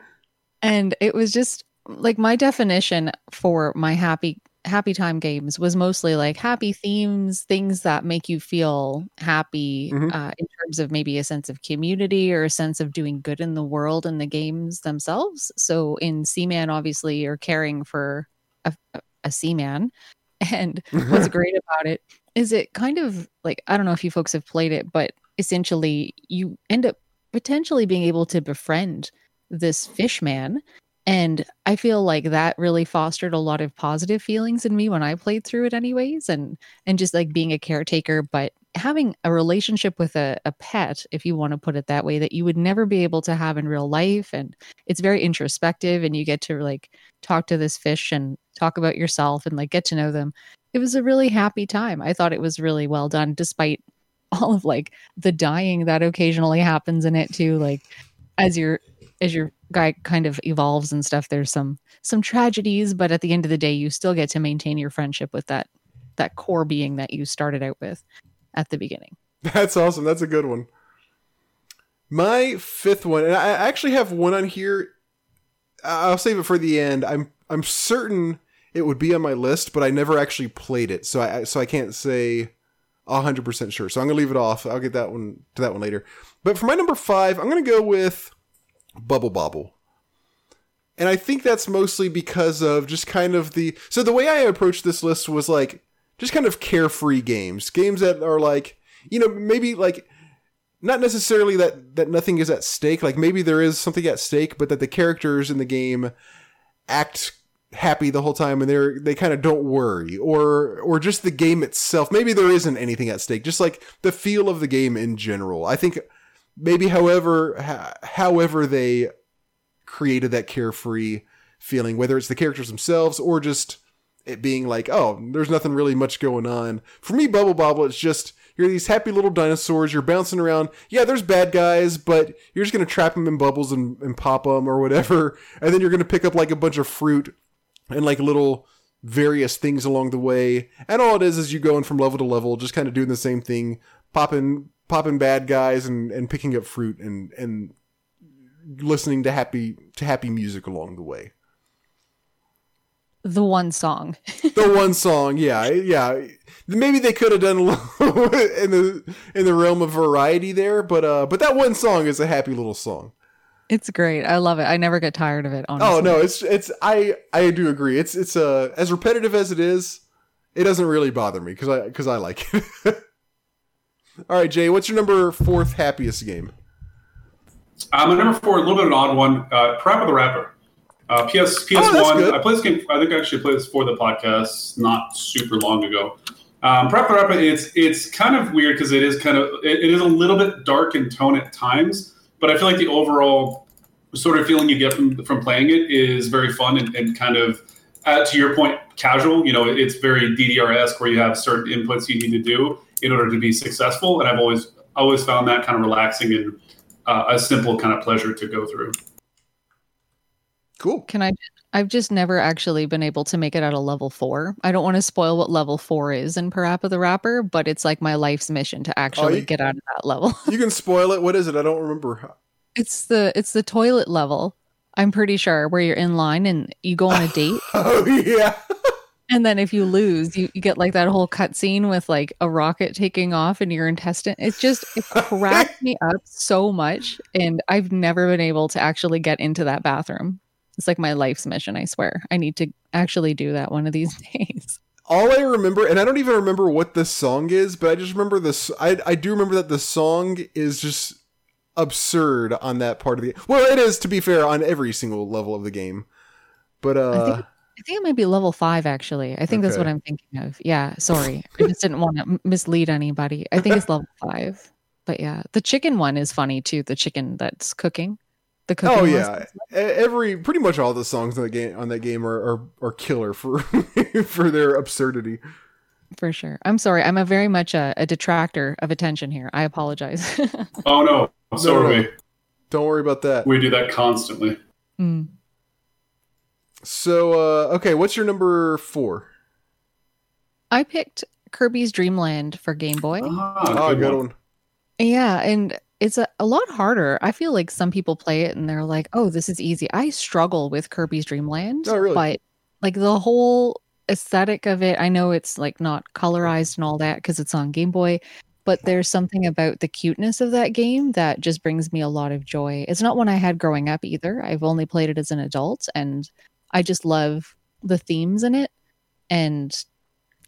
And it was just like my definition for my happy happy time games was mostly like happy themes, things that make you feel happy Mhm. uh, in terms of maybe a sense of community or a sense of doing good in the world and the games themselves. So in Seaman, obviously, you're caring for a, a, a seaman. [LAUGHS] And [LAUGHS] what's great about it is it kind of like I don't know if you folks have played it, but essentially you end up potentially being able to befriend this fish man. And I feel like that really fostered a lot of positive feelings in me when I played through it anyways. And and just like being a caretaker, but having a relationship with a, a pet, if you want to put it that way, that you would never be able to have in real life. And it's very introspective and you get to like talk to this fish and talk about yourself and like get to know them it was a really happy time. I thought it was really well done, despite [LAUGHS] all of like the dying that occasionally happens in it too. Like as your as your guy kind of evolves and stuff, there's some some tragedies, but at the end of the day, you still get to maintain your friendship with that that core being that you started out with at the beginning. That's awesome. That's a good one. My fifth one, and I actually have one on here. I'll save it for the end. I'm I'm certain it would be on my list, but I never actually played it, so I so I can't say hundred percent sure. So I'm gonna leave it off. I'll get that one to that one later. But for my number five, I'm gonna go with Bubble Bobble. And I think that's mostly because of just kind of the so the way I approached this list was like just kind of carefree games, games that are like you know maybe like not necessarily that that nothing is at stake. Like maybe there is something at stake but that the characters in the game act happy the whole time and they're they kind of don't worry. Or or just the game itself. Maybe there isn't anything at stake. Just like the feel of the game in general. I think maybe however ha- however they created that carefree feeling whether it's the characters themselves or just it being like oh there's nothing really much going on. For me bubble bobble it's just you're these happy little dinosaurs you're bouncing around. Yeah there's bad guys but you're just going to trap them in bubbles and, and pop them or whatever [LAUGHS] and then you're going to pick up like a bunch of fruit and like little various things along the way. And all it is is you going from level to level just kind of doing the same thing popping popping bad guys and and picking up fruit and and listening to happy to happy music along the way The one song. the one song yeah yeah maybe they could have done a little [LAUGHS] in the in the realm of variety there but uh but that one song is a happy little song It's great. I love it. I never get tired of it, honestly. oh no it's it's i i do agree it's it's uh as repetitive as it is it doesn't really bother me because i because i like it [LAUGHS] all right jay what's your number fourth happiest game Um, my number four, a little bit of an odd one. Uh, Parappa the Rapper. Uh, PS PS Oh, that's One. good. I played this game. I think I actually played this for the podcast not super long ago. Um, the It's it's kind of weird because it is kind of it, it is a little bit dark in tone at times, but I feel like the overall sort of feeling you get from from playing it is very fun and, and kind of uh, to your point, casual. You know, it's very DDR-esque where you have certain inputs you need to do in order to be successful. And I've always always found that kind of relaxing and uh, a simple kind of pleasure to go through. Cool Can I? I've just never actually been able to make it out of level four. I don't want to spoil what level four is in Parappa the Rapper, but it's like my life's mission to oh, actually you- get out of that level. [LAUGHS] you can spoil it what is it i don't remember It's the it's the toilet level. I'm pretty sure where you're in line and you go on a [LAUGHS] date. oh yeah And then if you lose, you, you get like that whole cutscene with like a rocket taking off in your intestine. It just it cracked [LAUGHS] me up so much. And I've never been able to actually get into that bathroom. It's like my life's mission, I swear. I need to actually do that one of these [LAUGHS] days. All I remember, and I don't even remember what the song is, but I just remember this. I, I do remember that the song is just absurd on that part of the. Well, it is to be fair on every single level of the game, but uh, I think, I think it might be level five actually. I think that's what I'm thinking of. Yeah, sorry. I just didn't want to mislead anybody. I think it's level five. But yeah, the chicken one is funny too. The chicken that's cooking. The cooking. oh one. yeah, every pretty much all the songs on the game on that game are are, are killer for [LAUGHS] for their absurdity. for sure. I'm sorry. I'm a very much a, a detractor of attention here. I apologize. [LAUGHS] Oh no, so No, are no. we. Don't worry about that. We do that constantly. Mm. So uh, okay, what's your number four? I picked Kirby's Dream Land for Game Boy. Ah, Oh, good good one. one. Yeah, and it's a, a lot harder. I feel like some people play it and they're like, "Oh, this is easy." I struggle with Kirby's Dream Land. Oh, really? But like the whole aesthetic of it, I know it's like not colorized and all that because it's on Game Boy, but there's something about the cuteness of that game that just brings me a lot of joy. It's not one I had growing up either. I've only played it as an adult and I just love the themes in it and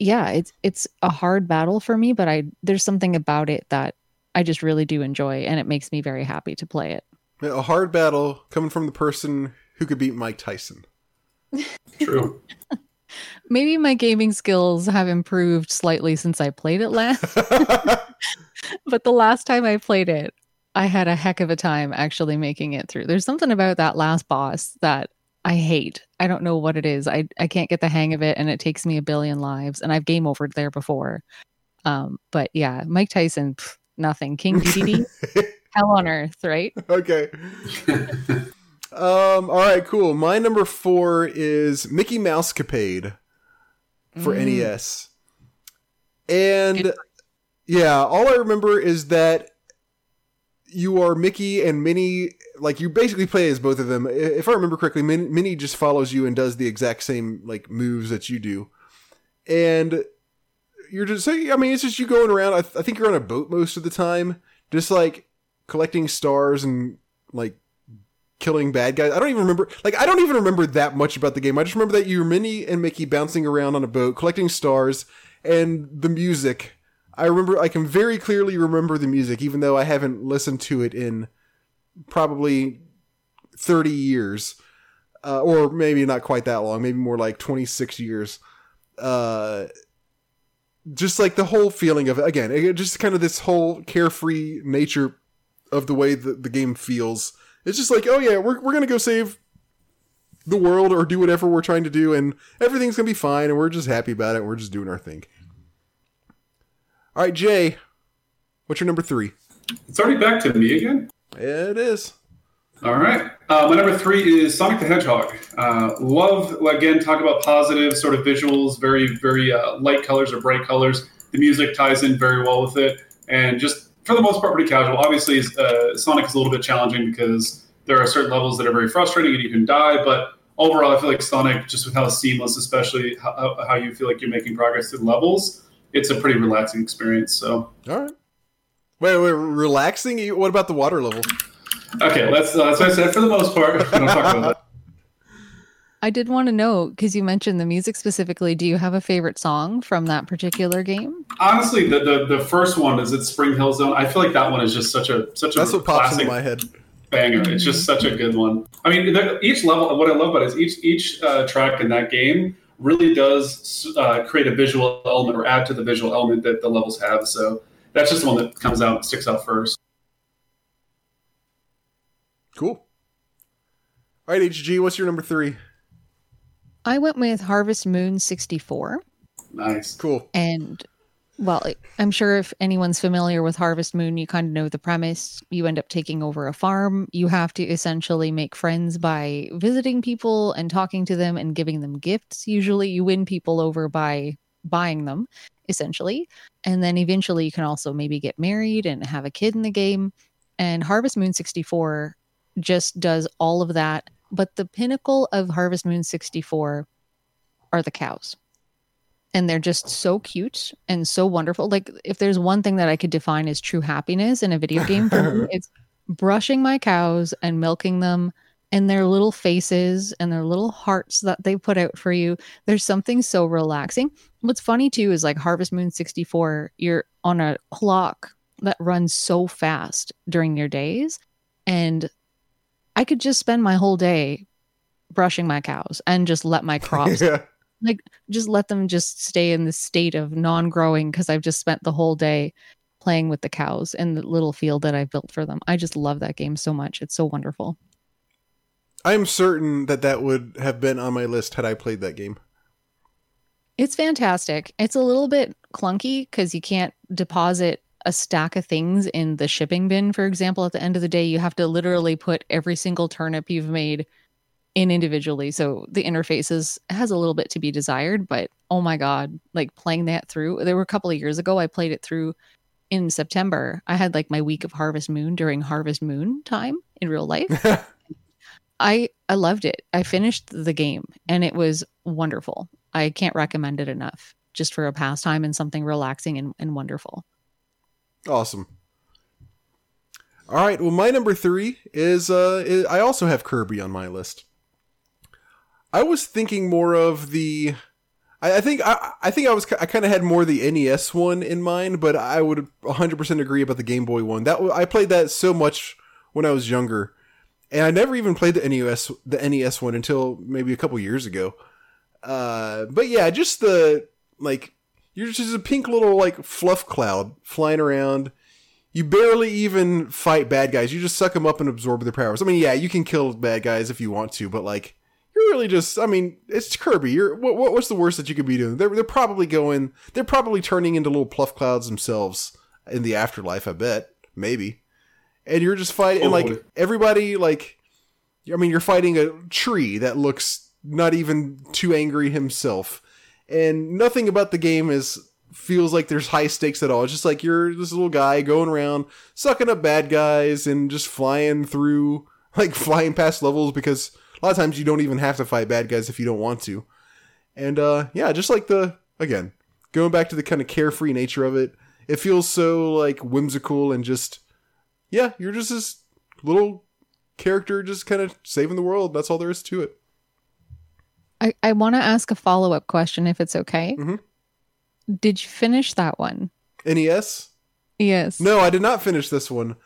yeah, it's it's a hard battle for me, but I there's something about it that I just really do enjoy and it makes me very happy to play it. A hard battle coming from the person who could beat Mike Tyson. [LAUGHS] True. [LAUGHS] Maybe my gaming skills have improved slightly since I played it last, [LAUGHS] but the last time I played it, I had a heck of a time actually making it through. There's something about that last boss that I hate. I don't know what it is. I I can't get the hang of it and it takes me a billion lives and I've game overed there before. Um but yeah, Mike Tyson pff, nothing. King Dedede [LAUGHS] hell on earth, right? okay. [LAUGHS] Um. All right. Cool. My number four is Mickey Mousecapade for Mm. NES, and Good yeah, all I remember is that you are Mickey and Minnie. Like you basically play as both of them. If I remember correctly, Min- Minnie just follows you and does the exact same like moves that you do, and you're just. I mean, it's just you going around. I, th- I think you're on a boat most of the time, just like collecting stars and like killing bad guys. I don't even remember. Like I don't even remember that much about the game. I just remember that you're Minnie and Mickey bouncing around on a boat, collecting stars, and the music. I remember. I can very clearly remember the music, even though I haven't listened to it in probably thirty years, uh, or maybe not quite that long. Maybe more like twenty six years. Uh, just like the whole feeling of it again, it, just kind of this whole carefree nature of the way the, the game feels. It's just like, oh yeah, we're we're gonna go save the world or do whatever we're trying to do, and everything's gonna be fine, and we're just happy about it. And we're just doing our thing. All right, Jay, what's your number three? It's already back to me again. It is. All right. Uh, my number three is Sonic the Hedgehog. Uh, love, again, talk about positive sort of visuals, very, very uh, light colors or bright colors. The music ties in very well with it. And just for the most part, pretty casual. Obviously, uh, Sonic is a little bit challenging because there are certain levels that are very frustrating and you can die. But overall, I feel like Sonic, just with how seamless, especially how, how you feel like you're making progress through levels, it's a pretty relaxing experience. So, All right. Wait, wait, relaxing? What about the water level? Okay, let's, uh, that's what I said for the most part. We don't talk about that. [LAUGHS] I did want to know because you mentioned the music specifically. Do you have a favorite song from that particular game? Honestly, the, the the first one is it Spring Hill Zone. I feel like that one is just such a such a That's what pops classic into my head. banger. It's just such a good one. I mean, each level. What I love about it is each each uh, track in that game really does uh, create a visual element or add to the visual element that the levels have. So that's just the one that comes out and sticks out first. Cool. All right, HG, what's your number three? I went with Harvest Moon 64. Nice. Cool. And well, I'm sure if anyone's familiar with Harvest Moon, you kind of know the premise. You end up taking over a farm. You have to essentially make friends by visiting people and talking to them and giving them gifts. Usually, you win people over by buying them, essentially. And then eventually, you can also maybe get married and have a kid in the game. And Harvest Moon 64 just does all of that. But the pinnacle of Harvest Moon 64 are the cows and they're just so cute and so wonderful. Like if there's one thing that I could define as true happiness in a video game [LAUGHS] it's brushing my cows and milking them and their little faces and their little hearts that they put out for you. There's something so relaxing. What's funny too is like Harvest Moon 64, you're on a clock that runs so fast during your days. And I could just spend my whole day brushing my cows and just let my crops [LAUGHS] yeah. like just let them just stay in the state of non-growing because I've just spent the whole day playing with the cows in the little field that I've built for them. I just love that game so much. It's so wonderful. I'm certain that that would have been on my list had I played that game. It's fantastic. It's a little bit clunky because you can't deposit a stack of things in the shipping bin, for example. At the end of the day, you have to literally put every single turnip you've made in individually. So the interfaces has a little bit to be desired, but oh my God, like playing that through. There were a couple of years ago, I played it through in September. I had like my week of Harvest Moon during Harvest Moon time in real life. [LAUGHS] I I loved it. I finished the game and it was wonderful. I can't recommend it enough just for a pastime and something relaxing and, and wonderful. Awesome. All right. Well, my number three is, uh, is I also have Kirby on my list. I was thinking more of the. I, I think I, I think I was I kind of had more the NES one in mind, but I would 100% agree about the Game Boy one. That I played that so much when I was younger, and I never even played the NES the NES one until maybe a couple years ago. Uh, but yeah, just the like you're just a pink little like fluff cloud flying around. You barely even fight bad guys. You just suck them up and absorb their powers. I mean, yeah, you can kill bad guys if you want to, but like you're really just. I mean, it's Kirby. You're what, what what's the worst that you could be doing? They're they're probably going. They're probably turning into little pluff clouds themselves in the afterlife. I bet maybe. And you're just fighting, and like everybody, like I mean, you're fighting a tree that looks not even too angry himself, and nothing about the game is feels like there's high stakes at all. It's just like you're this little guy going around sucking up bad guys and just flying through, [LAUGHS] like flying past levels because a lot of times you don't even have to fight bad guys if you don't want to. And uh yeah, just like the again, going back to the kind of carefree nature of it, it feels so like whimsical and just yeah, you're just this little character just kind of saving the world. That's all there is to it. I, I want to ask a follow up question if it's okay. Mhm. Did you finish that one? NES? Yes. No, I did not finish this one.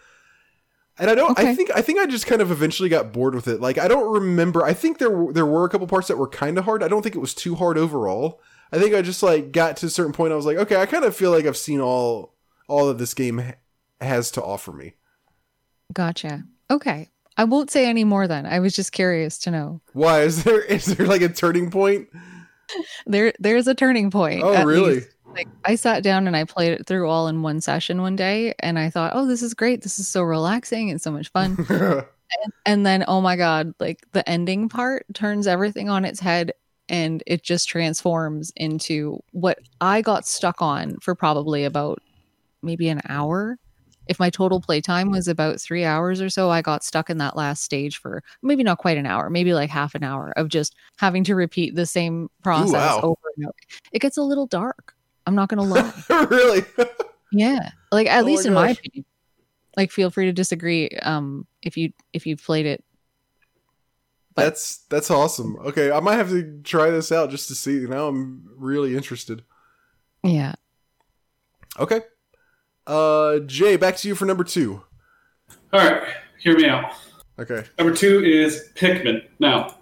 And I don't. I think. I think I just kind of eventually got bored with it. Like I don't remember. I think there were, there were a couple parts that were kind of hard. I don't think it was too hard overall. I think I just like got to a certain point. I was like, okay, I kind of feel like I've seen all all that this game ha- has to offer me. Gotcha. Okay. I won't say any more then. I was just curious to know. Why is there is there like a turning point? There there's a turning point. Oh, really? least. Like I sat down and I played it through all in one session one day and I thought, "Oh, this is great. This is so relaxing and so much fun." [LAUGHS] and then oh my god, like the ending part turns everything on its head and it just transforms into what I got stuck on for probably about maybe an hour. If my total playtime was about three hours or so, I got stuck in that last stage for maybe not quite an hour, maybe like half an hour of just having to repeat the same process wow. over and over. It gets a little dark. I'm not gonna lie. [LAUGHS] really? yeah, like at Oh my least in my opinion. Like, feel free to disagree. Um, if you if you've played it, But- that's that's awesome. Okay, I might have to try this out just to see. Now I'm really interested. yeah. Okay. Uh, Jay, back to you for number two. All right, hear me out. Okay. Number two is Pikmin. Now,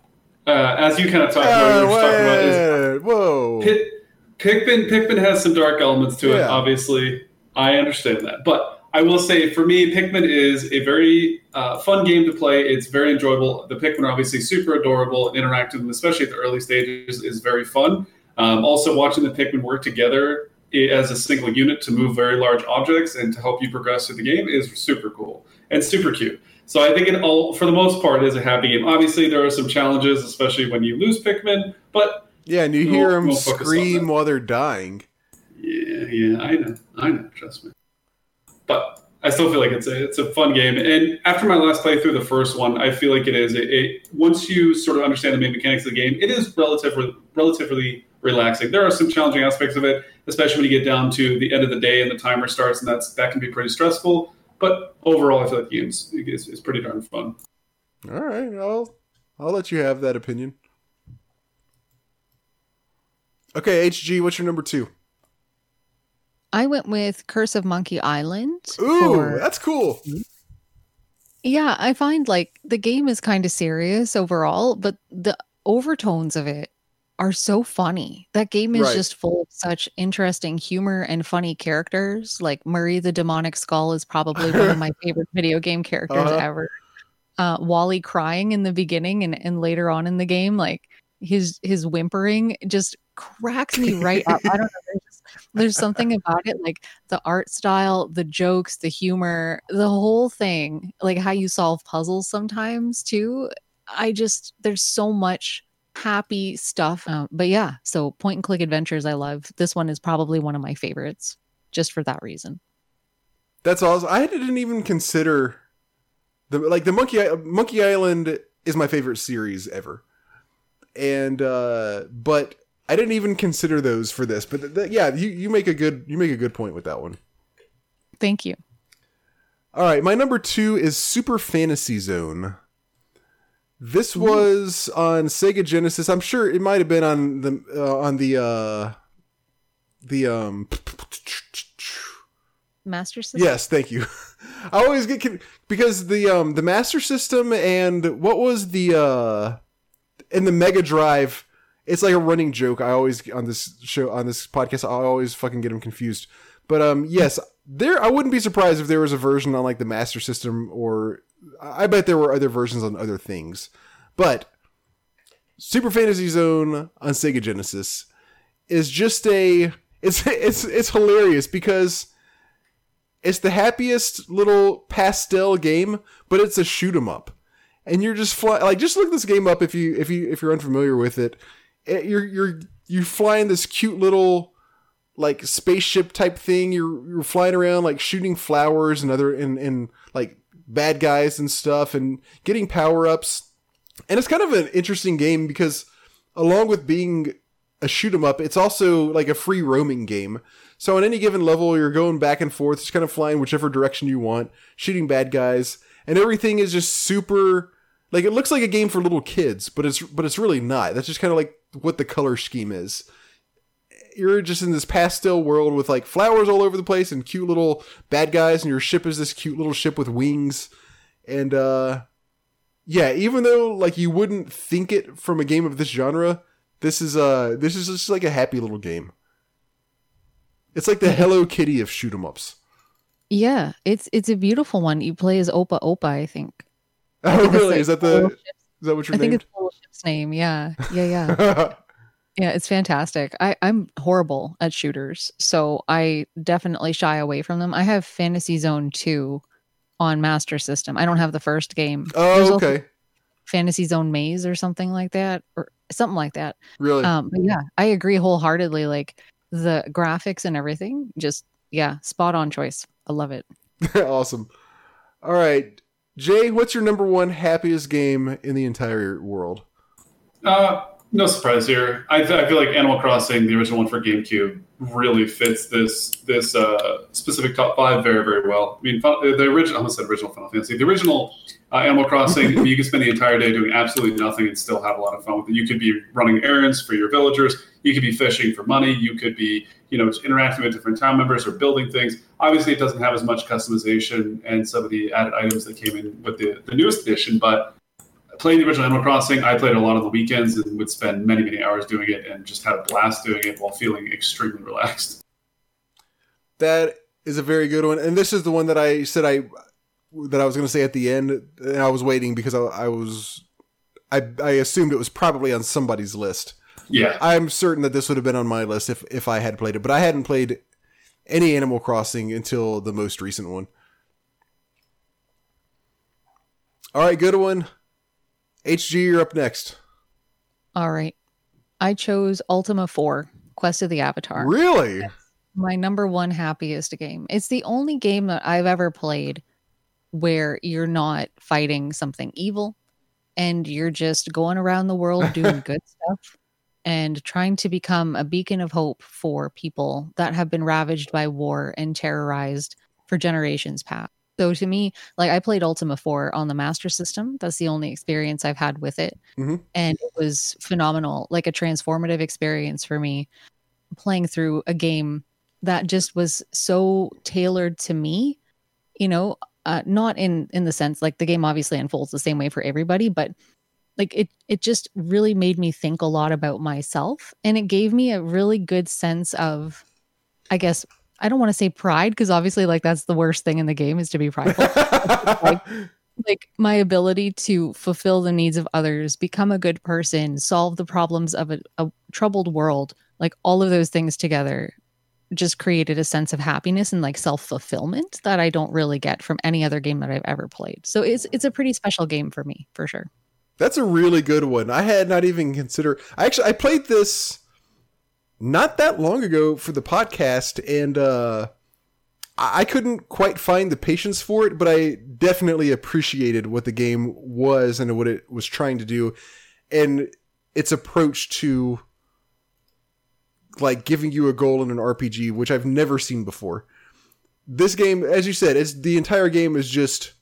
uh, as you kind of talked about, you were talking about is whoa. Pi- Pikmin. Pikmin has some dark elements to it. Obviously, I understand that, but I will say for me, Pikmin is a very uh, fun game to play. It's very enjoyable. The Pikmin are obviously super adorable and interacting with them, especially at the early stages, is very fun. Um, also, watching the Pikmin work together as a single unit to move very large objects and to help you progress through the game is super cool and super cute. So I think it all, for the most part, is a happy game. Obviously, there are some challenges, especially when you lose Pikmin, but Yeah, and you We'll- hear them we'll scream while they're dying. Yeah, yeah, I know, I know. Trust me. But I still feel like it's a it's a fun game. And after my last playthrough, the first one, I feel like it is It, a once you sort of understand the main mechanics of the game, it is relatively relatively relaxing. There are some challenging aspects of it, especially when you get down to the end of the day and the timer starts, and that's that can be pretty stressful. But overall, I feel like the game is, is pretty darn fun. All right, I'll I'll let you have that opinion. Okay, HG, what's your number two? I went with Curse of Monkey Island. Ooh, for- that's cool. Yeah, I find like the game is kind of serious overall, but the overtones of it are so funny. That game is Right. just full of such interesting humor and funny characters. Like Murray the Demonic Skull is probably one of [LAUGHS] my favorite video game characters Uh-huh. ever. Uh, Wally crying in the beginning and, and later on in the game, like his his whimpering just cracks me right up. I don't know. There's, just, there's something [LAUGHS] about it, like the art style, the jokes, the humor, the whole thing, like how you solve puzzles sometimes too. I just there's so much happy stuff. Uh, but yeah, so point and click adventures I love. This one is probably one of my favorites just for that reason. That's awesome. I didn't even consider the like the Monkey Monkey Island is my favorite series ever, and uh but I didn't even consider those for this. But th- th- yeah, you, you make a good you make a good point with that one. Thank you. All right, my number two is Super Fantasy Zone. This was on Sega Genesis. I'm sure it might have been on the uh, on the uh the um Master System. Yes, thank you. [LAUGHS] I always get con- because the um the Master System and what was the uh in the Mega Drive. It's like a running joke. I always on this show on this podcast. I always fucking get them confused. But um yes, there. I wouldn't be surprised if there was a version on like the Master System or I bet there were other versions on other things. But Super Fantasy Zone on Sega Genesis is just a it's it's it's hilarious because it's the happiest little pastel game, but it's a shoot 'em up, and you're just fly like just look this game up if you if you if you're unfamiliar with it. It- you're you're you fly in this cute little like spaceship type thing. You're you're flying around like shooting flowers and other and and like bad guys and stuff and getting power ups. And it's kind of an interesting game because along with being a shoot 'em up, it's also like a free roaming game. So on any given level, you're going back and forth, just kind of flying whichever direction you want, shooting bad guys, and everything is just super. Like it looks like a game for little kids, but it's but it's really not. That's just kind of like what the color scheme is. You're just in this pastel world with like flowers all over the place and cute little bad guys, and your ship is this cute little ship with wings, and uh, yeah. Even though like you wouldn't think it from a game of this genre, this is uh this is just like a happy little game. It's like the Hello Kitty of shoot 'em ups. Yeah, it's it's a beautiful one. You play as Opa Opa, I think. Oh, think really? like Is that the is that what you're I think it's the ship's name. Yeah, yeah, yeah. [LAUGHS] Yeah, it's fantastic. I, I'm horrible at shooters, so I definitely shy away from them. I have Fantasy Zone 2 on Master System. I don't have the first game. Oh, also okay. Fantasy Zone Maze or something like that, or something like that. Really? Um, but yeah, I agree wholeheartedly. Like the graphics and everything, just yeah, spot on choice. I love it. [LAUGHS] awesome. All right, Jay, what's your number one happiest game in the entire world? Uh, no surprise here. I, th- I feel like Animal Crossing, the original one for GameCube, really fits this this uh, specific top five very very well. I mean, the original, I almost said original Final Fantasy. The original uh, Animal Crossing, [LAUGHS] you could spend the entire day doing absolutely nothing and still have a lot of fun with it. You could be running errands for your villagers. You could be fishing for money. You could be, you know, interacting with different town members or building things. Obviously, it doesn't have as much customization and some of the added items that came in with the, the newest edition, but playing the original Animal Crossing, I played a lot of the weekends and would spend many, many hours doing it and just had a blast doing it while feeling extremely relaxed. That is a very good one, and this is the one that I said I that I was going to say at the end, and I was waiting because I, I was I I assumed it was probably on somebody's list. Yeah. I'm certain that this would have been on my list if if I had played it, but I hadn't played any Animal Crossing until the most recent one. All right, good one. HG, you're up next. All right, I chose Ultima 4: Quest of the Avatar. Really? my number one happiest game. It's the only game that I've ever played where you're not fighting something evil and you're just going around the world [LAUGHS] doing good stuff. and trying to become a beacon of hope for people that have been ravaged by war and terrorized for generations past. So to me, like I played Ultima 4 on the Master System. That's the only experience I've had with it. Mhm. And it was phenomenal, like a transformative experience for me playing through a game that just was so tailored to me, you know, uh, not in in the sense like the game obviously unfolds the same way for everybody, but like it it just really made me think a lot about myself and it gave me a really good sense of I guess I don't want to say pride because obviously like that's the worst thing in the game is to be prideful. [LAUGHS] like my ability to fulfill the needs of others, become a good person, solve the problems of a, a troubled world, like all of those things together just created a sense of happiness and like self-fulfillment that I don't really get from any other game that I've ever played. So it's it's a pretty special game for me, for sure. That's a really good one. I had not even considered. I actually I played this not that long ago for the podcast, and uh, I couldn't quite find the patience for it, but I definitely appreciated what the game was and what it was trying to do, and its approach to like giving you a goal in an RPG, which I've never seen before. This game, as you said, it's the entire game is just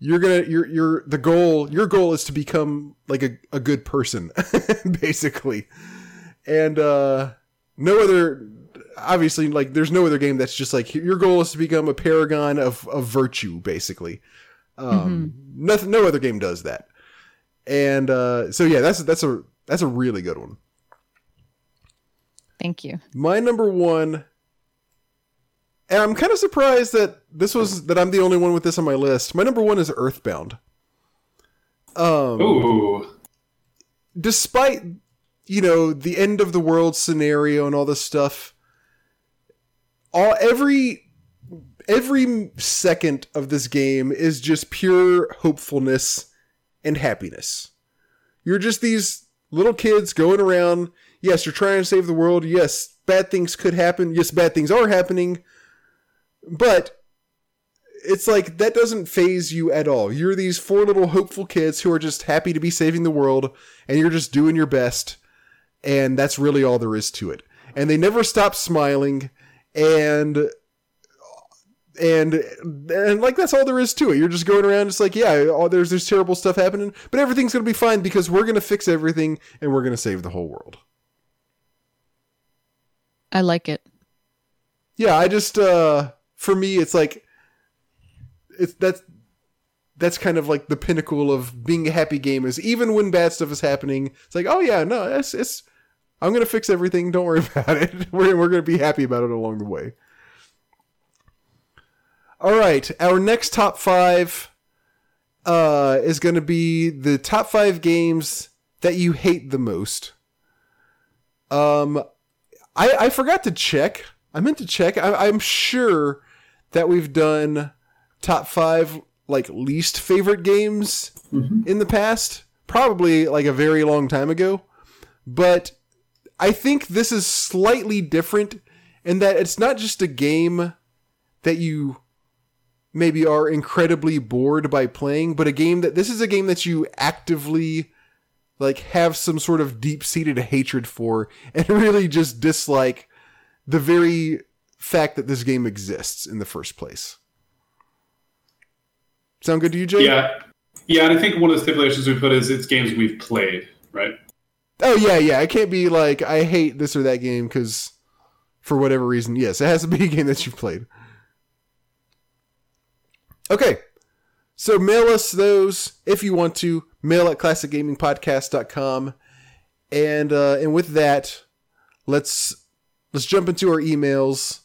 you're gonna you're you're the goal your goal is to become like a, a good person [LAUGHS] basically and uh no other obviously like there's no other game that's just like your goal is to become a paragon of of virtue basically. Um nothing no other game does that. And uh so yeah that's that's a that's a really good one. Thank you. my number one and i'm kind of surprised that this was that i'm the only one with this on my list. My number one is earthbound. Um Ooh. despite you know the end of the world scenario and all this stuff all every every second of this game is just pure hopefulness and happiness you're just these little kids going around yes you're trying to save the world yes bad things could happen yes bad things are happening but it's like that doesn't faze you at all. You're these four little hopeful kids who are just happy to be saving the world, and you're just doing your best, and that's really all there is to it. And they never stop smiling, and and and like that's all there is to it. You're just going around, just like yeah, oh, there's there's terrible stuff happening, but everything's gonna be fine because we're gonna fix everything and we're gonna save the whole world. I like it. yeah i just uh for me it's like it's that's that's kind of like the pinnacle of being a happy game is even when bad stuff is happening it's like oh yeah no it's it's i'm gonna fix everything don't worry [LAUGHS] about it we're, we're gonna be happy about it along the way all right our next top five uh is gonna be the top five games that you hate the most um I, I forgot to check. I meant to check. I, I'm sure that we've done top five like least favorite games in the past, probably like a very long time ago. But I think this is slightly different in that it's not just a game that you maybe are incredibly bored by playing, but a game that this is a game that you actively like have some sort of deep-seated hatred for and [LAUGHS] really just dislike the very fact that this game exists in the first place. Sound good to you, Jay? Yeah. Yeah, and I think one of the stipulations we put is it's games we've played, right? Oh yeah, yeah. It can't be like I hate this or that game because for whatever reason. Yes, it has to be a game that you've played. Okay. So mail us those if you want to. Mail at classicgamingpodcast.com. And uh, and with that, let's let's jump into our emails.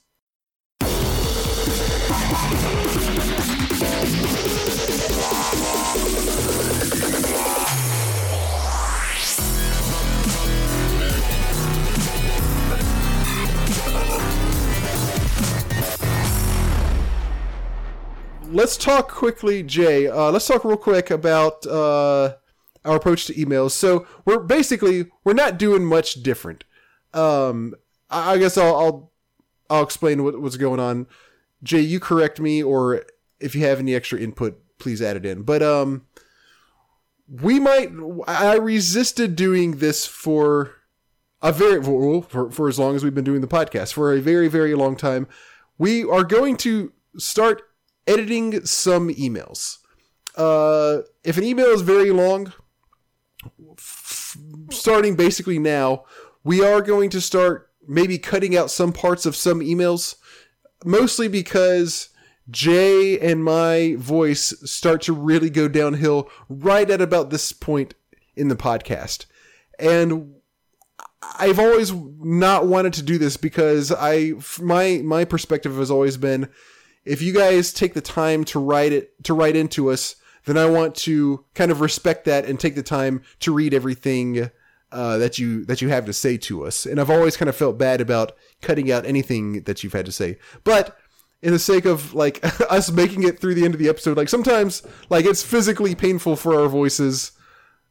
Let's talk quickly, Jay. Uh, let's talk real quick about uh, our approach to emails. So we're basically we're not doing much different. Um, I, I guess I'll, I'll I'll explain what, what's going on. Jay, you correct me, or if you have any extra input, please add it in. But um, we might. I resisted doing this for a very for for as long as we've been doing the podcast for a very very long time, we are going to start editing some emails. Uh, if an email is very long, f- starting basically now, we are going to start maybe cutting out some parts of some emails, mostly because Jay and my voice start to really go downhill right at about this point in the podcast. And I've always not wanted to do this because I my my perspective has always been if you guys take the time to write it to write into us, then I want to kind of respect that and take the time to read everything uh, that you that you have to say to us. And I've always kind of felt bad about cutting out anything that you've had to say. But in the sake of like [LAUGHS] us making it through the end of the episode, like sometimes like it's physically painful for our voices.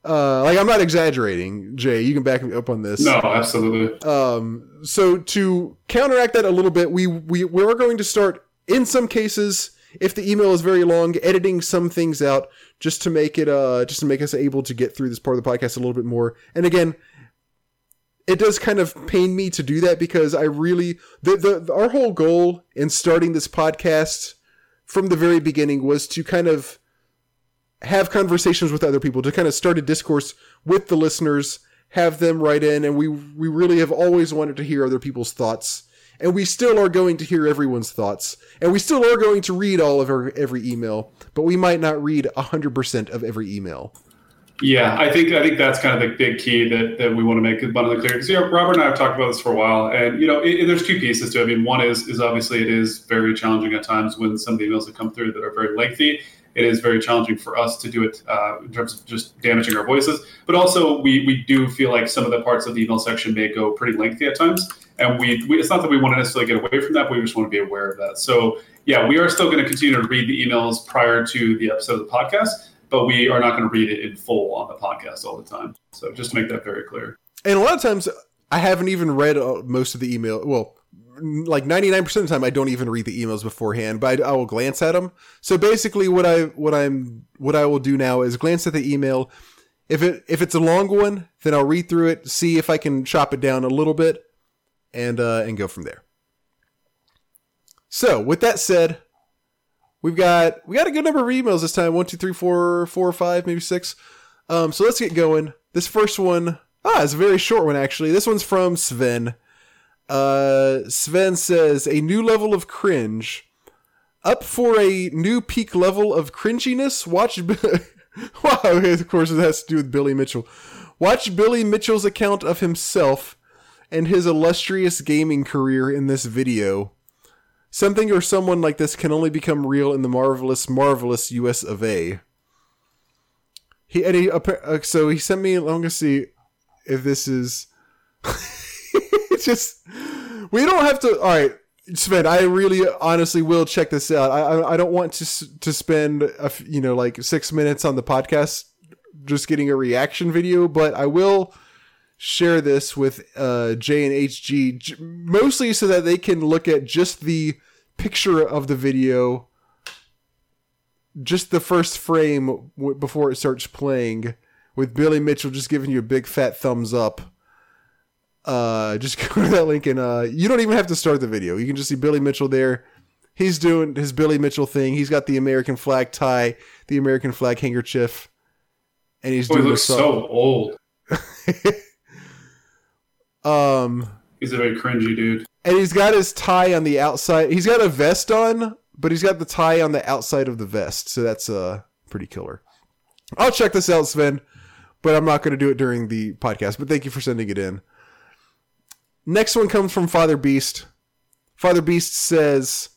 Uh, like I'm not exaggerating, Jay. You can back me up on this. No, absolutely. Um, so to counteract that a little bit, we we we're going to start in some cases, if the email is very long, editing some things out just to make it uh just to make us able to get through this part of the podcast a little bit more. And again, it does kind of pain me to do that because I really the, the our whole goal in starting this podcast from the very beginning was to kind of have conversations with other people to kind of start a discourse with the listeners have them write in and we we really have always wanted to hear other people's thoughts and we still are going to hear everyone's thoughts and we still are going to read all of our, every email but we might not read 100% of every email Yeah, I think I think that's kind of the big key that, that we want to make abundantly clear. Because you know, Robert and I have talked about this for a while, and you know, it, it- there's two pieces to it. I mean, one is is obviously it is very challenging at times when some of the emails that come through that are very lengthy. It is very challenging for us to do it uh, in terms of just damaging our voices. But also, we we do feel like some of the parts of the email section may go pretty lengthy at times, and we, we it's not that we want to necessarily get away from that, but we just want to be aware of that. So yeah, we are still going to continue to read the emails prior to the episode of the podcast but we are not going to read it in full on the podcast all the time. So just to make that very clear. and a lot of times i haven't even read uh, most of the email well like 99% of the time i don't even read the emails beforehand but I, I will glance at them so basically what i what i'm what i will do now is glance at the email if it if it's a long one then i'll read through it see if i can chop it down a little bit and uh and go from there. So with that said we've got we got a good number of emails this time. One two three four four five maybe six. Um so let's get going. This first one ah it's a very short one actually. This one's from sven. Uh sven says a new level of cringe. Up for a new peak level of cringiness? Watch [LAUGHS] wow [LAUGHS] of course it has to do with billy mitchell. Watch billy mitchell's account of himself and his illustrious gaming career in this video Something or someone like this can only become real in the marvelous, marvelous U.S. of A. He and he uh, so he sent me. I'm gonna see if this is. [LAUGHS] it's just we don't have to. All right, Sven. I really, honestly, will check this out. I I, I don't want to to spend a you know like six minutes on the podcast just getting a reaction video, but I will share this with uh, J and HG, mostly so that they can look at just the picture of the video, just the first frame w- before it starts playing, with Billy Mitchell just giving you a big fat thumbs up. Uh, just [LAUGHS] go to that link and uh, you don't even have to start the video. You can just see Billy Mitchell there. He's doing his Billy Mitchell thing. He's got the American flag tie, the American flag handkerchief, and he's he doing looks so old. [LAUGHS] um, He's a very cringy dude. and he's got his tie on the outside. He's got a vest on, but he's got the tie on the outside of the vest. So that's uh pretty killer. I'll check this out, Sven, but I'm not going to do it during the podcast. But thank you for sending it in. Next one comes from Father Beast. Father Beast says,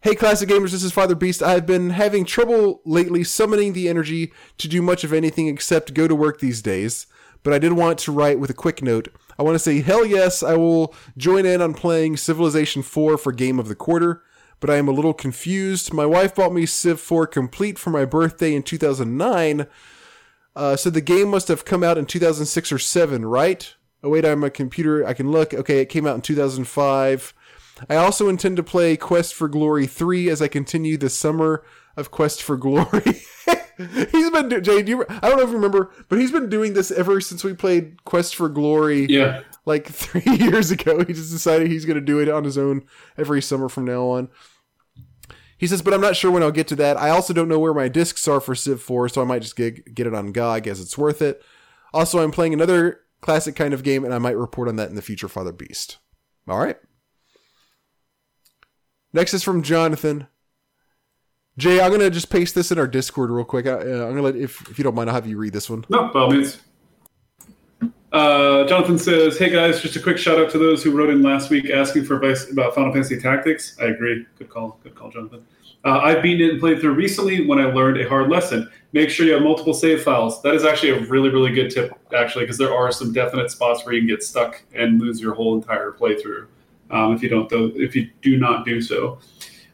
Hey, classic gamers, this is Father Beast. I've been having trouble lately summoning the energy to do much of anything except go to work these days. But I did want to write with a quick note. I want to say, hell yes, I will join in on playing Civilization 4 for Game of the Quarter, but I am a little confused. My wife bought me Civ 4 complete for my birthday in 2009, uh, so the game must have come out in 2006 or 7, right? Oh, wait, I'm a computer. I can look. Okay, it came out in 2005. I also intend to play Quest for Glory 3 as I continue the summer of Quest for Glory. [LAUGHS] [LAUGHS] he's been do- Jay. Do you, I don't know if you remember, but he's been doing this ever since we played Quest for Glory Yeah. like [LAUGHS] three years ago. He just decided he's going to do it on his own every summer from now on. He says, but I'm not sure when I'll get to that. I also don't know where my discs are for Civ 4, so I might just get, get it on GOG as it's worth it. Also, I'm playing another classic kind of game, and I might report on that in the future, Father Beast. All right. Next is from Jonathan. Jay, I'm gonna just paste this in our Discord real quick. I, uh, I'm gonna let if if you don't mind, I'll have you read this one. No, by all means. Uh, Jonathan says, "Hey guys, just a quick shout out to those who wrote in last week asking for advice about Final Fantasy Tactics. I agree. Good call. Good call, Jonathan. Uh, I've beaten it and played through recently when I learned a hard lesson. Make sure you have multiple save files. That is actually a really, really good tip, actually, because there are some definite spots where you can get stuck and lose your whole entire playthrough um, if you don't do, if you do not do so."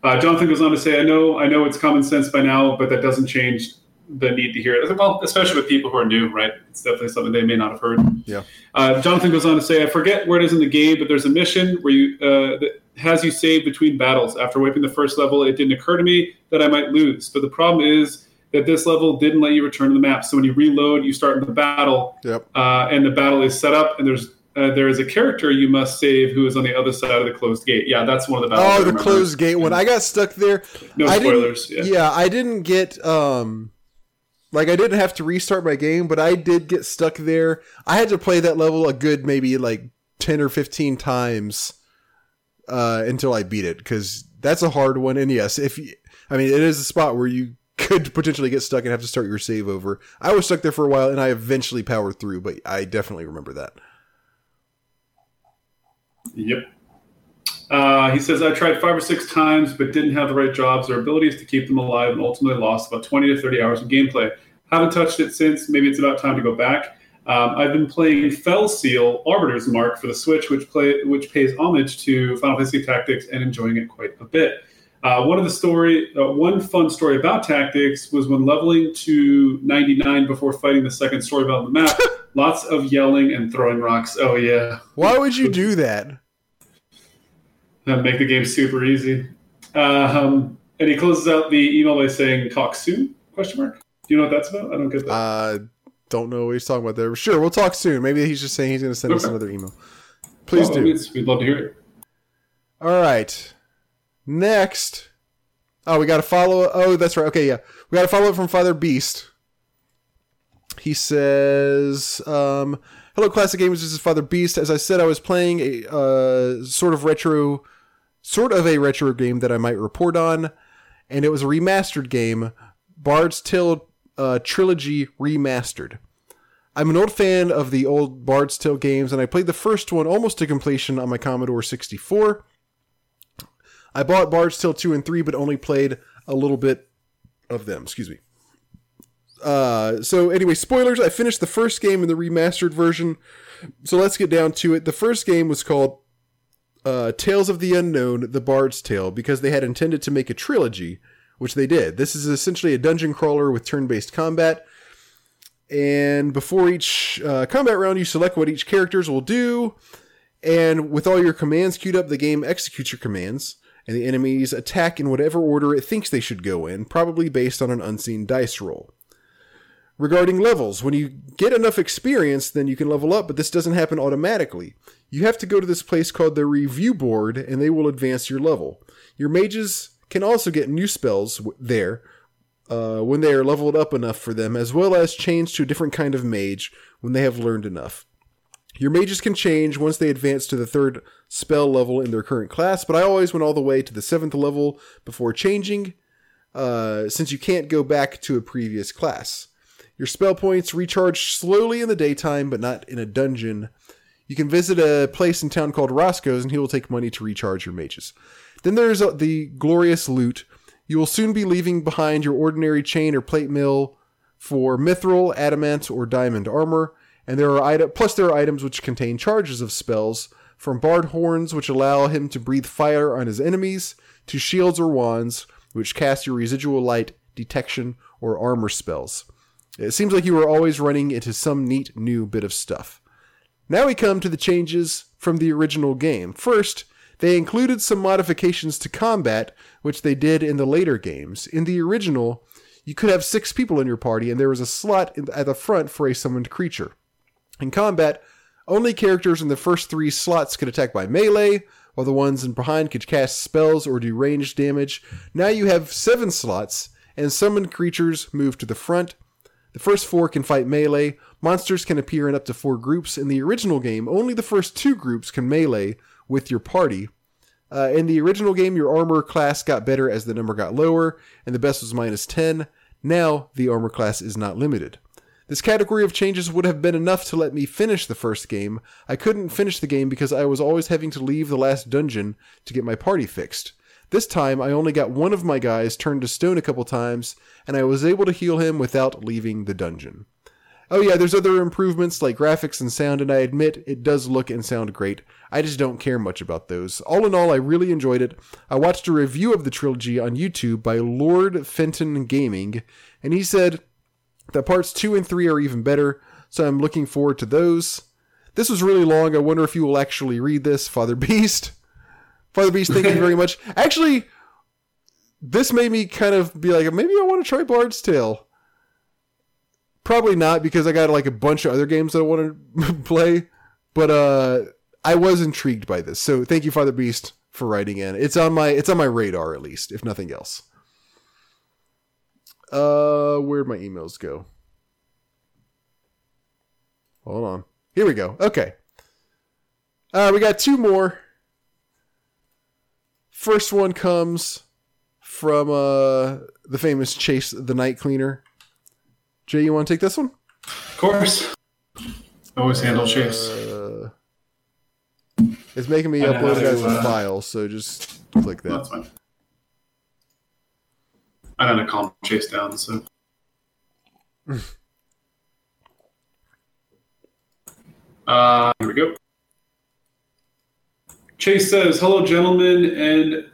Uh, Jonathan goes on to say, "I know, I know it's common sense by now, but that doesn't change the need to hear it. Well, especially with people who are new, right? It's definitely something they may not have heard." Yeah. Uh, Jonathan goes on to say, "I forget where it is in the game, but there's a mission where you uh, that has you save between battles. After wiping the first level, it didn't occur to me that I might lose, but the problem is." That this level didn't let you return to the map. So when you reload, you start in the battle, Yep. uh, and the battle is set up, and there's uh, there is a character you must save who is on the other side of the closed gate. Yeah, that's one of the battles. Oh, the closed gate one. I got stuck there. No I spoilers. Yeah. Yeah, I didn't get um like I didn't have to restart my game, but I did get stuck there. I had to play that level a good maybe like 10 or 15 times uh until I beat it cuz that's a hard one and yes, if you, I mean it is a spot where you could potentially get stuck and have to start your save over. I was stuck there for a while and I eventually powered through, but I definitely remember that. Yep. Uh, he says, I tried five or six times, but didn't have the right jobs or abilities to keep them alive and ultimately lost about 20 to 30 hours of gameplay. Haven't touched it since. Maybe it's about time to go back. Um, I've been playing Fell Seal Arbiter's Mark for the Switch, which play which pays homage to Final Fantasy Tactics and enjoying it quite a bit. Uh, one of the story, uh, one fun story about Tactics was when leveling to 99 before fighting the second story about the map. [LAUGHS] lots of yelling and throwing rocks. Oh yeah, Why would you do that? That'd make the game super easy. Um, and he closes out the email by saying, "Talk soon?" Question mark. Do you know what that's about? I don't get that. Uh, don't know what he's talking about there. Sure, we'll talk soon. Maybe he's just saying he's going to send us another email. Please Well, do. We'd love to hear it. All right. Next. Oh, we got to follow. Oh, that's right. Okay, yeah. We got to follow up from Father Beast. He says, um, Hello, Classic Gamers. This is Father Beast. As I said, I was playing a uh, sort of retro, sort of a retro game that I might report on, and it was a remastered game, Bard's Tale uh, Trilogy Remastered. I'm an old fan of the old Bard's Tale games, and I played the first one almost to completion on my Commodore 64. I bought Bard's Tale 2 and 3, but only played a little bit of them. Excuse me. Uh, so, anyway, spoilers. I finished the first game in the remastered version. So, let's get down to it. The first game was called uh, Tales of the Unknown The Bard's Tale because they had intended to make a trilogy, which they did. This is essentially a dungeon crawler with turn based combat. And before each uh, combat round, you select what each characters will do. And with all your commands queued up, the game executes your commands, and the enemies attack in whatever order it thinks they should go in, probably based on an unseen dice roll. Regarding levels, when you get enough experience, then you can level up, but this doesn't happen automatically. You have to go to this place called the review board, and they will advance your level. Your mages can also get new spells there uh, when they are leveled up enough for them, as well as change to a different kind of mage when they have learned enough. Your mages can change once they advance to the third spell level in their current class, but I always went all the way to the seventh level before changing, uh, since you can't go back to a previous class. Your spell points recharge slowly in the daytime, but not in a dungeon. You can visit a place in town called Roscoe's, and he will take money to recharge your mages. Then there's uh, the glorious loot. You will soon be leaving behind your ordinary chain or plate mill for mithril, adamant, or diamond armor, and there are item plus there are items which contain charges of spells, from bard horns which allow him to breathe fire on his enemies, to shields or wands which cast your residual light, detection, or armor spells. It seems like you were always running into some neat new bit of stuff. Now we come to the changes from the original game. First, they included some modifications to combat, which they did in the later games. In the original, you could have six people in your party, and there was a slot at the front for a summoned creature. In combat, Only characters in the first three slots could attack by melee, while the ones in behind could cast spells or do ranged damage. Now you have seven slots, and summoned creatures move to the front. The first four can fight melee. Monsters can appear in up to four groups. In the original game, only the first two groups can melee with your party. Uh, in the original game, your armor class got better as the number got lower, and the best was minus 10. Now, the armor class is not limited. This category of changes would have been enough to let me finish the first game. I couldn't finish the game because I was always having to leave the last dungeon to get my party fixed. This time, I only got one of my guys turned to stone a couple times, and I was able to heal him without leaving the dungeon. Oh yeah, there's other improvements like graphics and sound, and I admit it does look and sound great. I just don't care much about those. All in all, I really enjoyed it. I watched a review of the trilogy on YouTube by Lord Fenton Gaming, and he said that parts 2 and 3 are even better, so I'm looking forward to those. This was really long. I wonder if you will actually read this, Father [LAUGHS] Beast. Father Beast, thank you very much. [LAUGHS] Actually, this made me kind of be like, maybe I want to try Bard's Tale. Probably not because I got like a bunch of other games that I want to [LAUGHS] play, but uh, I was intrigued by this. So thank you, Father Beast, for writing in. It's on my it's on my radar at least, if nothing else. Uh, where'd my emails go? Hold on. Here we go. Okay. Uh, we got two more. First one comes from uh the famous Chase the Night Cleaner. Jay, you want to take this one? Of course. Always handle chase. Uh, it's making me upload it as a uh, file, so just click that. That's fine. I know to calm chase down, so. [LAUGHS] uh, here we go. Chase says, "Hello, gentlemen," and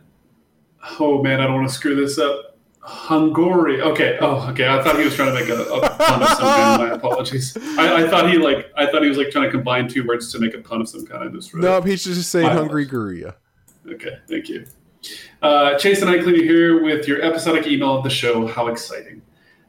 oh man, I don't want to screw this up. Hungary. Okay. Oh, okay. I thought he was trying to make a, a pun of some kind. My [LAUGHS] apologies. I, I thought he like I thought he was like trying to combine two words to make a pun of some kind. I just really Nope, he's just saying Hungry Goriya. Okay, thank you. Uh, Chase and I clean here with your episodic email of the show. How exciting!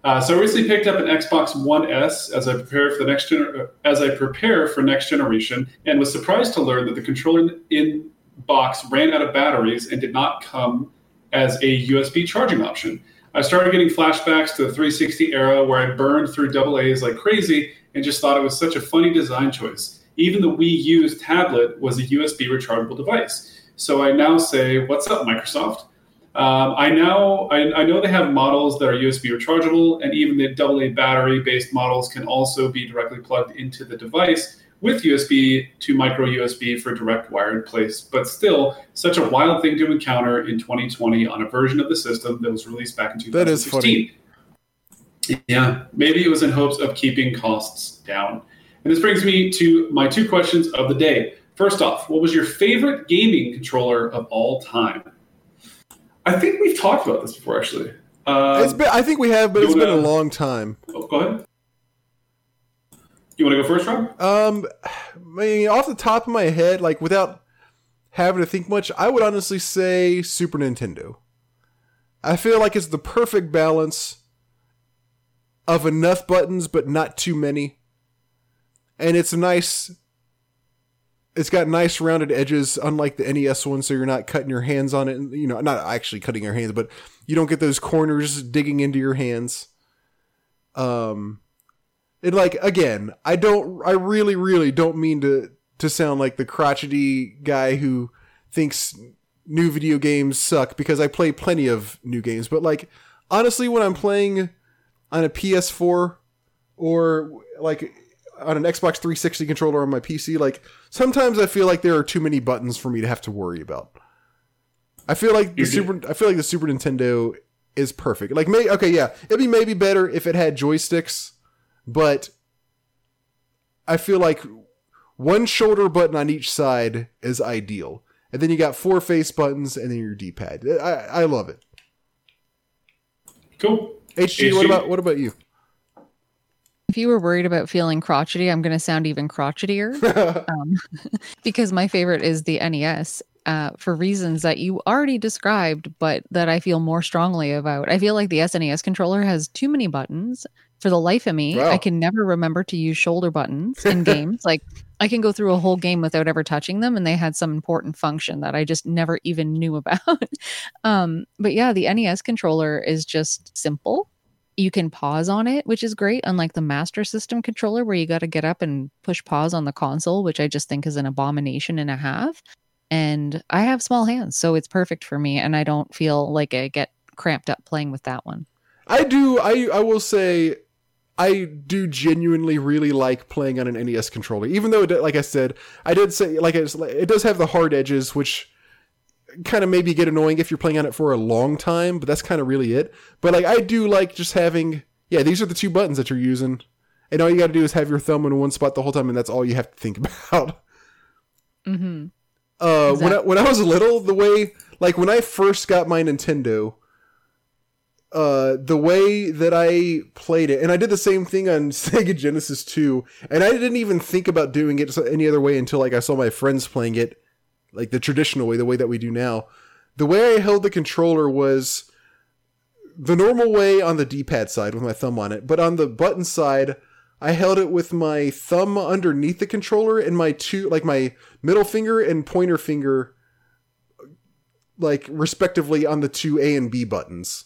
Uh, so I recently picked up an Xbox One S as I prepare for the next gener- as I prepare for next generation, and was surprised to learn that the controller in box ran out of batteries and did not come as a USB charging option. I started getting flashbacks to the 360 era where I burned through double A's like crazy and just thought it was such a funny design choice. Even the Wii U's tablet was a USB rechargeable device. So I now say, "What's up, Microsoft?" Um, I now I, I know they have models that are USB rechargeable, and even the AA battery-based models can also be directly plugged into the device with USB to micro USB for direct wired place. But still, such a wild thing to encounter in 2020 on a version of the system that was released back in 2016. That is funny. Yeah, maybe it was in hopes of keeping costs down. And this brings me to my two questions of the day. First off, what was your favorite gaming controller of all time? I think we've talked about this before, actually. Um, it's been, I think we have, but it's been a long time. oh, go ahead. You want to go first, Rob? Um, I mean, off the top of my head, like without having to think much, I would honestly say Super Nintendo. I feel like it's the perfect balance of enough buttons, but not too many. And it's a nice. It's got nice rounded edges, unlike the NES one, so you're not cutting your hands on it. And, you know, not actually cutting your hands, but you don't get those corners digging into your hands. Um, it like again, I don't I really really don't mean to to sound like the crotchety guy who thinks new video games suck because I play plenty of new games, but like honestly when I'm playing on a PS4 or like on an Xbox 360 controller on my PC, like sometimes I feel like there are too many buttons for me to have to worry about. I feel like the do. Super I feel like the Super Nintendo is perfect. Like may okay, yeah, it'd be maybe better if it had joysticks but I feel like one shoulder button on each side is ideal. And then you got four face buttons and then your D pad. I, I love it. Cool. HG, what about what about you? If you were worried about feeling crotchety, I'm going to sound even crotchetier [LAUGHS] um, [LAUGHS] because my favorite is the NES uh, for reasons that you already described, but that I feel more strongly about. I feel like the SNES controller has too many buttons. For the life of me, Wow. I can never remember to use shoulder buttons in [LAUGHS] games. Like, I can go through a whole game without ever touching them, and they had some important function that I just never even knew about. um, but yeah, the NES controller is just simple. You can pause on it, which is great, unlike the Master System controller where you got to get up and push pause on the console, which I just think is an abomination and a half. And I have small hands, so it's perfect for me, and I don't feel like I get cramped up playing with that one. I do. I I will say, I do genuinely really like playing on an NES controller. Even though, it, like I said, I did say like it's, it does have the hard edges, which kind of maybe get annoying if you're playing on it for a long time. But that's kind of really it. But like I do like just having. Yeah, these are the two buttons that you're using, and all you got to do is have your thumb in one spot the whole time, and that's all you have to think [LAUGHS] about. Mm-hmm. Uh, Exact- when I, when I was little, the way like when I first got my Nintendo, uh, the way that I played it, and I did the same thing on [LAUGHS] Sega Genesis too, and I didn't even think about doing it any other way until like I saw my friends playing it, like the traditional way, the way that we do now. The way I held the controller was the normal way on the D-pad side with my thumb on it, but on the button side, I held it with my thumb underneath the controller and my two, like my middle finger and pointer finger, like respectively on the two A and B buttons.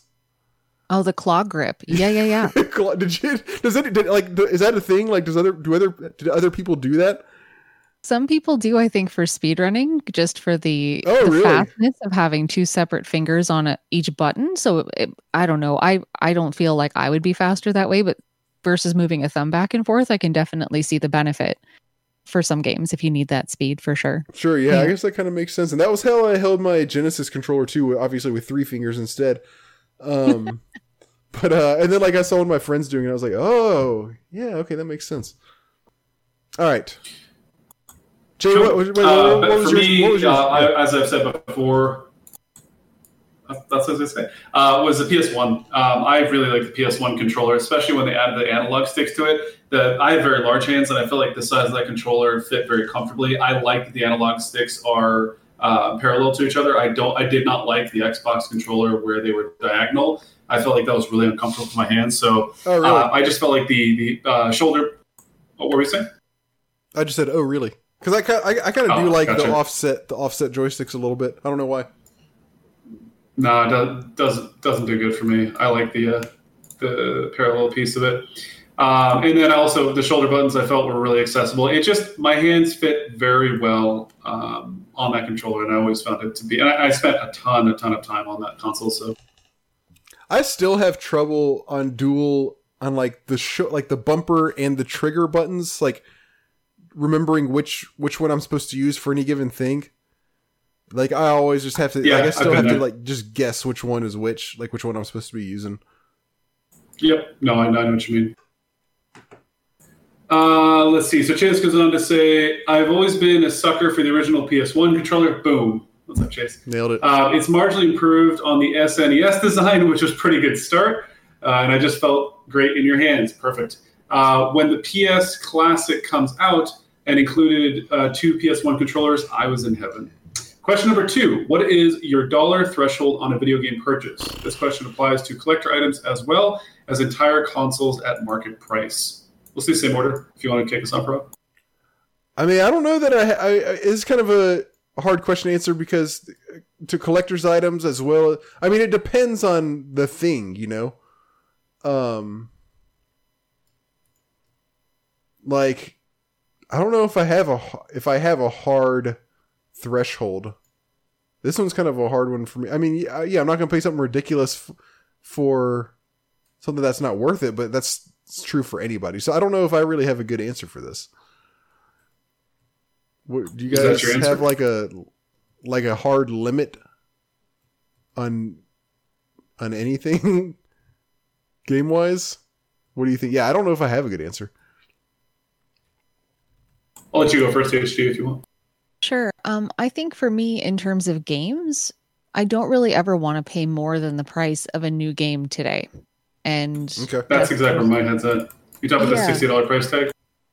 Oh, the claw grip. Yeah, yeah, yeah. [LAUGHS] did you? Does that did, like? Is that a thing? Like, does other do other do other people do that? Some people do, I think, for speedrunning, just for the, Oh, the really? fastness of having two separate fingers on a, each button. So it, I don't know. I I don't feel like I would be faster that way, but versus moving a thumb back and forth, I can definitely see the benefit for some games if you need that speed for sure. Sure, yeah, I guess that kind of makes sense. And that was how I held my Genesis controller too, obviously with three fingers instead. Um, [LAUGHS] but uh, and then like I saw one of my friends doing it, I was like, oh yeah, okay, that makes sense. All right, Jay, Cool. what, wait, Uh, what, was for yours? me, what was yours? uh, I, as I've said before, that's what I was going to say, uh, was the PS1. Um, I really like the PS1 controller, especially when they added the analog sticks to it. The, I have very large hands, and I feel like the size of that controller fit very comfortably. I like that the analog sticks are uh, parallel to each other. I don't. I did not like the Xbox controller where they were diagonal. I felt like that was really uncomfortable for my hands. So oh really? uh, I just felt like the the uh, shoulder. What were we saying? I just said, oh really? Because I kind I, I kind of do Oh, like the offset the offset joysticks a little bit. I don't know why. No, it does, doesn't doesn't do good for me. I like the uh, the parallel piece of it, um, and then also the shoulder buttons I felt were really accessible. It just my hands fit very well um, on that controller, and I always found it to be. And I, I spent a ton, a ton of time on that console. So I still have trouble on dual on like the show like the bumper and the trigger buttons like remembering which which one I'm supposed to use for any given thing. Like I always just have to Yeah, like I still have to like just guess which one is which, like which one I'm supposed to be using. Yep. No, I know what you mean. Uh, let's see. So Chase goes on to say, "I've always been a sucker for the original PS1 controller." Boom. What's up, Chase? Nailed it. Uh, it's marginally improved on the SNES [LAUGHS] design, which was pretty good start, uh, and I just felt great in your hands. Perfect. Uh, when the PS Classic comes out and included uh, two PS1 controllers, I was in heaven. Question number two What is your dollar threshold on a video game purchase? This question applies to collector items as well as entire consoles at market price. We'll see, same order if you want to kick us off, Rob. I mean, I don't know that I, I it's kind of a hard question to answer because to collector's items as well. I mean, it depends on the thing, you know. Um, like I don't know if I have a if I have a hard threshold. This one's kind of a hard one for me. I mean, yeah, uh, yeah, I'm not gonna pay something ridiculous f- for something that's not worth it, but that's true for anybody. So I don't know if I really have a good answer for this. What, do you guys have like a like a hard limit on on anything [LAUGHS] game wise? What do you think? Yeah, I don't know if I have a good answer. I'll let you go first, HG, if you want. Sure. Um, I think for me, in terms of games, I don't really ever want to pay more than the price of a new game today. And Okay. That's exactly where my head's at. You talk about Yeah. the sixty dollar price tag.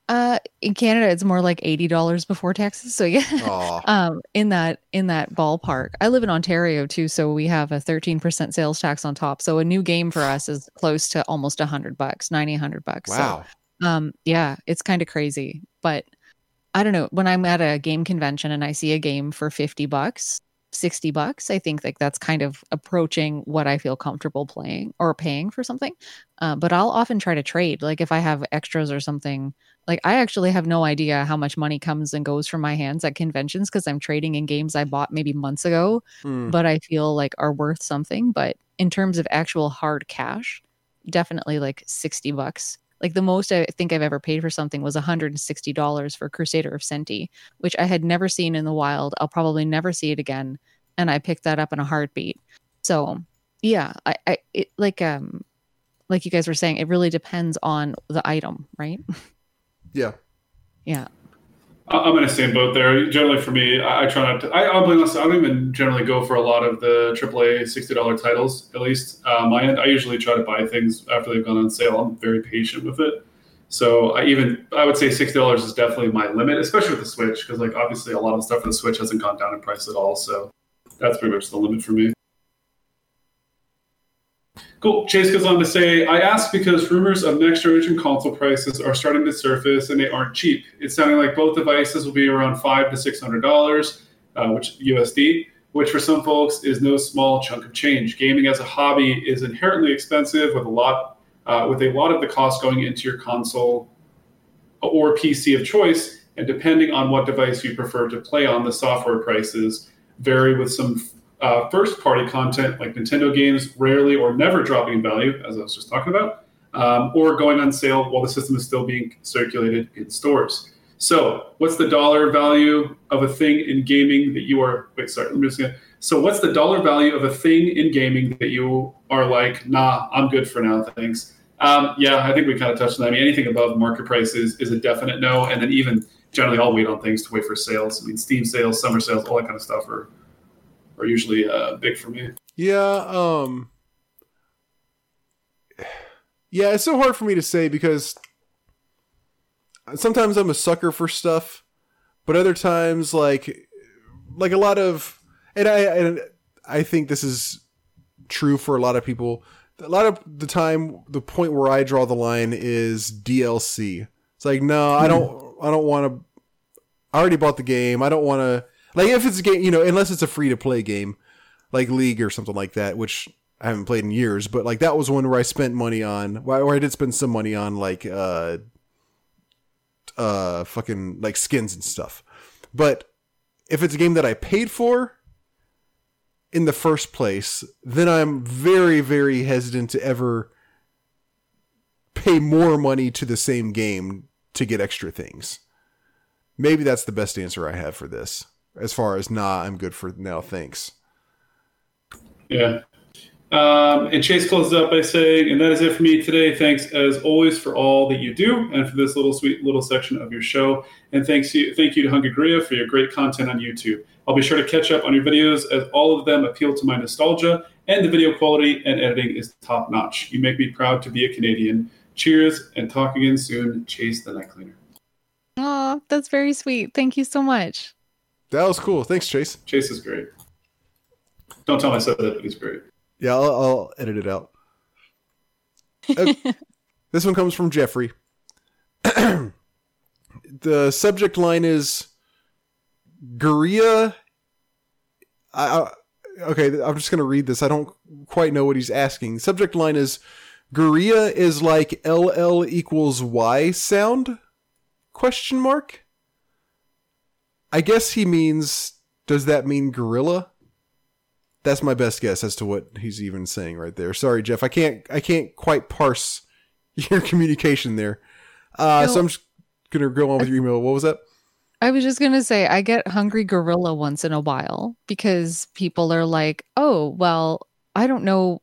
uh, in Canada, it's more like eighty dollars before taxes. So yeah, [LAUGHS] um, in that in that ballpark. I live in Ontario too, so we have a thirteen percent sales tax on top. So a new game for us is close to almost a hundred bucks, 90, 100 bucks. So, Wow. um, yeah, it's kind of crazy, but I don't know, when I'm at a game convention and I see a game for 50 bucks, 60 bucks, I think like that's kind of approaching what I feel comfortable playing or paying for something. Uh, but I'll often try to trade. Like if I have extras or something, like I actually have no idea how much money comes and goes from my hands at conventions because I'm trading in games I bought maybe months ago, Mm. but I feel like are worth something. But in terms of actual hard cash, definitely like 60 bucks. Like the most I think I've ever paid for something was $160 for Crusader of Centy, which I had never seen in the wild. I'll probably never see it again. And I picked that up in a heartbeat. So yeah, I, I it like um like you guys were saying, it really depends on the item, right? [LAUGHS] Yeah. Yeah. I- I'm in the same boat there. Generally, for me, I, I try not to. I, I'll be honest. I don't even generally go for a lot of the AAA sixty dollar titles. At least um, my end. I usually try to buy things after they've gone on sale. I'm very patient with it. So I even I would say sixty dollars is definitely my limit, especially with the Switch, because like obviously a lot of stuff for the Switch hasn't gone down in price at all. So that's pretty much the limit for me. Cool. Chase goes on to say, I ask because rumors of next generation console prices are starting to surface and they aren't cheap. It's sounding like both devices will be around five to six hundred dollars, uh, which USD, which for some folks is no small chunk of change. Gaming as a hobby is inherently expensive with a lot uh, with a lot of the cost going into your console or PC of choice, and depending on what device you prefer to play on, the software prices vary with some uh, first party content like Nintendo games rarely or never dropping in value, as I was just talking about, um, or going on sale while the system is still being circulated in stores. So, what's the dollar value of a thing in gaming that you are? Wait, sorry, let me just. So, what's the dollar value of a thing in gaming that you are like, nah, I'm good for now, thanks. Um, yeah, I think we kind of touched on that. I mean, anything above market prices is a definite no, and then even generally, I'll wait on things to wait for sales. I mean, Steam sales, summer sales, all that kind of stuff are are usually uh, big for me. Yeah, um Yeah, it's so hard for me to say because sometimes I'm a sucker for stuff, but other times like like a lot of and I and I think this is true for a lot of people. A lot of the time the point where I draw the line is DLC. It's like no, I don't I don't want to I already bought the game. I don't want to like if it's a game, you know, unless it's a free to play game like League or something like that, which I haven't played in years, but like that was one where I spent money on, where I did spend some money on like uh, uh, fucking like skins and stuff. But if it's a game that I paid for in the first place, then I'm very, very hesitant to ever pay more money to the same game to get extra things. Maybe that's the best answer I have for this. As far as nah, I'm good for now, thanks. Yeah. Um, and Chase closes up by saying, and that is it for me today. Thanks as always for all that you do and for this little sweet little section of your show. And thanks you, thank you to Hungry Goriya for your great content on YouTube. I'll be sure to catch up on your videos as all of them appeal to my nostalgia and the video quality and editing is top notch. You make me proud to be a Canadian. Cheers and talk again soon. Chase the Night Cleaner. Oh, that's very sweet. Thank you so much. That was cool. Thanks, Chase. Chase is great. Don't tell him I said that, but he's great. Yeah, I'll, I'll edit it out. Uh, [LAUGHS] this one comes from Jeffrey. [CLEARS THROAT] the subject line is Goriya. I, I, okay, I'm just going to read this. I don't quite know what he's asking. Subject line is Goriya is like LL equals Y sound? Question mark. I guess he means. Does that mean gorilla? That's my best guess as to what he's even saying right there. Sorry, Jeff. I can't. I can't quite parse [LAUGHS] your communication there. Uh, so I'm just gonna go on with your email. What was that? I was just gonna say I get hungry gorilla once in a while because people are like, "Oh, well, I don't know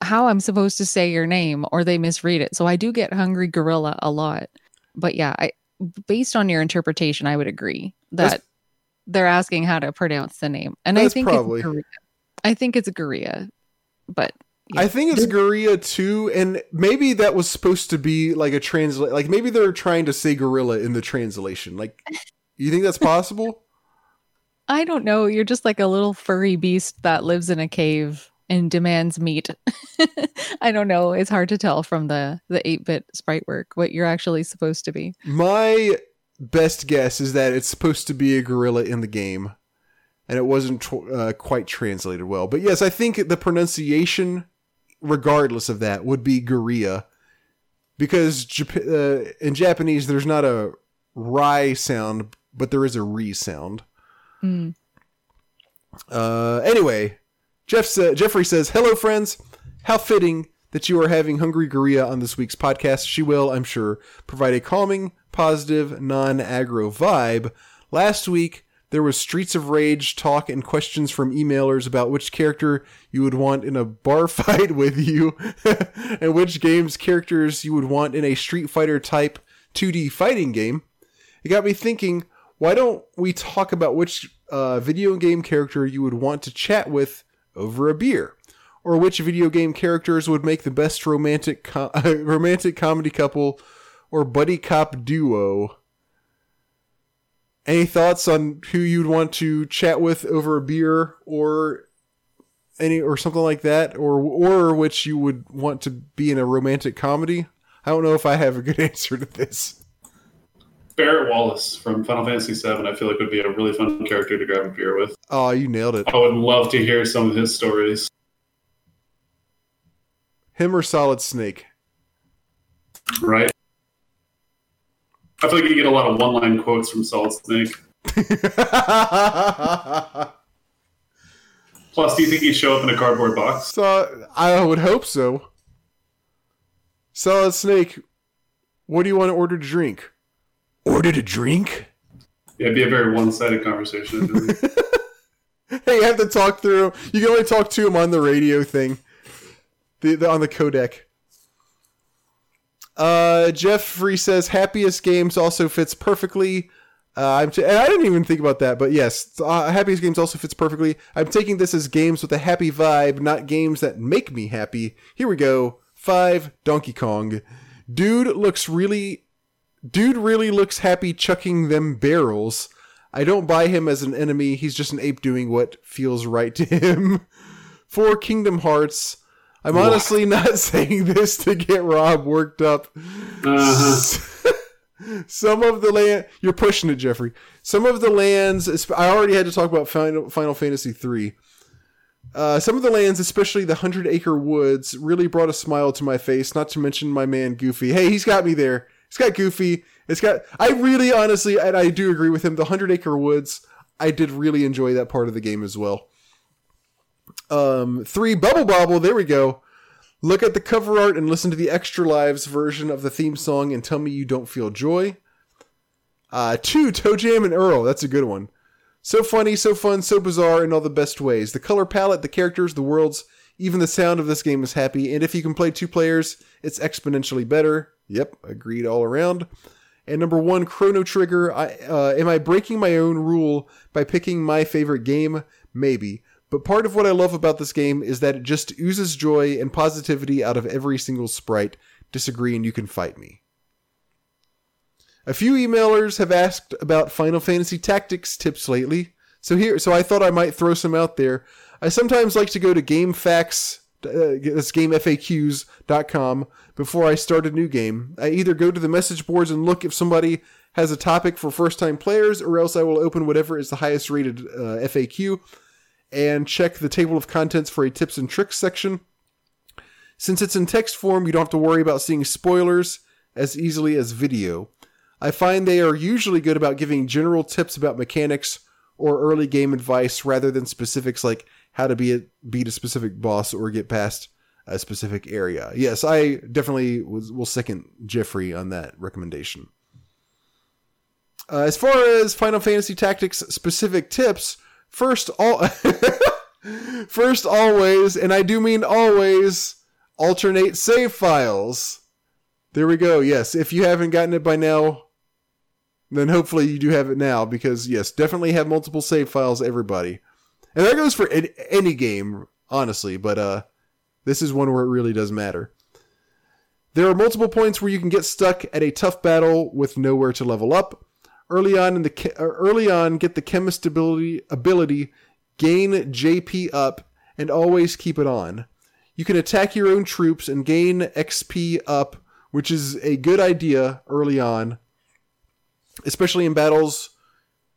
how I'm supposed to say your name," or they misread it. So I do get hungry gorilla a lot. But yeah, I based on your interpretation, I would agree that That's- they're asking how to pronounce the name, and I think probably- it's Goriya. I think it's Goriya, but yeah. I think it's Gorilla too, and maybe that was supposed to be like a translate. Like maybe they're trying to say gorilla in the translation. Like, you think that's possible? [LAUGHS] I don't know. You're just like a little furry beast that lives in a cave and demands meat. [LAUGHS] I don't know. It's hard to tell from the the 8-bit sprite work what you're actually supposed to be. My best guess is that it's supposed to be a gorilla in the game, and it wasn't tr- uh, quite translated well. But yes, I think the pronunciation, regardless of that, would be gorilla, because Jap- uh, in Japanese there's not a rai sound, but there is a re sound. Mm. Uh, anyway, Jeff sa- Jeffrey says, "Hello, friends. How fitting that you are having Hungry Gorilla on this week's podcast. She will, I'm sure, provide a calming, positive, non-aggro vibe. Last week." There was Streets of Rage talk and questions from emailers about which character you would want in a bar [LAUGHS] fight with you, [LAUGHS] and which games characters you would want in a Street Fighter type 2D fighting game. It got me thinking, why don't we talk about which uh, video game character you would want to chat with over a beer? Or which video game characters would make the best romantic [LAUGHS] romantic comedy couple or buddy cop duo? Any thoughts on who you'd want to chat with over a beer or any or something like that or or which you would want to be in a romantic comedy? I don't know if I have a good [LAUGHS] answer to this. Barret Wallace from Final Fantasy VII, I feel like would be a really fun character to grab a beer with. Oh, you nailed it. I would love to hear some of his stories. Him or Solid Snake? Right? I feel like you get a lot of one-line quotes from Solid Snake. [LAUGHS] Plus, do you think he'd show up in a cardboard box? so I would hope so. Solid Snake, what do you want to order to drink? Order a drink? Yeah, it'd be a very one-sided conversation. [LAUGHS] Hey, you have to talk through. You can only talk to him on the radio thing, the, the on the codec. Uh, Jeffrey says happiest games also fits perfectly. Uh, I'm t- and I didn't even think about that, but yes, uh, happiest games also fits perfectly. I'm taking this as games with a happy vibe, not games that make me happy. Here we go. Five Donkey Kong. Dude looks really dude really looks happy chucking them barrels. I don't buy him as an enemy. He's just an ape doing what feels right to him. [LAUGHS] For Kingdom Hearts, I'm What? honestly not [LAUGHS] saying this to get Rob worked up. uh-huh. [LAUGHS] Some of the land you're pushing it, Jeffrey. Some of the lands I already had to talk about Final, Final Fantasy three. Uh, some of the lands, especially the Hundred Acre Woods, really brought a smile to my face. Not to mention my man Goofy. Hey, he's got me there. He's got Goofy. It's got. I really, honestly, and I do agree with him. The Hundred Acre Woods, I did really enjoy that part of the game as well. Um, three Bubble Bobble. There we go. Look at the cover art and listen to the Extra Lives version of the theme song and tell me you don't feel joy. Uh, two, ToeJam and Earl. That's a good one. So funny, so fun, so bizarre in all the best ways. The color palette, the characters, the worlds, even the sound of this game is happy. And if you can play two players, it's exponentially better. Yep, agreed all around. And number one, Chrono Trigger. I, uh, am I breaking my own rule by picking my favorite game? Maybe. But part of what I love about this game is that it just oozes joy and positivity out of every single sprite. Disagree and you can fight me. A few emailers have asked about Final Fantasy Tactics tips lately. So here, so I thought I might throw some out there. I sometimes like to go to GameFAQs, uh, that's GameFAQs.com before I start a new game. I either go to the message boards and look if somebody has a topic for first-time players, or else I will open whatever is the highest rated uh, FAQ and check the table of contents for a tips and tricks section. Since it's in text form, you don't have to worry about seeing spoilers as easily as video. I find they are usually good about giving general tips about mechanics or early game advice rather than specifics like how to be a, beat a specific boss or get past a specific area. Yes, I definitely was, will second Jeffrey on that recommendation. Uh, as far as Final Fantasy Tactics specific tips, first all [LAUGHS] first always, and I do mean always, alternate save files. There we go. Yes, if you haven't gotten it by now, then hopefully you do have it now because yes, definitely have multiple save files everybody. And that goes for any, any game, honestly, but uh this is one where it really does matter. There are multiple points where you can get stuck at a tough battle with nowhere to level up. Early on in the uh, early on, get the chemist ability ability, gain JP up, and always keep it on. You can attack your own troops and gain XP up, which is a good idea early on. especially in battles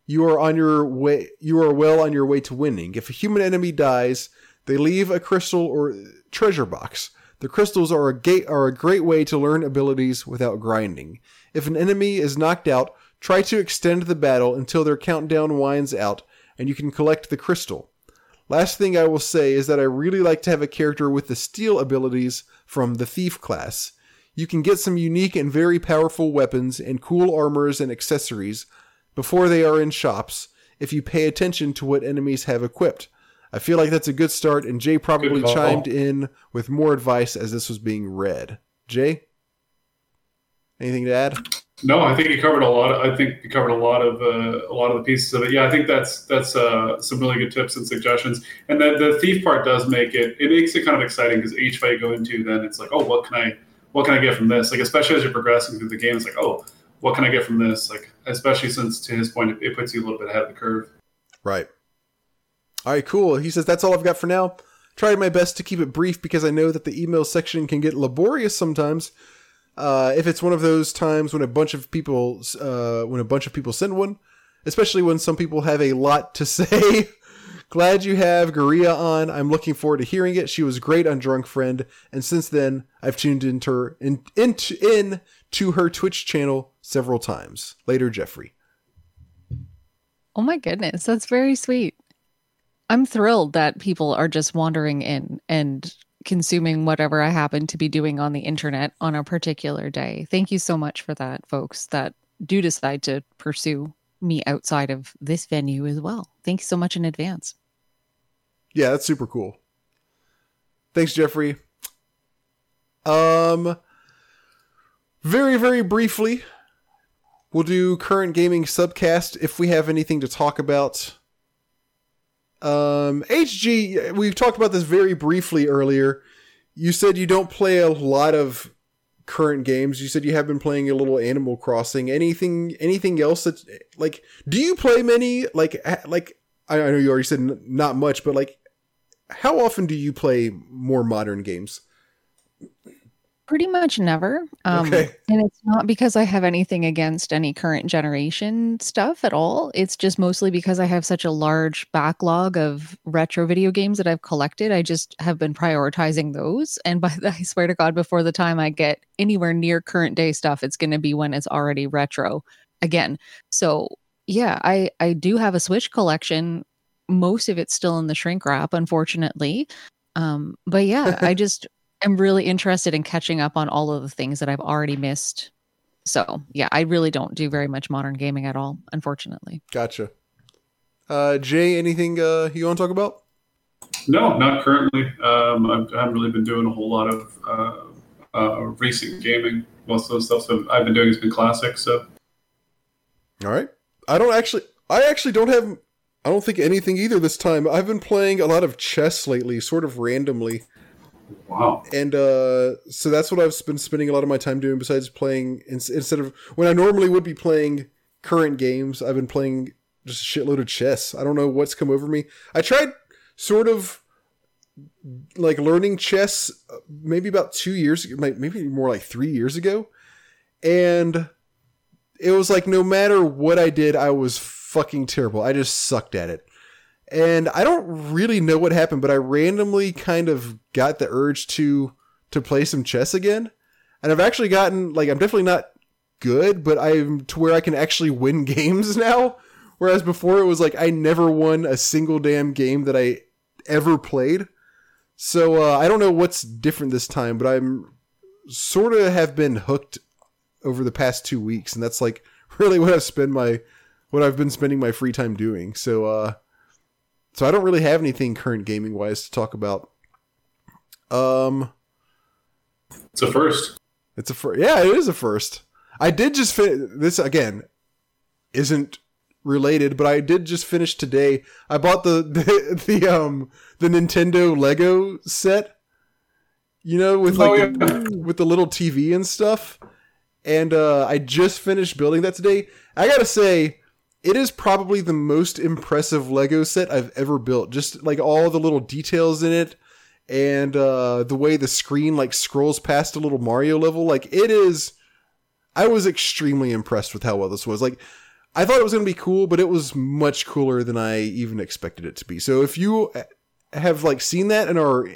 you are on your way you are well on your way to winning. If a human enemy dies, they leave a crystal or treasure box. The crystals are a gate are a great way to learn abilities without grinding. If an enemy is knocked out, try to extend the battle until their countdown winds out and you can collect the crystal. Last thing I will say is that I really like to have a character with the steal abilities from the thief class. You can get some unique and very powerful weapons and cool armors and accessories before they are in shops if you pay attention to what enemies have equipped. I feel like that's a good start, and Jay probably chimed in with more advice as this was being read. Jay, anything to add? No, I think you covered a lot. Of, I think you covered a lot of uh, a lot of the pieces of it. Yeah, I think that's that's uh, some really good tips and suggestions. And the the thief part does make it. It makes it kind of exciting because each fight you go into, then it's like, oh, what can I what can I get from this? Like especially as you're progressing through the game, it's like, oh, what can I get from this? Like especially since to his point, it, it puts you a little bit ahead of the curve. Right. All right, cool. He says that's all I've got for now. Tried my best to keep it brief because I know that the email section can get laborious sometimes. Uh, if it's one of those times when a bunch of people, uh, when a bunch of people send one, especially when some people have a lot to [LAUGHS] say. Glad you have Goriya on. I'm looking forward to hearing it. She was great on Drunk Friend, and since then I've tuned into her in, into in to her Twitch channel several times. Later, Jeffrey. Oh my goodness, that's very sweet. I'm thrilled that people are just wandering in and consuming whatever I happen to be doing on the internet on a particular day. Thank you so much for that, folks, that do decide to pursue me outside of this venue as well. Thanks so much in advance. Yeah, that's super cool. Thanks, Jeffrey. Um, very, very briefly, we'll do current gaming subcast if we have anything to talk about. Um, HG, we've talked about this very briefly earlier. You said you don't play a lot of current games. You said you have been playing a little Animal Crossing. Anything, anything else that like? Do you play many? Like, like I know you already said not much, but like, how often do you play more modern games? Pretty much never. Um, okay. And it's not because I have anything against any current generation stuff at all. It's just mostly because I have such a large backlog of retro video games that I've collected. I just have been prioritizing those. And by the, [LAUGHS] I swear to God, before the time I get anywhere near current day stuff, it's going to be when it's already retro again. So yeah, I, I do have a Switch collection. Most of it's still in the shrink wrap, unfortunately. Um, but yeah, I [LAUGHS] just am really interested in catching up on all of the things that I've already missed. So yeah, I really don't do very much modern gaming at all, unfortunately. Gotcha. Uh, Jay, anything uh, you want to talk about? No, not currently. Um, I haven't really been doing a whole lot of uh, uh, recent gaming. Most of the stuff that I've been doing has been classic. So, all right. I don't actually. I actually don't have. I don't think anything either this time. I've been playing a lot of chess lately, sort of randomly. Wow. And uh, so that's what I've been spending a lot of my time doing besides playing instead of when I normally would be playing current games, I've been playing just a shitload of chess. I don't know what's come over me. I tried sort of like learning chess uh, maybe about 2 years ago, maybe more like 3 years ago. And it was like no matter what I did, I was fucking terrible. I just sucked at it and I don't really know what happened, but I randomly kind of got the urge to to play some chess again, and I've actually gotten like I'm definitely not good, but I'm to where I can actually win [LAUGHS] games now. Whereas before it was like I never won a single damn game that I ever played. So uh, I don't know what's different this time, but I'm sort of have been hooked over the past two weeks, and that's like [LAUGHS] really what I've spent my what I've been spending my free time doing. So uh, so I don't really have anything current gaming wise to talk about. Um, it's a first. It's a first. Yeah, it is a first. I did just fin- this again. Isn't related, but I did just finish today. I bought the [LAUGHS] the, the um the Nintendo Lego set. You know, with like oh, yeah. the, [LAUGHS] with the little TV and stuff. And uh I just finished building that today. I gotta say, it is probably the most impressive Lego set I've ever built. Just like all the little details in it and uh, the way the screen like scrolls past a little Mario level. Like it is I was extremely impressed with how well this was. Like, I thought it was going to be cool, but it was much cooler than I even expected it to be. So if you have like seen that and are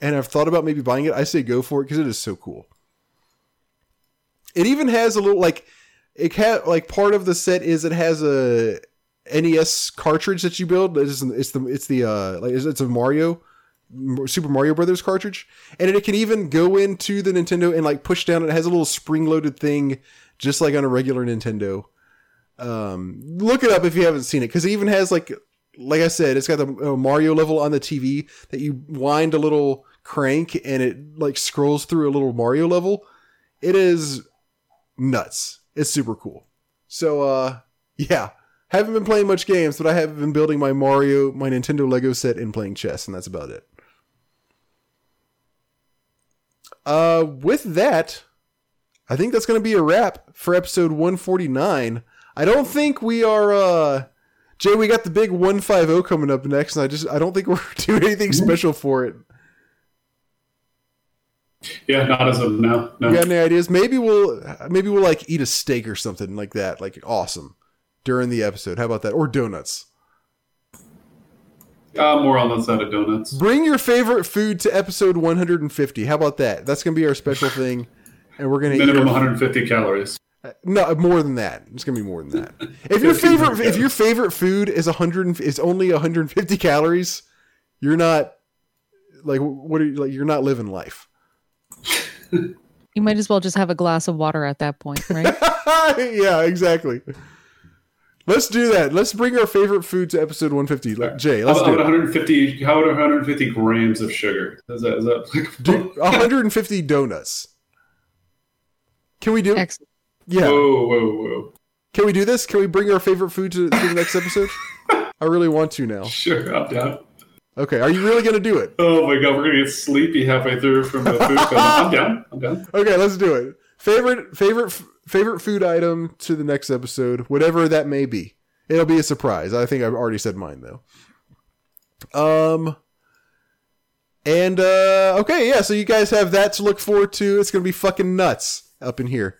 and have thought about maybe buying it, I say go for it because it is so cool. It even has a little like it had like part of the set is it has a NES cartridge that you build. It's, it's the it's the uh like it's a Mario Super Mario Brothers cartridge, and it can even go into the Nintendo and like push down. It has a little spring loaded thing, just like on a regular Nintendo. Um, look it up if you haven't seen it, because it even has like, like I said, it's got the uh, Mario level on the TV that you wind a little crank and it like scrolls through a little Mario level. It is nuts. It's super cool. So, uh, yeah, haven't been playing much games, but I have been building my Mario, my Nintendo Lego set and playing chess, and that's about it. Uh, with that, I think that's going to be a wrap for episode 149. I don't think we are, uh, Jay, we got the big 150 coming up next, and I just, I don't think we're [LAUGHS] doing anything special for it. Yeah, not as of now. No. You got any ideas? Maybe we'll, maybe we'll like eat a steak or something like that. Like awesome during the episode. How about that? Or donuts. Uh, more on the side of donuts. Bring your favorite food to episode 150. How about that? That's gonna be our special thing, and we're gonna minimum 150 calories. No, more than that. It's gonna be more than that. If your [LAUGHS] favorite, if your favorite food is 100, is only 150 calories, you're not like what are you like? You're not living life. [LAUGHS] You might as well just have a glass of water at that point, right? [LAUGHS] yeah, exactly. Let's do that. Let's bring our favorite food to episode 150. Right. Jay, let's how, do how 150. How about 150 grams of sugar? Is that, is that Dude, [LAUGHS] 150 donuts. Can we do? Excellent. Yeah. Whoa, whoa, whoa. Can we do this? Can we bring our favorite food to, to the next episode? I really want to now. Sure, I'm down. Okay, are you really gonna do it? [LAUGHS] Oh my god, we're gonna get sleepy halfway through from the food. I'm down. I'm down. Okay, let's do it. Favorite favorite favorite food item to the next episode, whatever that may be. It'll be a surprise. I think I've already said mine though. Um and uh okay, yeah, so you guys have that to look forward to. It's going to be fucking nuts up in here.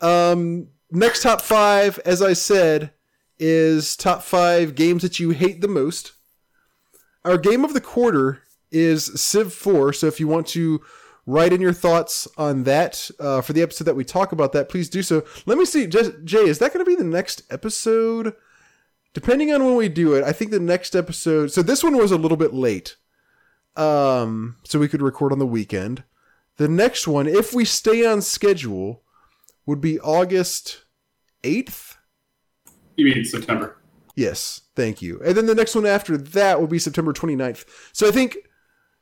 Um next top 5 as I said is top 5 games that you hate the most. Our game of the quarter is Civ 4, so if you want to write in your thoughts on that uh, for the episode that we talk about that, please do so. Let me see, Jay, is that going to be the next episode? Depending on when we do it, I think the next episode. So this one was a little bit late, um, so we could record on the weekend. The next one, if we stay on schedule, would be August eighth. You mean September? Yes, thank you. And then the next one after that will be September 29th. So I think,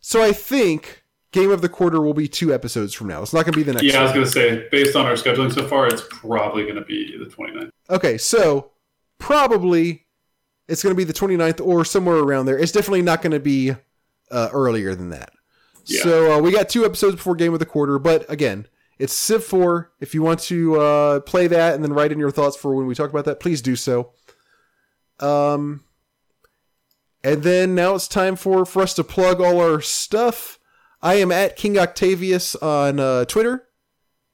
so I think Game of the Quarter will be two episodes from now. It's not going to be the next. Yeah, one. I was going to say, based on our scheduling so far, it's probably going to be the 29th. Okay, so probably it's going to be the 29th or somewhere around there. It's definitely not going to be uh, earlier than that. Yeah. So uh, we got two episodes before Game of the Quarter, but again, it's Civ 4. If you want to uh, play that and then write in your thoughts for when we talk about that, please do so. Um, and then now it's time for, for us to plug all our stuff. I am at King Octavius on uh, Twitter.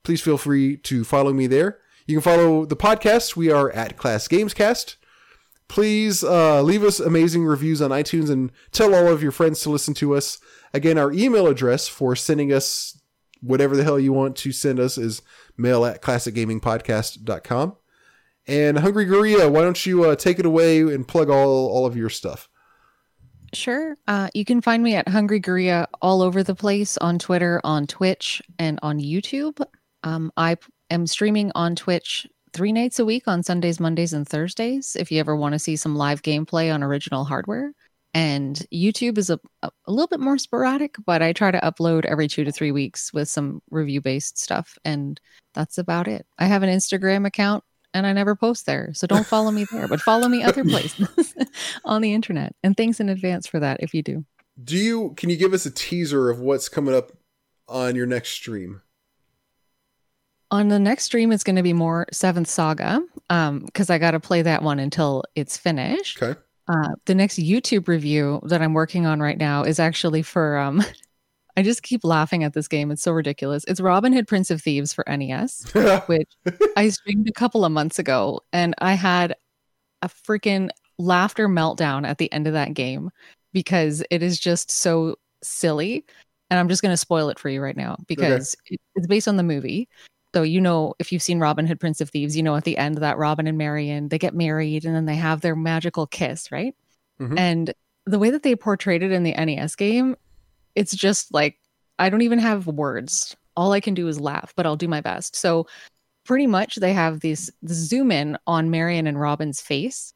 Please feel free to follow me there. You can follow the podcast. We are at Class Gamescast. Please uh, leave us amazing reviews on iTunes and tell all of your friends to listen to us. Again, our email address for sending us whatever the hell you want to send us is mail at classicgamingpodcast.com. And Hungry Goriya, why don't you uh, take it away and plug all, all of your stuff? Sure. Uh, you can find me at Hungry Goriya all over the place on Twitter, on Twitch, and on YouTube. Um, I am streaming on Twitch three nights a week on Sundays, Mondays, and Thursdays. If you ever want to see some live gameplay on original hardware, and YouTube is a, a, little bit more sporadic, but I try to upload every two to three weeks with some review based stuff, and that's about it. I have an Instagram account and I never post there. So don't follow me there, but follow me other [LAUGHS] places [LAUGHS] on the internet. And thanks in advance for that if you do. Do you can you give us a teaser of what's coming up on your next stream? On the next stream it's going to be more Seventh Saga um because I got to play that one until it's finished. Okay. Uh, the next YouTube review that I'm working on right now is actually for um [LAUGHS] I just keep laughing at this game. It's so ridiculous. It's Robin Hood Prince of Thieves for NES, [LAUGHS] which I streamed a couple of months ago, and I had a freaking laughter meltdown at the end of that game because it is just so silly. And I'm just going to spoil it for you right now because it, it's based on the movie. So you know, if you've seen Robin Hood Prince of Thieves, you know at the end that Robin and Marion they get married and then they have their magical kiss, right? Mhm. And the way that they portrayed it in the NES game, it's just like I don't even have words. All I can do is laugh, but I'll do my best. So pretty much they have this zoom in on Marion and Robin's face,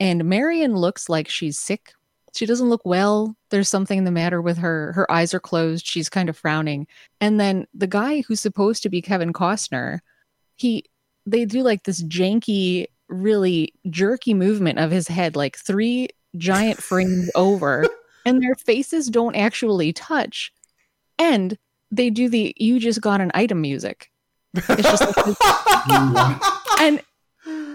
and Marion looks like she's sick. She doesn't look well. There's something the matter with her. Her eyes are closed. She's kind of frowning. And then the guy who's supposed to be Kevin Costner, he they do like this janky, really jerky movement of his head, like three giant frames over, [LAUGHS] and their faces don't actually touch. And they do the you just got an item music. It's just like [LAUGHS] and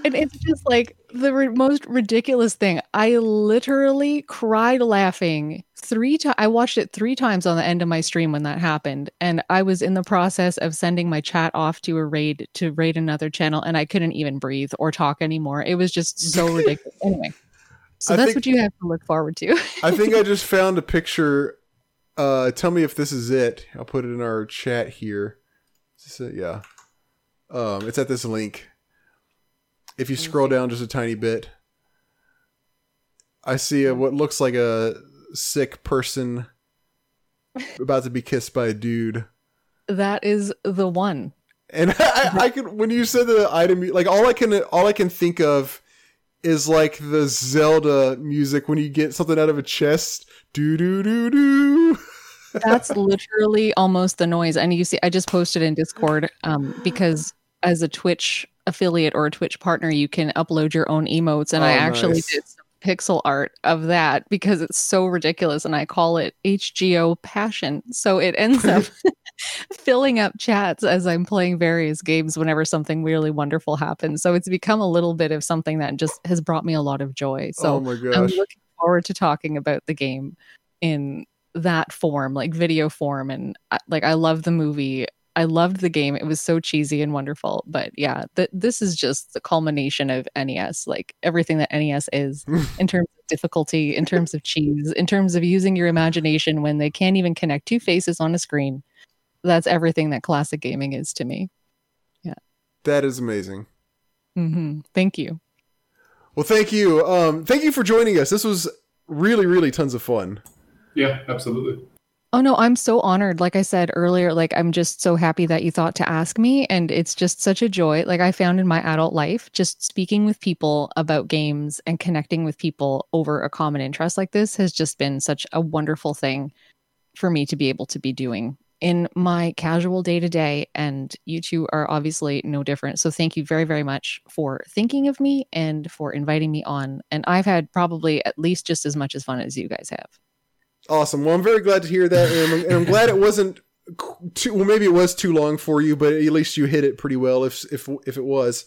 and it's just like the ri- most ridiculous thing. I literally cried laughing three times. I watched it three times on the end of my stream when that happened, and I was in the process of sending my chat off to a raid to raid another channel, and I couldn't even breathe or talk anymore. It was just so [LAUGHS] ridiculous. Anyway, so I that's think- what you have to look forward to. I think I [LAUGHS] just found a picture. Uh, tell me if this is it. I'll put it in our chat here. It? Yeah. Um, it's at this link. If you scroll down just a tiny bit, I see a, what looks like a sick person [LAUGHS] about to be kissed by a dude. that is the one. And [LAUGHS] I, I could when you said the item, like all I can all I can think of is like the Zelda music when you get something out of a chest. Do do do do. That's literally almost the noise. And you see, I just posted in Discord um, because as a Twitch affiliate or a Twitch partner, you can upload your own emotes. And I Oh, actually nice. did some pixel art of that because it's so ridiculous. And I call it HGO passion. So it ends up [LAUGHS] [LAUGHS] filling up chats as I'm playing various games whenever something really wonderful happens. So it's become a little bit of something that just has brought me a lot of joy. So oh my I'm looking forward to talking about the game in that form, like video form. And like, I love the movie. I loved the game. It was so cheesy and wonderful. But yeah, th- this is just the culmination of NES, like everything that NES is [LAUGHS] in terms of difficulty, in terms of cheese, in terms of using your imagination when they can't even connect two faces on a screen. That's everything that classic gaming is to me. Yeah. That is amazing. hmm Thank you. Well, thank you. Um, thank you for joining us. This was really, really tons of fun. Yeah, absolutely. Oh no, I'm so honored. Like I said earlier, like I'm just so happy that you thought to ask me and it's just such a joy. Like I found in my adult life just speaking with people about games and connecting with people over a common interest like this has just been such a wonderful thing for me to be able to be doing in my casual day to day and you two are obviously no different. So thank you very very much for thinking of me and for inviting me on and I've had probably at least just as much as fun as you guys have. Awesome. Well, I'm very glad to hear that, and I'm, and I'm glad it wasn't too. Well, maybe it was too long for you, but at least you hit it pretty well. If if if it was,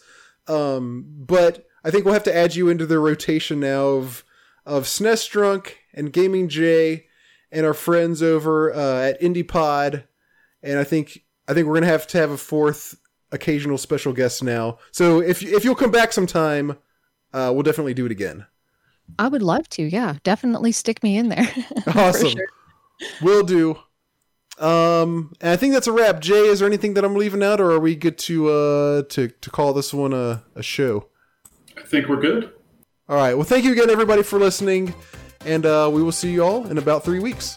um, but I think we'll have to add you into the rotation now of of SNES Drunk and Gaming J and our friends over uh, at IndiePod, and I think I think we're gonna have to have a fourth occasional special guest now. So if if you'll come back sometime, uh, we'll definitely do it again. I would love to. Yeah, definitely stick me in there. [LAUGHS] Awesome. sure. Will do. Um, and I think that's a wrap. Jay, is there anything that I'm leaving out, or are we good to uh to to call this one a, a show? I think we're good. All right. Well, thank you again, everybody, for listening, and uh, we will see you all in about three weeks.